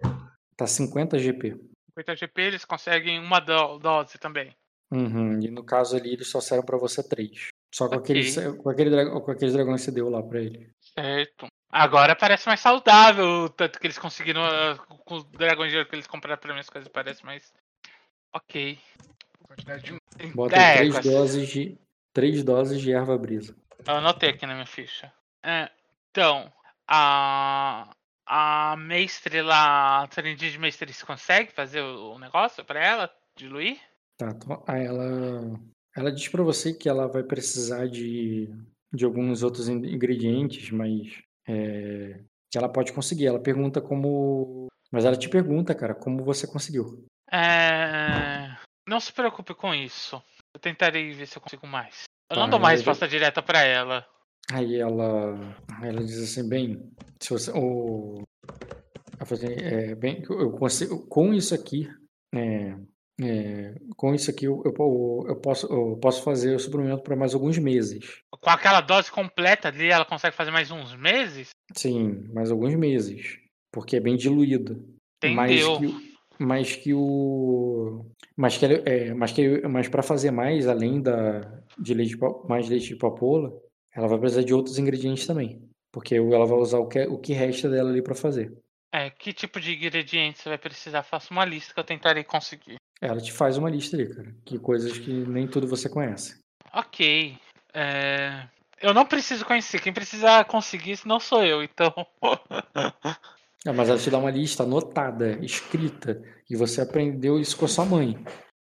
tá 50 GP. 50 GP eles conseguem uma do- dose também. Uhum. E no caso ali, eles só serão pra você três. Só com, Ok. aqueles, com, aquele, com aqueles dragões que você deu lá pra ele. Certo. Agora parece mais saudável, tanto que eles conseguiram ah, com os dragões de ouro que eles compraram pra mim, as coisas parecem mais. Ok. Quantidade de Bota É, três doses de. Três doses de erva brisa. Eu anotei aqui na minha ficha. É, então, a. A mestre lá, a Trinidade de Mestre, você consegue fazer o, o negócio pra ela? Diluir? Tá, então, aí ela, ela diz pra você que ela vai precisar de, de alguns outros in- ingredientes, mas é, que ela pode conseguir. Ela pergunta como. Mas ela te pergunta, cara, como você conseguiu. É... Não se preocupe com isso. Eu tentarei ver se eu consigo mais. Eu não Tá, dou uma eu já- resposta direta pra ela. Aí ela, ela diz assim, bem, se você, o, assim, é, bem, eu consigo, com isso aqui, é, é, com isso aqui eu, eu, eu posso, eu posso fazer o suprimento para mais alguns meses. Com aquela dose completa ali, ela consegue fazer mais uns meses? Sim, mais alguns meses, porque é bem diluído. Mas Entendeu? que, o- mas que o, mas que, é, mas que, mas para fazer mais além da de leite, mais leite de papoula, ela vai precisar de outros ingredientes também, porque ela vai usar o que, o que resta dela ali para fazer. É, que tipo de ingredientes você vai precisar? Faça uma lista que eu tentarei conseguir. Ela te faz uma lista ali, cara. Que coisas que nem tudo você conhece. Ok. É, Eu não preciso conhecer. Quem precisa conseguir isso não sou eu, então. [LAUGHS] É, mas ela te dá uma lista anotada, escrita, e você aprendeu isso com a sua mãe.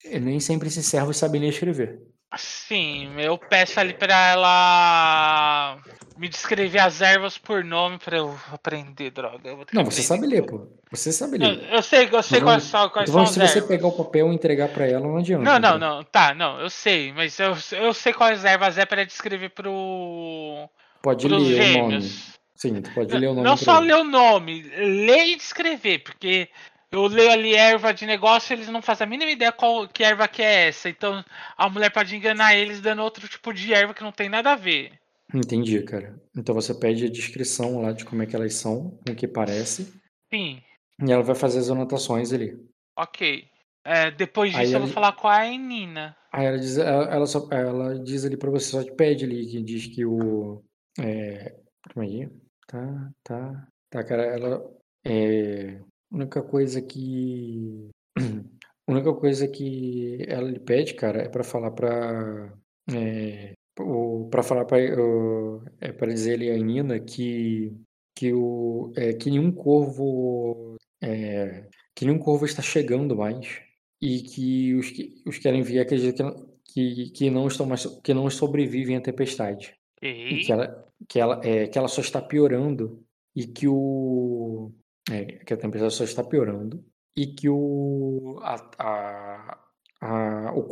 E nem sempre esses servos sabem ler e escrever. Sim, eu peço ali pra ela me descrever as ervas por nome pra eu aprender, droga. Eu Não, você sabe ler, pô. Você sabe Eu, ler. eu sei, eu sei Mas quais são, quais Então, são as se você ervas. pegar o papel e entregar pra ela, não adianta. Não, não, entendeu? não. Tá, não, eu sei, mas eu, eu sei quais ervas é pra descrever pro. Pode pros ler o nome. gêmeos. Sim, tu pode ler o nome Não só ele. ler o nome, ler e descrever, porque eu leio ali erva de negócio eles não fazem a mínima ideia qual que erva que é essa. Então a mulher pode enganar eles dando outro tipo de erva que não tem nada a ver. Entendi, cara. Então você pede a descrição lá de como é que elas são, com o que parece, Sim, e ela vai fazer as anotações ali. ok. É, depois Aí disso eu vou falar com a Nina. Aí ela diz, ela, ela só, ela diz ali pra você, só te pede ali, que diz que o. É, como é que é? Tá, tá. Tá, cara, ela. É, a única coisa que. A [CLEARS THROAT] única coisa que ela lhe pede, cara, é pra falar pra. É, o, pra falar pra. o- É pra dizer ali a Nina que. Que, o, é, que nenhum corvo. É, que nenhum corvo está chegando mais e que os que, os que ela envia acreditam que, não- que, não estão mais que não sobrevivem à tempestade e Ok. que ela que ela é que ela só está piorando e que o é, que a tempestade só está piorando e que o a, a, a- o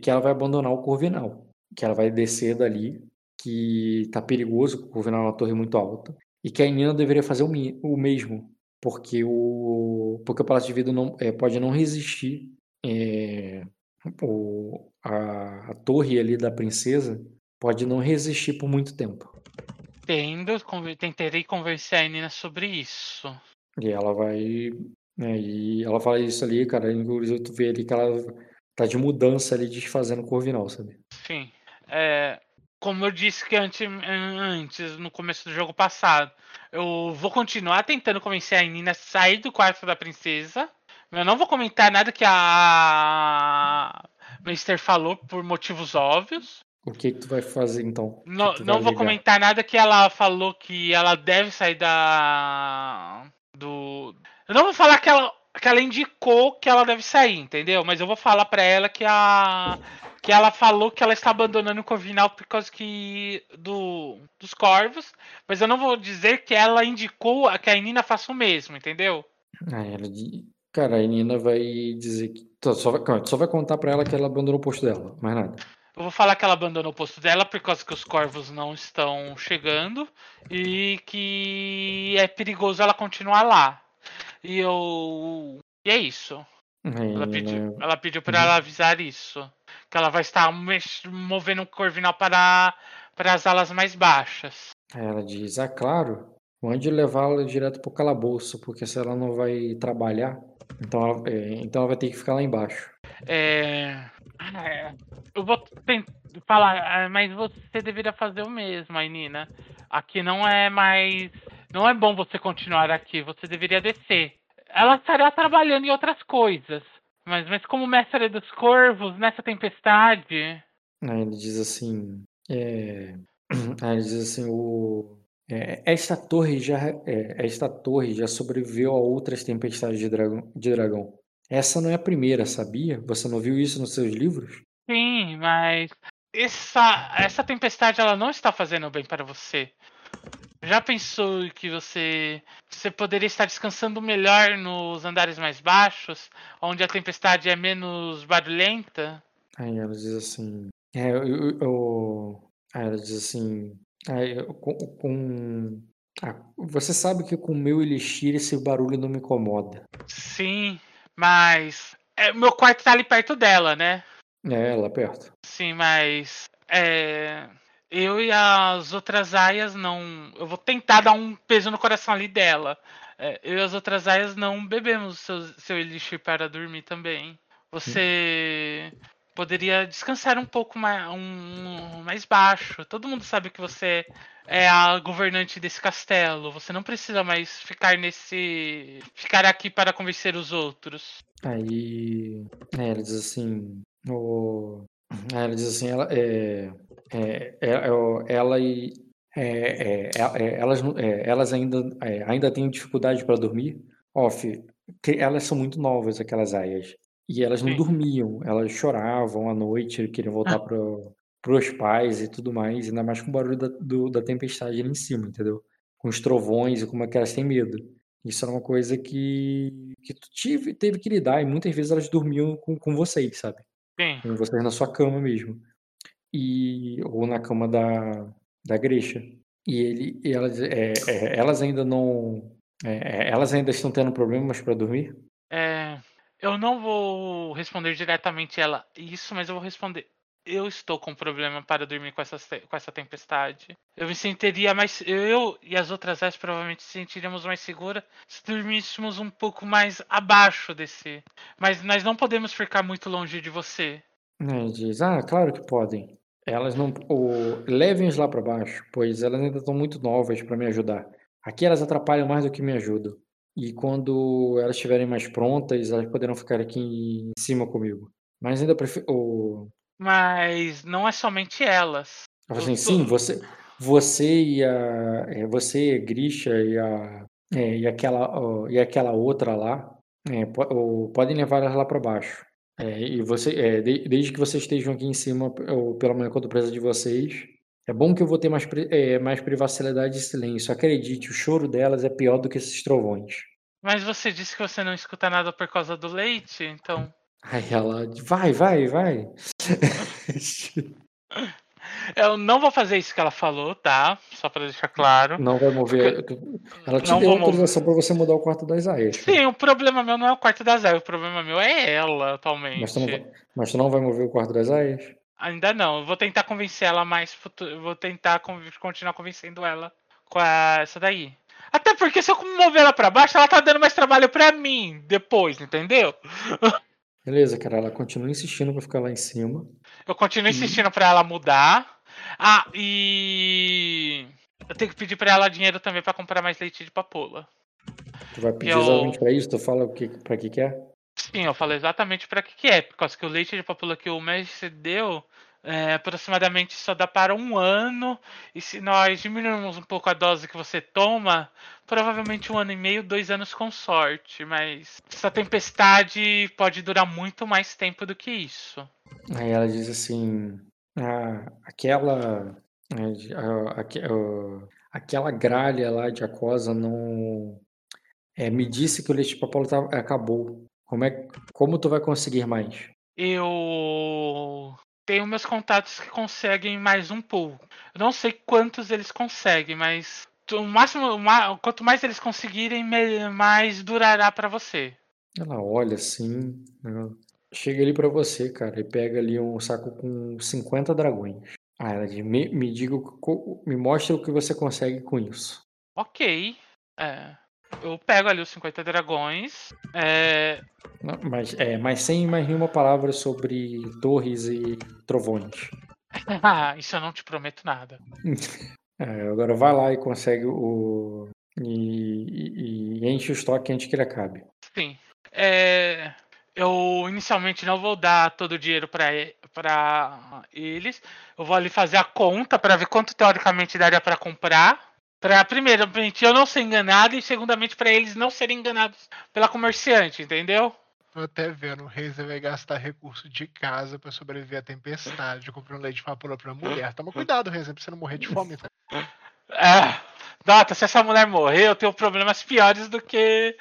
que ela vai abandonar o Corvinal que ela vai descer dali que tá perigoso o Corvinal é uma torre muito alta e que a Nina deveria fazer o, o mesmo porque o porque o Palácio de Vidro não é, pode não resistir é, o, a, a torre ali da princesa pode não resistir por muito tempo. Conver- tentarei convencer a Nina sobre isso. E ela vai. Né, e ela fala isso ali, cara. Inclusive, tu vê ali que ela tá de mudança ali, desfazendo o Corvinal, sabe? Sim. É, como eu disse que antes, antes, no começo do jogo passado, eu vou continuar tentando convencer a Nina a sair do quarto da princesa. Eu não vou comentar nada que a Mister falou por motivos óbvios. O que que tu vai fazer então? Não, não vou alegar? comentar nada que ela falou que ela deve sair da. Eu não vou falar que ela, que ela indicou que ela deve sair, entendeu? Mas eu vou falar pra ela que a. Que ela falou que ela está abandonando o Corvinal por causa que. Do, dos corvos. Mas eu não vou dizer que ela indicou que a Nina faça o mesmo, entendeu? Aí ela Cara, a Nina vai dizer que. Só vai, só vai contar pra ela que ela abandonou o posto dela, mais nada. Eu vou falar que ela abandonou o posto dela por causa que os corvos não estão chegando e que é perigoso ela continuar lá. E eu. E é isso. Ela Nina- pediu, ela pediu para Uhum. ela avisar isso. Que ela vai estar movendo um corvinal para, para as alas mais baixas. Ela diz: Ah, claro, mande levá-la direto pro calabouço, porque se ela não vai trabalhar, então ela, é, então ela vai ter que ficar lá embaixo. É, é, eu vou falar, é, mas você deveria fazer o mesmo, Ainina. Aqui não é mais. Não é bom você continuar aqui, você deveria descer. Ela estará trabalhando em outras coisas. Mas, mas como mestre dos corvos, nessa tempestade. Aí ele diz assim: é, [CLEARS THROAT] Aí ele diz assim: o, é, esta torre já é, esta torre já sobreviveu a outras tempestades de dragão, de dragão. Essa não é a primeira, sabia? Você não viu isso nos seus livros? Sim, mas. Essa, essa tempestade ela não está fazendo bem para você. Já pensou que você, você poderia estar descansando melhor nos andares mais baixos, onde a tempestade é menos barulhenta? Aí ela diz assim: é, eu, eu- eu- Aí ela diz assim: aí eu- com, com- ah, você sabe que com o meu elixir esse barulho não me incomoda. Sim, mas é, meu quarto tá ali perto dela, né? É, lá perto. Sim, mas é, eu e as outras aias não. Eu vou tentar dar um peso no coração ali dela. É, eu e as outras aias não bebemos seu, seu elixir para dormir também. Você poderia descansar um pouco mais, um, mais baixo. Todo mundo sabe que você é a governante desse castelo. Você não precisa mais ficar nesse. ficar aqui para convencer os outros. Aí. É, ela diz assim. O... Ela diz assim, ela, é, é, é, é ela e. É, é, elas, elas ainda, ainda têm dificuldade para dormir. Off, elas são muito novas, aquelas aias. E elas não Sim. dormiam, elas choravam à noite, queriam voltar para os pais e tudo mais, ainda mais com o barulho da, do- da tempestade ali em cima, entendeu? Com os trovões e como é que elas têm medo. Isso era uma coisa que, que tu tive, teve que lidar, e muitas vezes elas dormiam com, com vocês, sabe? Sim. Com vocês na sua cama mesmo. E, ou na cama da, da Grisha. E, ele, e elas, é, é, elas ainda não. é, é, elas ainda estão tendo problemas para dormir? É, eu não vou responder diretamente ela isso, mas eu vou responder. Eu estou com problema para dormir com essa, com essa tempestade. Eu me sentiria mais. Eu e as outras áreas provavelmente se sentiríamos mais seguras se dormíssemos um pouco mais abaixo desse. Mas nós não podemos ficar muito longe de você. Né, diz, ah, claro que podem. Elas não. o- Levem-os lá para baixo, pois elas ainda estão muito novas para me ajudar. Aqui elas atrapalham mais do que me ajudam. E quando elas estiverem mais prontas, elas poderão ficar aqui em cima comigo. Mas ainda prefiro. o- Mas não é somente elas. Assim, sim, você, você e a. é, Você, Grisha e a. é, e, aquela, ó, e aquela outra lá é, podem levar elas lá para baixo. É, e você, é, de- desde que vocês estejam aqui em cima, ou pela manhã quando precisa de vocês, é bom que eu vou ter mais, é, mais privacidade e silêncio. Acredite, o choro delas é pior do que esses trovões. Mas você disse que você não escuta nada por causa do leite, então. Aí ela, vai, vai, vai. [LAUGHS] [LAUGHS] Eu não vou fazer isso que ela falou, tá? Só pra deixar claro. Não vai mover. Ela te Não deu autorização para você mudar o quarto das aias. Sim, o problema meu não é o quarto da Zé, o problema meu é ela atualmente. Mas tu, não vai, mas tu não vai mover o quarto das aias? Ainda não, eu vou tentar convencer ela mais futuro. Vou tentar continuar convencendo ela com a- essa daí. Até porque se eu mover ela pra baixo, ela tá dando mais trabalho pra mim depois, entendeu? Beleza, cara. Ela continua insistindo pra ficar lá em cima. Eu continuo insistindo pra ela mudar. Ah, e. Eu tenho que pedir pra ela dinheiro também pra comprar mais leite de papoula. Tu vai pedir Eu- exatamente pra isso? Tu fala o que, pra que que é? Sim, eu falei exatamente pra que que é, por causa que o leite de papoula que o mestre deu é, aproximadamente só dá para um ano, e se nós diminuirmos um pouco a dose que você toma, provavelmente um ano e meio, dois anos com sorte, mas essa tempestade pode durar muito mais tempo do que isso. Aí ela diz assim: aquela. é, ah, aque- ah, aquela gralha lá de aquosa não. é, me disse que o leite de papoula tá- acabou. Como, é, como tu vai conseguir mais? Eu tenho meus contatos que conseguem mais um pouco. Eu não sei quantos eles conseguem, mas o máximo, quanto mais eles conseguirem, mais durará pra você. Ela olha assim, né, chega ali pra você, cara, e pega ali um saco com 50 dragões. Ah, ela diz, me, me diga, me mostra o que você consegue com isso. Ok. É. Eu pego ali os 50 dragões. É, Não, Mas, é, mas sem mais nenhuma palavra sobre torres e trovões. Ah, [LAUGHS] isso eu não te prometo nada. [LAUGHS] É, agora vai lá e consegue o. E, e- e enche o estoque antes que ele acabe. Sim. É, eu inicialmente não vou dar todo o dinheiro pra pra eles. Eu vou ali fazer a conta pra ver quanto teoricamente daria pra comprar. Pra, primeiramente, eu não ser enganado e, segundamente, pra eles não serem enganados pela comerciante, entendeu? Tô até vendo, o Razer vai gastar recurso de casa pra sobreviver à tempestade. Um leite de papoula pra mulher. Toma cuidado, Razer, pra você não morrer de fome, tá? [LAUGHS] É, Dota, se essa mulher morrer, eu tenho problemas piores do que.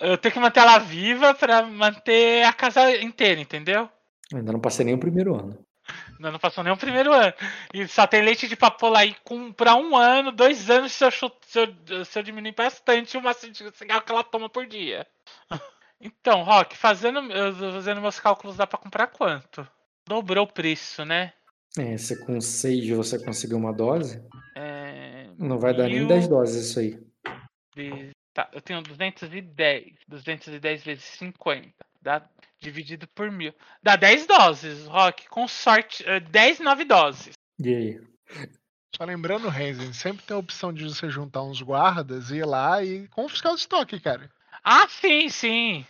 Eu tenho que manter ela viva pra manter a casa inteira, entendeu? Ainda não passei nem o primeiro ano. Ainda não passou nem o primeiro ano. E só tem leite de papoula aí com, pra um ano, dois anos, se eu, se eu, se eu diminuir bastante o máximo de cigarro que ela toma por dia. [LAUGHS] Então, Rock, fazendo, fazendo meus cálculos, dá pra comprar quanto? Dobrou o preço, né? É, se com 6 você conseguir uma dose, É, não vai dar nem mil 10 doses isso aí. Tá, eu tenho 210. 210 vezes 50. Dá dividido por mil. Dá 10 doses, Rock. Com sorte, eh, 10, 9 doses. E aí? Só lembrando, Renzen, sempre tem a opção de você juntar uns guardas, ir lá e confiscar o estoque, cara. Ah, sim, sim.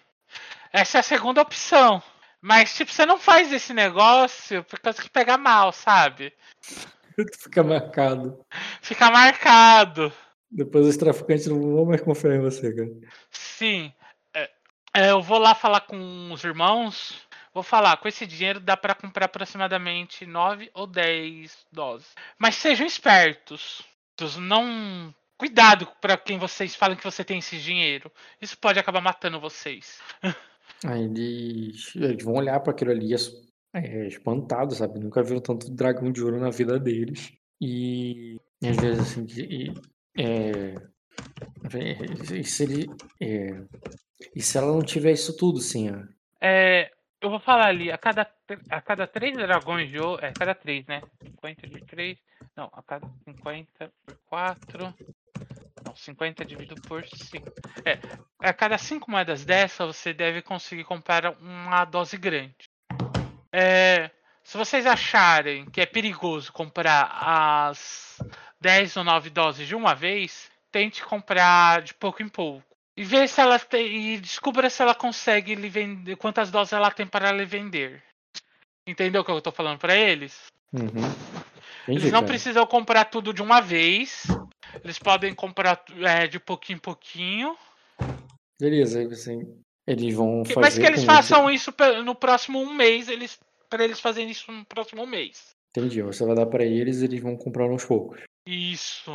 Essa é a segunda opção. Mas, tipo, você não faz esse negócio por causa que pega mal, sabe? [LAUGHS] Fica marcado. Fica marcado. Depois os traficantes não vão mais confiar em você, cara. Sim. É, é, eu vou lá falar com os irmãos. Vou falar, com esse dinheiro dá pra comprar aproximadamente 9 ou 10 doses. Mas sejam espertos. Não. Cuidado pra quem vocês falam que você tem esse dinheiro. Isso pode acabar matando vocês. Aí [LAUGHS] eles, eles vão olhar pra aquilo ali é, espantado, sabe? Nunca viram tanto dragão de ouro na vida deles. E, e às vezes assim, e, é, e se ele, é, e se ela não tiver isso tudo, sim. É, eu vou falar ali, a cada, a cada três dragões de ouro. É, cada três, né? 50 de 3. Não, a cada 50 por 4. Não, 50 dividido por 5. É, a cada 5 moedas dessa, você deve conseguir comprar uma dose grande. É, se vocês acharem que é perigoso comprar as 10 ou 9 doses de uma vez, tente comprar de pouco em pouco. E ver se ela tem, e descubra se ela consegue lhe vender, quantas doses ela tem para lhe vender. Entendeu o que eu estou falando para eles? Uhum. Eles Entendi, não cara. precisam comprar tudo de uma vez. Eles podem comprar é, de pouquinho em pouquinho. Beleza, você, eles vão Que- fazer. Mas que eles façam isso no próximo um mês, eles para eles fazerem isso no próximo mês. Entendi. Você vai dar pra eles e eles vão comprar aos poucos. Isso.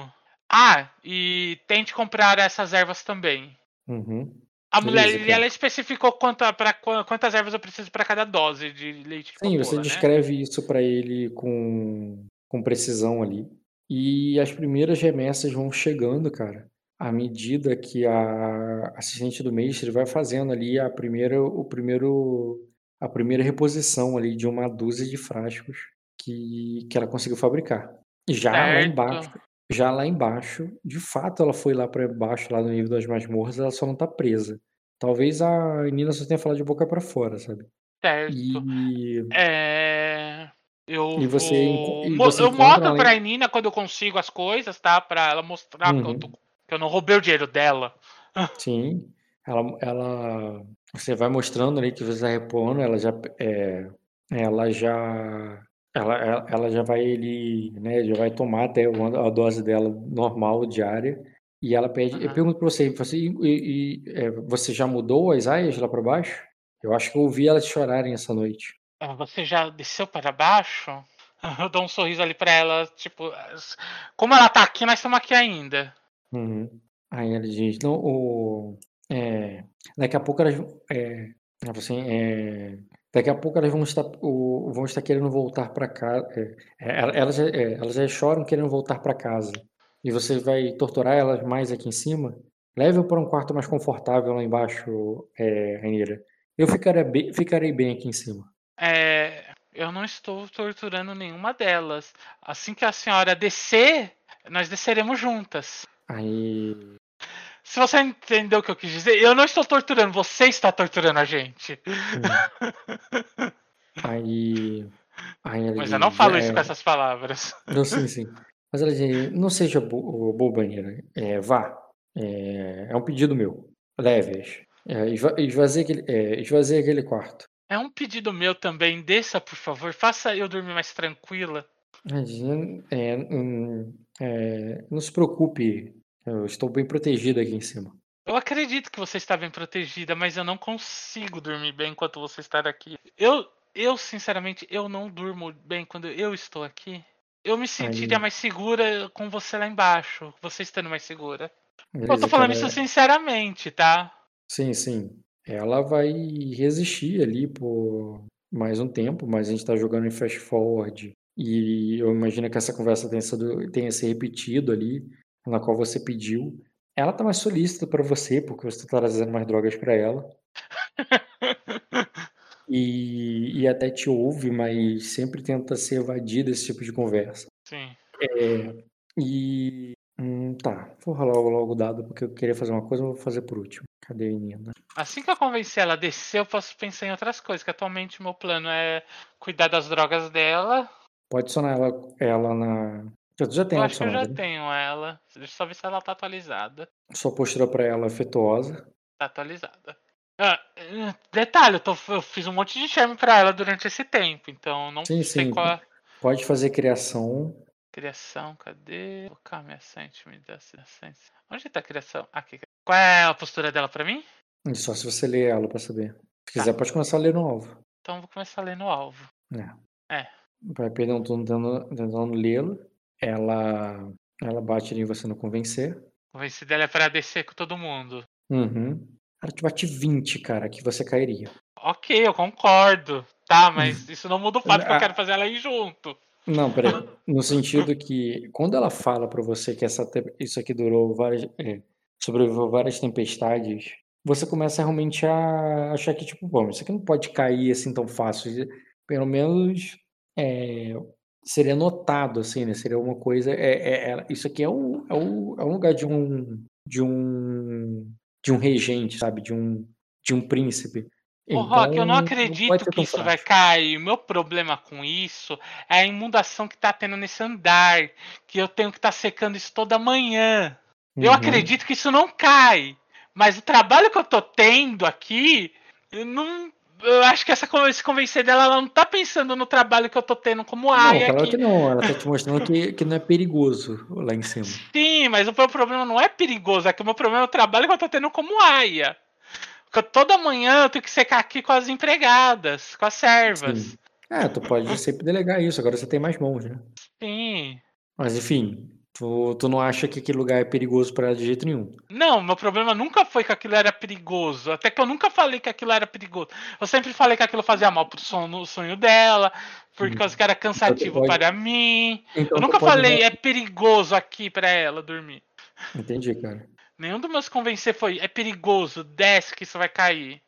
Ah, e tente comprar essas ervas também. Uhum. A mulher Beleza, ela especificou quanta, pra, qua- quantas ervas eu preciso para cada dose de leite Sim, você né? descreve isso pra ele com, com precisão ali. E as primeiras remessas vão chegando, cara, à medida que a assistente do mestre vai fazendo ali a primeira, o primeiro, a primeira reposição ali de uma dúzia de frascos que, que ela conseguiu fabricar. Já lá Certo. embaixo, já lá embaixo, de fato ela foi lá pra baixo, lá no nível das masmorras, ela só não tá presa. Talvez a Nina só tenha falado de boca pra fora, sabe? Certo. E É. Eu E você vou... e mo- você eu encontra mostro além- pra Nina quando eu consigo as coisas, tá? Pra ela mostrar que, eu Uhum. tô- que eu não roubei o dinheiro dela. [LAUGHS] Sim, ela, ela, você vai mostrando ali que você está repondo, ela já, é, ela já, ela, ela, ela já vai ele, né, já vai tomar até a dose dela normal diária e ela pede, eu Aham. pergunto para você, você, e, e- é, você já mudou as aias lá para baixo? Eu acho que eu ouvi elas chorarem essa noite. Ah, Você já desceu para baixo? [LAUGHS] Eu dou um sorriso ali pra ela, tipo, como ela tá aqui, nós estamos aqui ainda. Uhum. Aí ela diz, não, o, é, daqui a pouco elas, é, assim, é, daqui a pouco elas vão estar, o, vão estar querendo voltar para casa, é, é, ela- elas, já- é, elas já choram querendo voltar para casa, e você vai torturar elas mais aqui em cima? Leve-o para um quarto mais confortável lá embaixo, é, Rainira. Eu ficarei bem, ficarei bem aqui em cima. É, eu não estou torturando nenhuma delas. Assim que a senhora descer, nós desceremos juntas. Aí, Se você entendeu o que eu quis dizer, eu não estou torturando, você está torturando a gente. [LAUGHS] aí, aí Mas eu não falo é, isso com essas palavras. Não, sim, sim. Mas ela diz, não seja bo bobaneira. É, vá. É, é um pedido meu. Leve-as. É, esva esvazie, aquele, é, esvazie aquele quarto. É um pedido meu também, desça, por favor, faça eu dormir mais tranquila. É, hum, é, não se preocupe. Eu estou bem protegida aqui em cima. Eu acredito que você está bem protegida, mas eu não consigo dormir bem enquanto você está aqui. Eu, eu sinceramente, eu não durmo bem quando eu estou aqui. Eu me sentiria Aí. mais segura com você lá embaixo, você estando mais segura. Eu Beleza, tô falando cara, isso sinceramente, tá? Sim, sim. Ela vai resistir ali por mais um tempo, mas a gente está jogando em fast forward. E eu imagino que essa conversa tenha, sido, tenha se repetido ali, na qual você pediu. Ela tá mais solícita para você, porque você tá trazendo mais drogas para ela. [LAUGHS] E, e até te ouve, mas sempre tenta se evadir desse tipo de conversa. Sim. É, e. hum, tá, vou rolar logo o dado, porque eu queria fazer uma coisa, vou fazer por último. Cadê a menina? Assim que eu convencer ela a descer, eu posso pensar em outras coisas. Que atualmente meu plano é cuidar das drogas dela. Pode adicionar ela, ela na. Tu já tem eu ela acho que eu já né? tenho ela. Deixa eu só ver se ela tá atualizada. Sua postura pra ela é afetuosa. Tá atualizada. Ah, eh, detalhe, eu, tô- eu fiz um monte de charme pra ela durante esse tempo, então não Sim, sei sim. qual é Pode fazer criação. criação. Cadê? Vou colocar minha intimidação. Onde tá a criação? Aqui. Qual é a postura dela pra mim? Só se você ler ela pra saber. Se Tá. quiser, pode começar a ler no alvo. Então eu vou começar a ler no alvo. Vai perder um turno tentando, tentando lê-lo. Ela, ela bate em você no convencer. Convenci dela é pra descer com todo mundo. Uhum. Ela te bate 20, cara, que você cairia. Ok, eu concordo. Tá, mas [LAUGHS] isso não muda o fato que eu Ah. quero fazer ela ir junto. Não, peraí. [LAUGHS] No sentido que, quando ela fala pra você que essa, isso aqui durou várias. É, sobreviveu várias tempestades, você começa realmente a achar que, tipo, bom, isso aqui não pode cair assim tão fácil. Pelo menos é, seria notado, assim, né? Seria uma coisa. É, é- é- isso aqui é um, é, um, é um lugar de um. de um. de um regente, sabe? De um, de um príncipe. Ô, Rock, eu não Então, acredito ser que isso vai frágil. cair. O meu problema com isso é a inundação que tá tendo nesse andar. Que eu tenho que estar secando isso toda manhã. Eu Uhum. acredito que isso não cai. Mas o trabalho que eu tô tendo aqui, eu não. Eu acho que essa se convencer dela, ela não tá pensando no trabalho que eu tô tendo como Não, aia claro que não. Ela tá te mostrando que, que não é perigoso lá em cima. Sim, mas o meu problema não é perigoso, é que o meu problema é o trabalho que eu tô tendo como aia. Porque toda manhã eu tenho que secar aqui com as empregadas, com as servas. Sim. É, tu pode sempre delegar isso. Agora você tem mais mãos, né? Sim. Mas enfim, tu, tu não acha que aquele lugar é perigoso pra ela de jeito nenhum. Não, meu problema nunca foi que aquilo era perigoso. Até que eu nunca falei que aquilo era perigoso. Eu sempre falei que aquilo fazia mal pro sono, sonho dela, por Hum. era cansativo pode- para mim. Então Eu nunca falei é perigoso aqui pra ela dormir. Entendi, cara. Nenhum dos meus convencer foi é perigoso, desce que isso vai cair.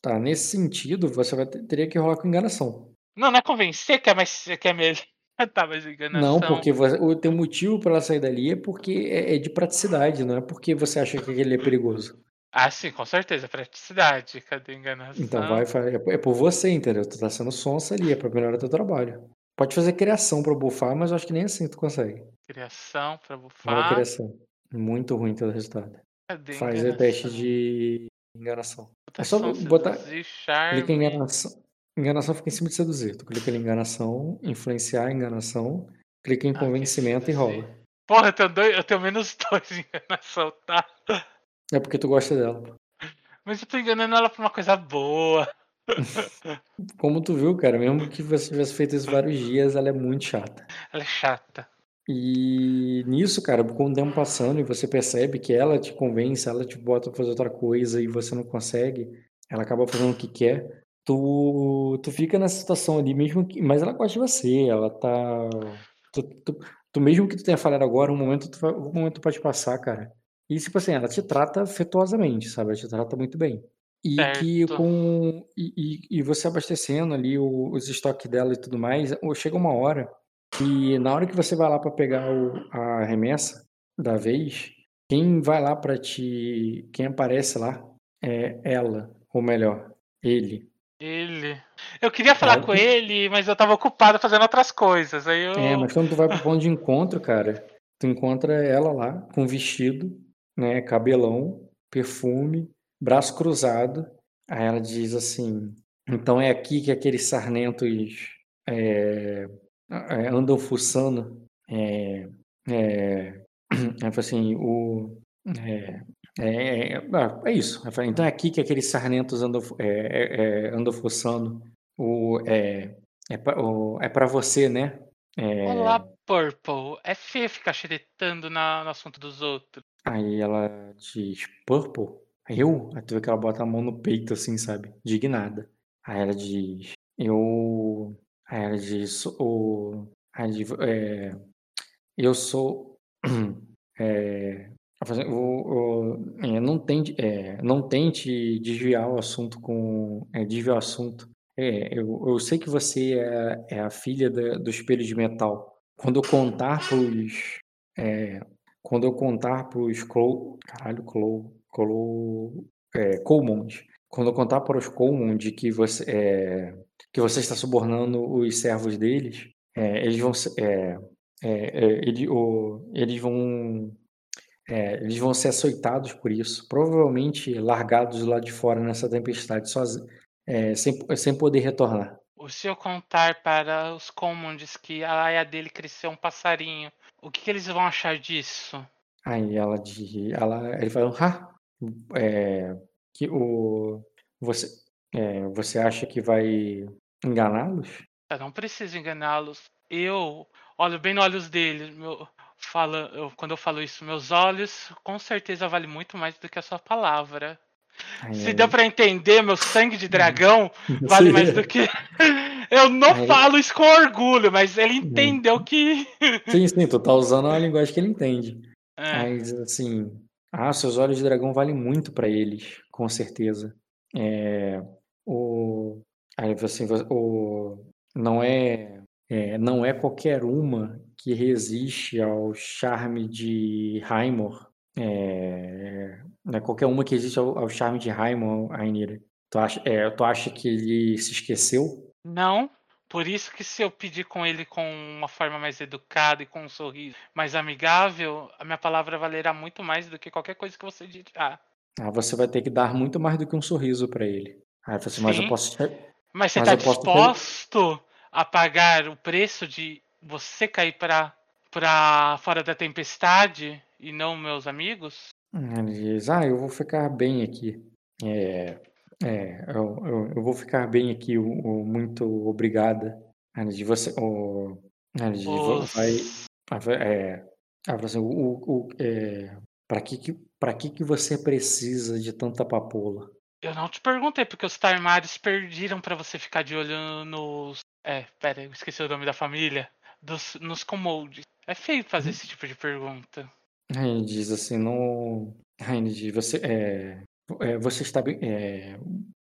Tá, nesse sentido, você vai ter, teria que rolar com enganação. Não, não é convencer que é mais que é melhor. Tá, mas enganação. Não, porque você- o teu motivo pra ela sair dali é porque é, é de praticidade, não é porque você acha que aquele é perigoso. Ah, sim, com certeza. Praticidade. Cadê a enganação? Então vai, é por- é por você, entendeu? Tu tá sendo sonsa ali, é pra melhorar teu trabalho. Pode fazer criação pra bufar, mas eu acho que nem assim tu consegue. Criação pra bufar. criação. Muito ruim teu resultado. Cadê Faz enganação? teste de enganação. É só botar. Clica em enganação. Enganação fica em cima de seduzir. Tu clica em enganação, influenciar enganação, clica em Ah, convencimento e rola. Porra, eu tenho, dois, eu tenho menos [LAUGHS] dois em enganação, tá? É porque tu gosta dela. Mas eu tô enganando ela pra uma coisa boa. [LAUGHS] Como tu viu, cara, mesmo que você tivesse feito isso vários dias, ela é muito chata. Ela é chata. E nisso, cara, com o tempo passando e você percebe que ela te convence, ela te bota pra fazer outra coisa e você não consegue, ela acaba fazendo o que quer, tu, tu fica nessa situação ali, mesmo que. Mas ela gosta de você, ela tá. Tu, tu- tu mesmo que tu tenha falhado agora, um momento, tu um momento pode passar, cara. E tipo assim, ela te trata afetuosamente, sabe? Ela te trata muito bem. E que Certo. com. E, e, e você abastecendo ali o- os estoques dela e tudo mais, chega uma hora e na hora que você vai lá para pegar o- a remessa da vez, quem vai lá para te. Quem aparece lá é ela, ou melhor, ele. Ele. Eu queria falar com ele, mas eu tava ocupado fazendo outras coisas. Aí eu. É, mas quando tu vai pro ponto de encontro, cara, tu encontra ela lá com vestido, né, cabelão, perfume, braço cruzado. Aí ela diz assim: então é aqui que aqueles sarnentos é, é, andam fuçando. É, é, [CLEARS THROAT] assim: o, é, é, é, é isso. Então é aqui que aqueles sarnentos andam, é, é, é, andam fuçando. O, é, é, pra, o, é pra você, né? É, Olá, Purple. É feio ficar xeretando na- no assunto dos outros. Aí ela diz, Purple? Eu? Aí tu vê que ela bota a mão no peito, assim, sabe? Dignada. Aí ela diz, eu. Aí ela diz, o. Aí ela diz, é, eu sou. [CLEARS THROAT] É, é, não, tente, é, não tente desviar o assunto com. É, desviar o assunto. É, eu, eu sei que você é, é a filha da- do espelho de metal. Quando eu contar pros. é, quando eu contar pros Clo... Caralho, Clo... Clo... Colmond. Quando eu contar para os Colmond que você, que você está subornando os servos deles, eles vão ele, o, eles vão é, eles vão ser açoitados por isso, provavelmente largados lá de fora nessa tempestade, sozinho, é, sem, sem poder retornar. O se eu contar para os Commonds que a aia dele cresceu um passarinho, o que, que eles vão achar disso? Aí ela, ela ele fala, ah, é, que o você, é, você acha que vai enganá-los? Eu não preciso enganá-los. Eu olho bem nos olhos dele. Meu, fala, eu, quando eu falo isso, meus olhos com certeza valem muito mais do que a sua palavra. Ai, Se ai. deu para entender, meu sangue de dragão vale mais do que. [LAUGHS] Eu não ai. falo isso com orgulho, mas ele entendeu que. [LAUGHS] Sim, sim, tu tá usando a linguagem que ele entende. É. Mas assim, ah, seus olhos de dragão valem muito para eles, com certeza. É, o, aí assim, o, não é, é, não é qualquer uma que resiste ao charme de Raimor. É, não é qualquer uma que resiste ao, ao charme de Raimor, Ainira. Tu acha, é, tu acha que ele se esqueceu? Não, por isso que se eu pedir com ele com uma forma mais educada e com um sorriso mais amigável, a minha palavra valerá muito mais do que qualquer coisa que você dirá. Ah, você vai ter que dar muito mais do que um sorriso para ele. Ah, assim, mas eu posso. Mas você está disposto. A pagar o preço de você cair para para fora da tempestade e não meus amigos? Ele diz: Ah, eu vou ficar bem aqui. É, é, eu, eu, eu, vou ficar bem aqui, o, muito obrigada. De você, o, de, Os... vai, é, assim, o, o, é, para que, que, pra que, que você precisa de tanta papoula? Eu não te perguntei, porque os Tarmares perdiram para você ficar de olho nos. É, pera, eu esqueci o nome da família. Dos, nos Comoldes. É feio fazer esse tipo de pergunta. Ele diz assim, não. Ele diz, você, é, é, você está é,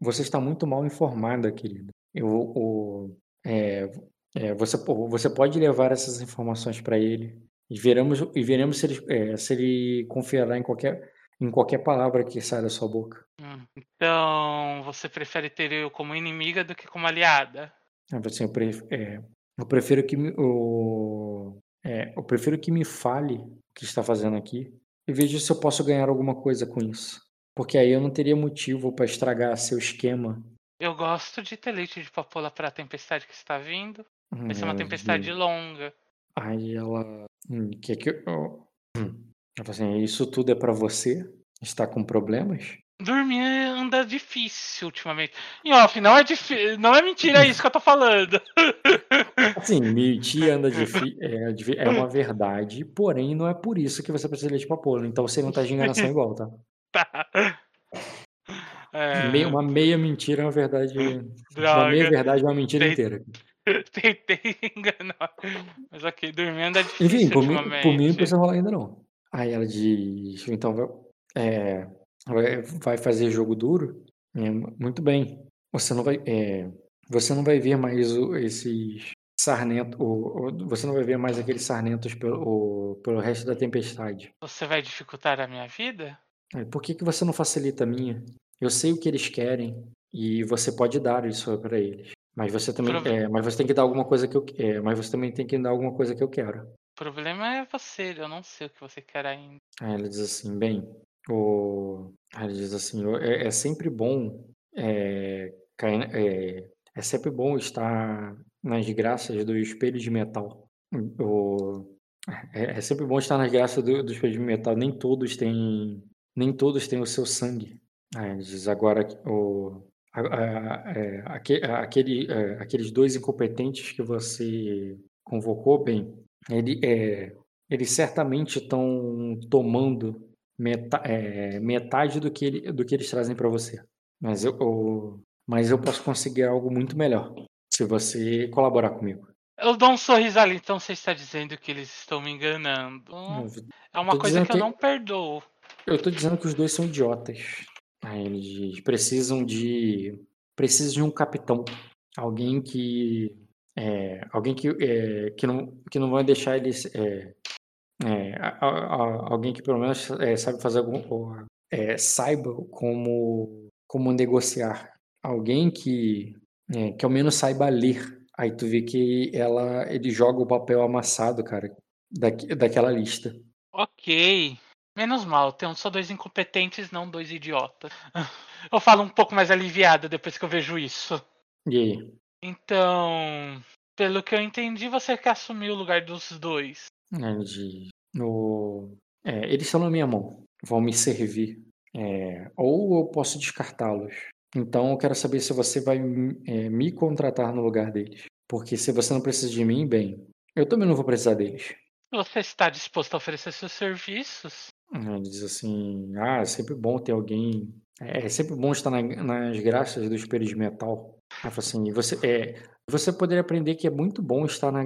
você está muito mal informada, querida. Eu, o, é, é, você, você pode levar essas informações para ele e veremos, e veremos se ele, é, se ele confiará em qualquer, em qualquer palavra que saia da sua boca. Hum, então, você prefere ter eu como inimiga do que como aliada? Assim, eu, prefiro, é, eu prefiro que me, o, é, eu prefiro que me fale o que está fazendo aqui e veja se eu posso ganhar alguma coisa com isso. Porque aí eu não teria motivo para estragar seu esquema. Eu gosto de ter leite de papoula para a tempestade que está vindo. Vai ser uma hum, tempestade longa. Aí ela. Hum, que que eu. Hum. Ela assim: Isso tudo é para você? Está com problemas? Dormir anda difícil ultimamente. E off, não é difícil. Não é mentira isso que eu tô falando. [LAUGHS] Sim, mentir anda difícil. É, é uma verdade, porém não é por isso que você precisa de leite papoula. Então você não tá de enganação igual, tá? [LAUGHS] Tá. É... Meia, uma meia mentira é uma verdade. Droga. Uma meia verdade é uma mentira inteira. [LAUGHS] Tentei enganar. Mas ok, dormindo é difícil. Enfim, por mim, por mim não precisa rolar ainda não. Aí ela diz: então é, vai fazer jogo duro? É, muito bem. Você não vai. É, você não vai ver mais o, esses sarnento, o, o, você não vai ver mais aqueles sarnentos pelo, o, pelo resto da tempestade. Você vai dificultar a minha vida? Por que, que você não facilita a minha? Eu sei o que eles querem e você pode dar isso para eles. Mas você também, é, mas você tem que dar alguma coisa que eu, é, mas você também tem que dar alguma coisa que eu quero. O problema é você, eu não sei o que você quer ainda. Aí ela diz assim, bem, o, ela diz assim, é, é sempre bom, é, é, é sempre bom estar nas graças do espelho de metal. O, é, é sempre bom estar nas graças do, do espelho de metal. Nem todos têm nem todos têm o seu sangue. Aí ele diz agora o, a, a, é, aquele, é, aqueles dois incompetentes que você convocou, bem, ele, é, eles certamente estão tomando meta, é, metade do que, ele, do que eles trazem para você. Mas eu, eu, mas eu posso conseguir algo muito melhor se você colaborar comigo. Eu dou um sorriso ali, então você está dizendo que eles estão me enganando. É uma coisa que eu não perdoo. Eu tô dizendo que os dois são idiotas. Aí eles precisam de. Precisam de um capitão. Alguém que. É, alguém que, é, que, não, que não vai deixar eles. É, é, a, a, alguém que pelo menos é, sabe fazer algum, é, saiba como, como negociar. Alguém que, é, que ao menos saiba ler. Aí tu vê que ela, ele joga o papel amassado, cara, da, daquela lista. Ok. Menos mal, tem só dois incompetentes, não dois idiotas. [LAUGHS] Eu falo um pouco mais aliviada depois que eu vejo isso. E aí? Então, pelo que eu entendi, você quer assumir o lugar dos dois. De, no, é, eles estão na minha mão, vão me servir. É, ou eu posso descartá-los. Então eu quero saber se você vai é, me contratar no lugar deles. Porque se você não precisa de mim, bem, eu também não vou precisar deles. Você está disposto a oferecer seus serviços? Ele diz assim: Ah, é sempre bom ter alguém. É, é sempre bom estar na, nas graças do espelho de metal. Ela fala assim: você, é, você poderia aprender que é muito bom estar na,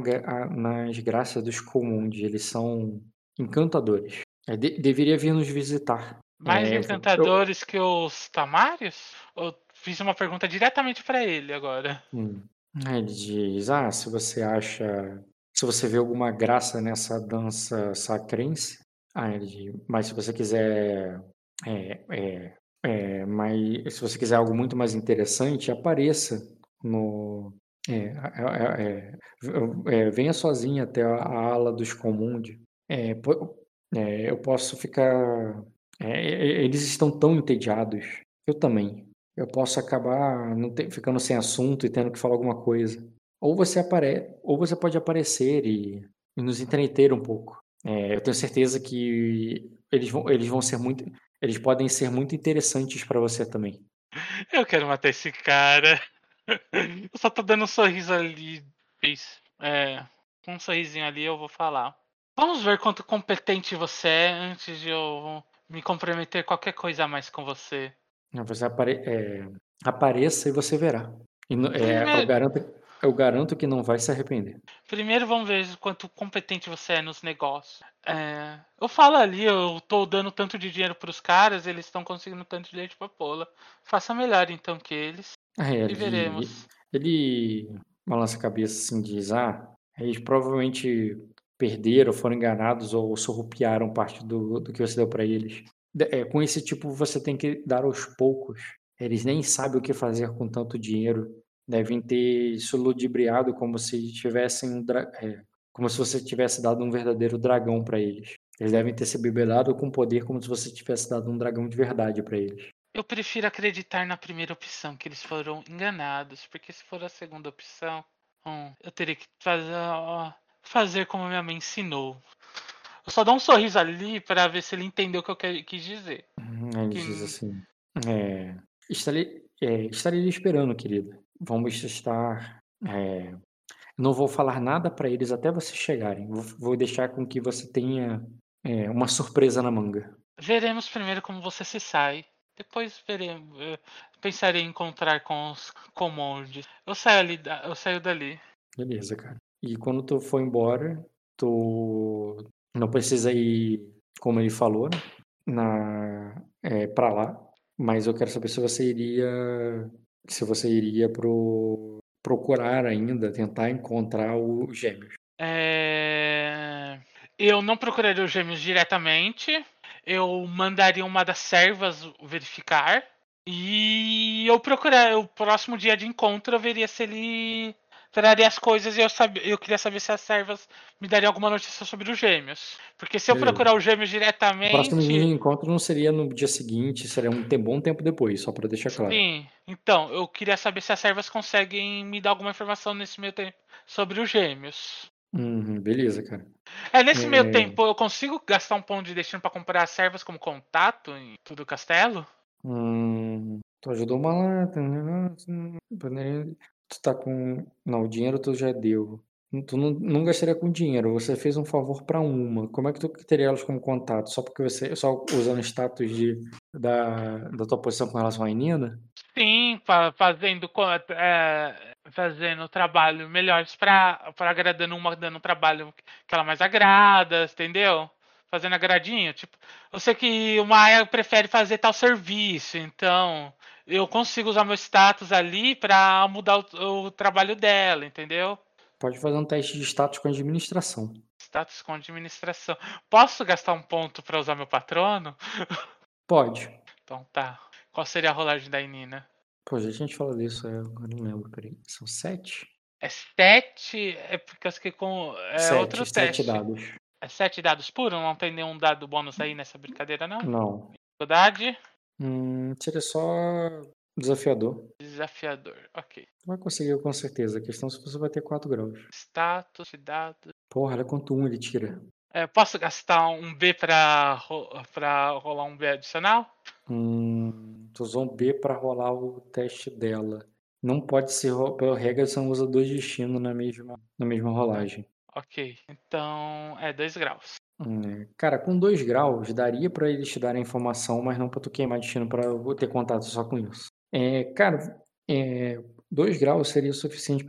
nas graças dos comuns. Eles são encantadores. É, de, deveria vir nos visitar. Mais É, encantadores que os tamários? Eu fiz uma pergunta diretamente para ele agora. Hum. Ele diz: Ah, se você acha. Se você vê alguma graça nessa dança sacrense. Ah, ele diz, mas se você quiser. É, é, é, mas se você quiser algo muito mais interessante, apareça no. É, é, é, venha sozinha até a, a ala dos comuns. É, é, eu posso ficar. eles estão tão entediados. Eu também. Eu posso acabar ficando sem assunto e tendo que falar alguma coisa. Ou você apare... ou você pode aparecer e, e nos entreter um pouco. Eu tenho certeza que eles vão, eles vão ser muito. Eles podem ser muito interessantes para você também. Eu quero matar esse cara. Eu só tô dando um sorriso ali. É, com um sorrisinho ali eu vou falar. Vamos ver quanto competente você é antes de eu me comprometer qualquer coisa a mais com você. Você apare... é, apareça e você verá. E é, eu, Primeiro- garanto, eu garanto que não vai se arrepender. Primeiro vamos ver quanto competente você é nos negócios. É, eu falo ali, eu tô dando tanto de dinheiro pros caras, eles estão conseguindo tanto de leite pra pôla. Faça melhor então que eles. É, E ele, veremos. ele balança a cabeça assim diz: Ah, eles provavelmente perderam, foram enganados ou surrupiaram parte do, do que você deu para eles. É, com esse tipo, você tem que dar aos poucos. Eles nem sabem o que fazer com tanto dinheiro. Devem ter se ludibriado como se tivessem um é, como se você tivesse dado um verdadeiro dragão para eles. Eles devem ter se bebelado com poder como se você tivesse dado um dragão de verdade para eles. Eu prefiro acreditar na primeira opção, que eles foram enganados, porque se for a segunda opção, hum, eu teria que fazer, ó, fazer como minha mãe ensinou. Eu só dou um sorriso ali para ver se ele entendeu o que eu quis dizer. Hum, Aí ele Que- diz assim: é, estarei, é, estarei esperando, querida. Vamos estar. é, não vou falar nada para eles até vocês chegarem. Vou, vou deixar com que você tenha é, uma surpresa na manga. Veremos primeiro como você se sai. Depois veremos. Pensarei em encontrar com os commodities. Eu saio ali, eu saio dali. Beleza, cara. E quando tu for embora, tu não precisa ir, como ele falou, né, na, é, para lá. Mas eu quero saber se você iria, se você iria pro, procurar ainda, tentar encontrar os gêmeos. É, Eu não procuraria os gêmeos diretamente. Eu mandaria uma das servas verificar. E eu procurar o próximo dia de encontro, eu veria se ele traria as coisas e eu, sabia, eu queria saber se as servas me dariam alguma notícia sobre os gêmeos. Porque se eu procurar os gêmeos O próximo diretamente. encontro não seria no dia seguinte, seria um bom tempo depois, só para deixar claro. Sim, então, eu queria saber se as servas conseguem me dar alguma informação nesse meio tempo sobre os gêmeos. Uhum, beleza, cara. É, nesse meio É. tempo, eu consigo gastar um ponto de destino pra comprar as servas como contato em todo o castelo? Hum, tu ajudou uma lá. Tu tá com. Não, o dinheiro tu já deu. Tu não, não gastaria com dinheiro, você fez um favor pra uma. Como é que tu teria elas como contato? Só porque você. Só usando status de, da, da tua posição com relação à Nina? Sim, fa- fazendo, é, fazendo trabalho melhores pra agradando uma, dando um trabalho que ela mais agrada, entendeu? Fazendo agradinho. Tipo, eu sei que o Maia prefere fazer tal serviço, então eu consigo usar meu status ali pra mudar o, o trabalho dela, entendeu? Pode fazer um teste de status com administração. Status com administração. Posso gastar um ponto pra usar meu patrono? [LAUGHS] Pode. Então tá. Qual seria a rolagem da Inina? Pô, já a gente falou disso, eu não lembro, peraí. São sete? É sete? É porque eu fiquei com. É sete, outro sete teste. dados. É sete dados puros? Não tem nenhum dado bônus aí nessa brincadeira, não? Não. Dificuldade? Hum, seria só desafiador. Desafiador. Ok. Vai conseguir com certeza. A questão é se você vai ter 4 graus. Status, dados. Porra, olha quanto um ele tira. É, posso gastar um B pra, ro- pra rolar um B adicional? Hum, tu usou um B pra rolar o teste dela. Não pode ser, pela regra, você não usa dois destinos na mesma, na mesma rolagem. Ok. Então, é 2 graus. Hum, é. Cara, com 2 graus, daria pra eles te darem a informação, mas não pra tu queimar destino pra eu ter contato só com isso. É, cara, 2 graus seria o suficiente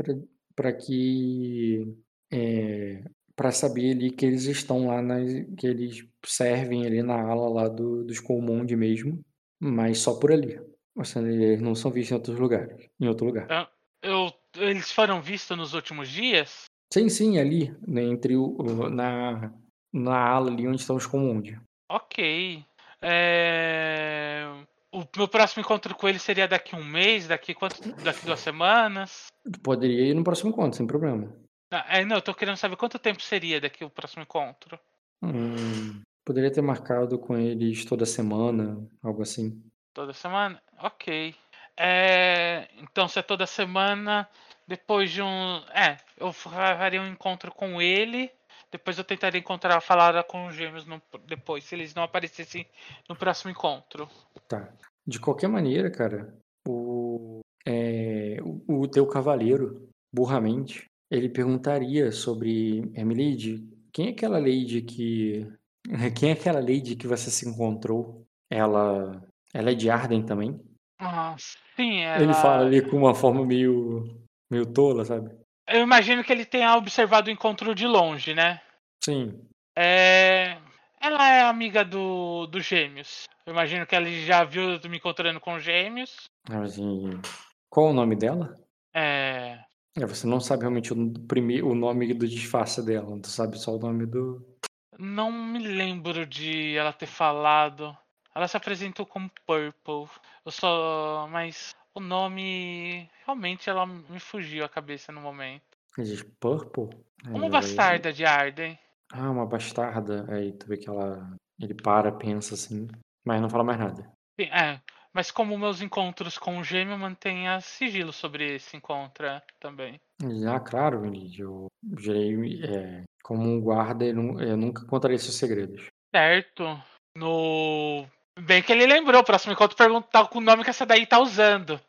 pra que. É, para saber ali que eles estão lá, nas, que eles servem ali na ala lá do, dos Colmonde mesmo, mas só por ali. Ou seja, eles não são vistos em outros lugares, em outro lugar. Eu, eles foram vistos nos últimos dias? Sim, sim, ali, né, entre o, na, na ala ali onde estão os Colmonde. Ok. É, O meu próximo encontro com ele seria daqui um mês, daqui quanto, daqui duas semanas. Poderia ir no próximo encontro, sem problema. Ah, É, não, eu tô querendo saber quanto tempo seria daqui o próximo encontro. Hum, poderia ter marcado com eles toda semana, algo assim. Toda semana? Ok. É, então, se é toda semana, depois de um. É, eu faria um encontro com ele. Depois eu tentaria encontrar, falar com os gêmeos no- depois, se eles não aparecessem no próximo encontro. Tá. De qualquer maneira, cara, o, é, o, o teu cavaleiro, burramente, ele perguntaria sobre Emily, quem é aquela lady que. [LAUGHS] Quem é aquela lady que você se encontrou? Ela. Ela é de Arden também? Ah, sim, Ele ela- fala ali com uma forma meio. Meio tola, sabe? Eu imagino que ele tenha observado o encontro de longe, né? Sim. É... Ela é amiga do, do Gêmeos. Eu imagino que ela já viu eu me encontrando com Gêmeos. Assim, qual o nome dela? É... É, você não sabe realmente o, primeiro, o nome do disfarce dela, tu sabe só o nome do. Não me lembro de ela ter falado. Ela se apresentou como Purple. Eu só. Mas o nome. Realmente ela me fugiu a cabeça no momento. Diz Purple? Aí Uma eu- bastarda de Arden. Ah, uma bastarda. Aí tu vê que ela. Ele para, pensa assim, mas não fala mais nada. Sim, É. Mas como meus encontros com o gêmeo mantenha sigilo sobre esse encontro é, também. Ah, claro, Elide, eu gerei. é, como um guarda, eu nunca contarei seus segredos. Certo. No. Bem que ele lembrou, o próximo encontro perguntar com o nome que essa daí tá usando.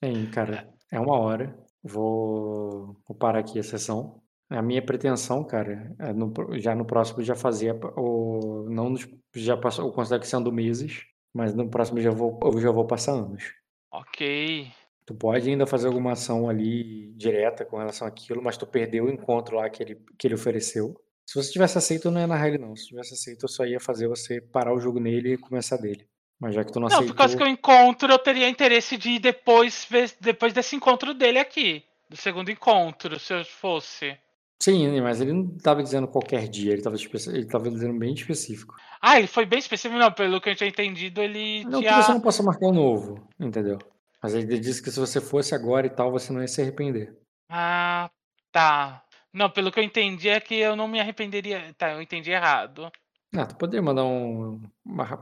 Bem, cara, é uma hora. Vou, vou parar aqui a sessão. A minha pretensão, cara, é no já no próximo já fazia o. Não já passou, eu considero que sendo meses, mas no próximo já vou, eu já vou passar anos. Ok. Tu pode ainda fazer alguma ação ali direta com relação àquilo, mas tu perdeu o encontro lá que ele, que ele ofereceu. Se você tivesse aceito, eu não ia narrar ele não. Se tivesse aceito, eu só ia fazer você parar o jogo nele e começar dele. Mas já que tu não, Não, aceitou... por causa que eu encontro, eu teria interesse de ir depois, depois desse encontro dele aqui. Do segundo encontro, se eu fosse. Sim, mas ele não estava dizendo qualquer dia, ele estava ele tava dizendo bem específico. Ah, ele foi bem específico, não, pelo que eu tinha entendido, ele Não que tinha. você não possa marcar o novo, entendeu? Mas ele disse que se você fosse agora e tal, você não ia se arrepender. Ah, tá. Não, pelo que eu entendi é que eu não me arrependeria. Tá, eu entendi errado. Ah, tu poderia mandar um.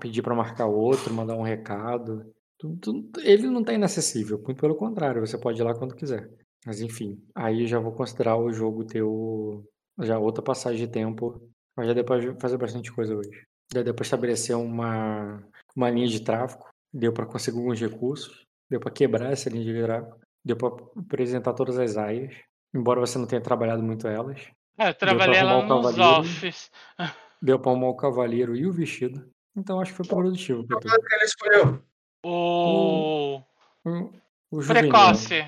pedir pra marcar outro, mandar um recado. Tu- tu- ele não tá inacessível, muito pelo contrário, você pode ir lá quando quiser. Mas enfim, aí já vou considerar o jogo teu. Já outra passagem de tempo. Mas já depois de fazer bastante coisa hoje. Já deu pra estabelecer uma, uma linha de tráfego. Deu pra conseguir alguns recursos. Deu pra quebrar essa linha de tráfego. Deu pra apresentar todas as aias. Embora você não tenha trabalhado muito elas. É, eu trabalhei o nos cavaleiro. offs. [LAUGHS] Deu pra arrumar o cavaleiro e o vestido. Então acho que foi produtivo. tu. O que ele escolheu? O. O, o juvenil. Precoce.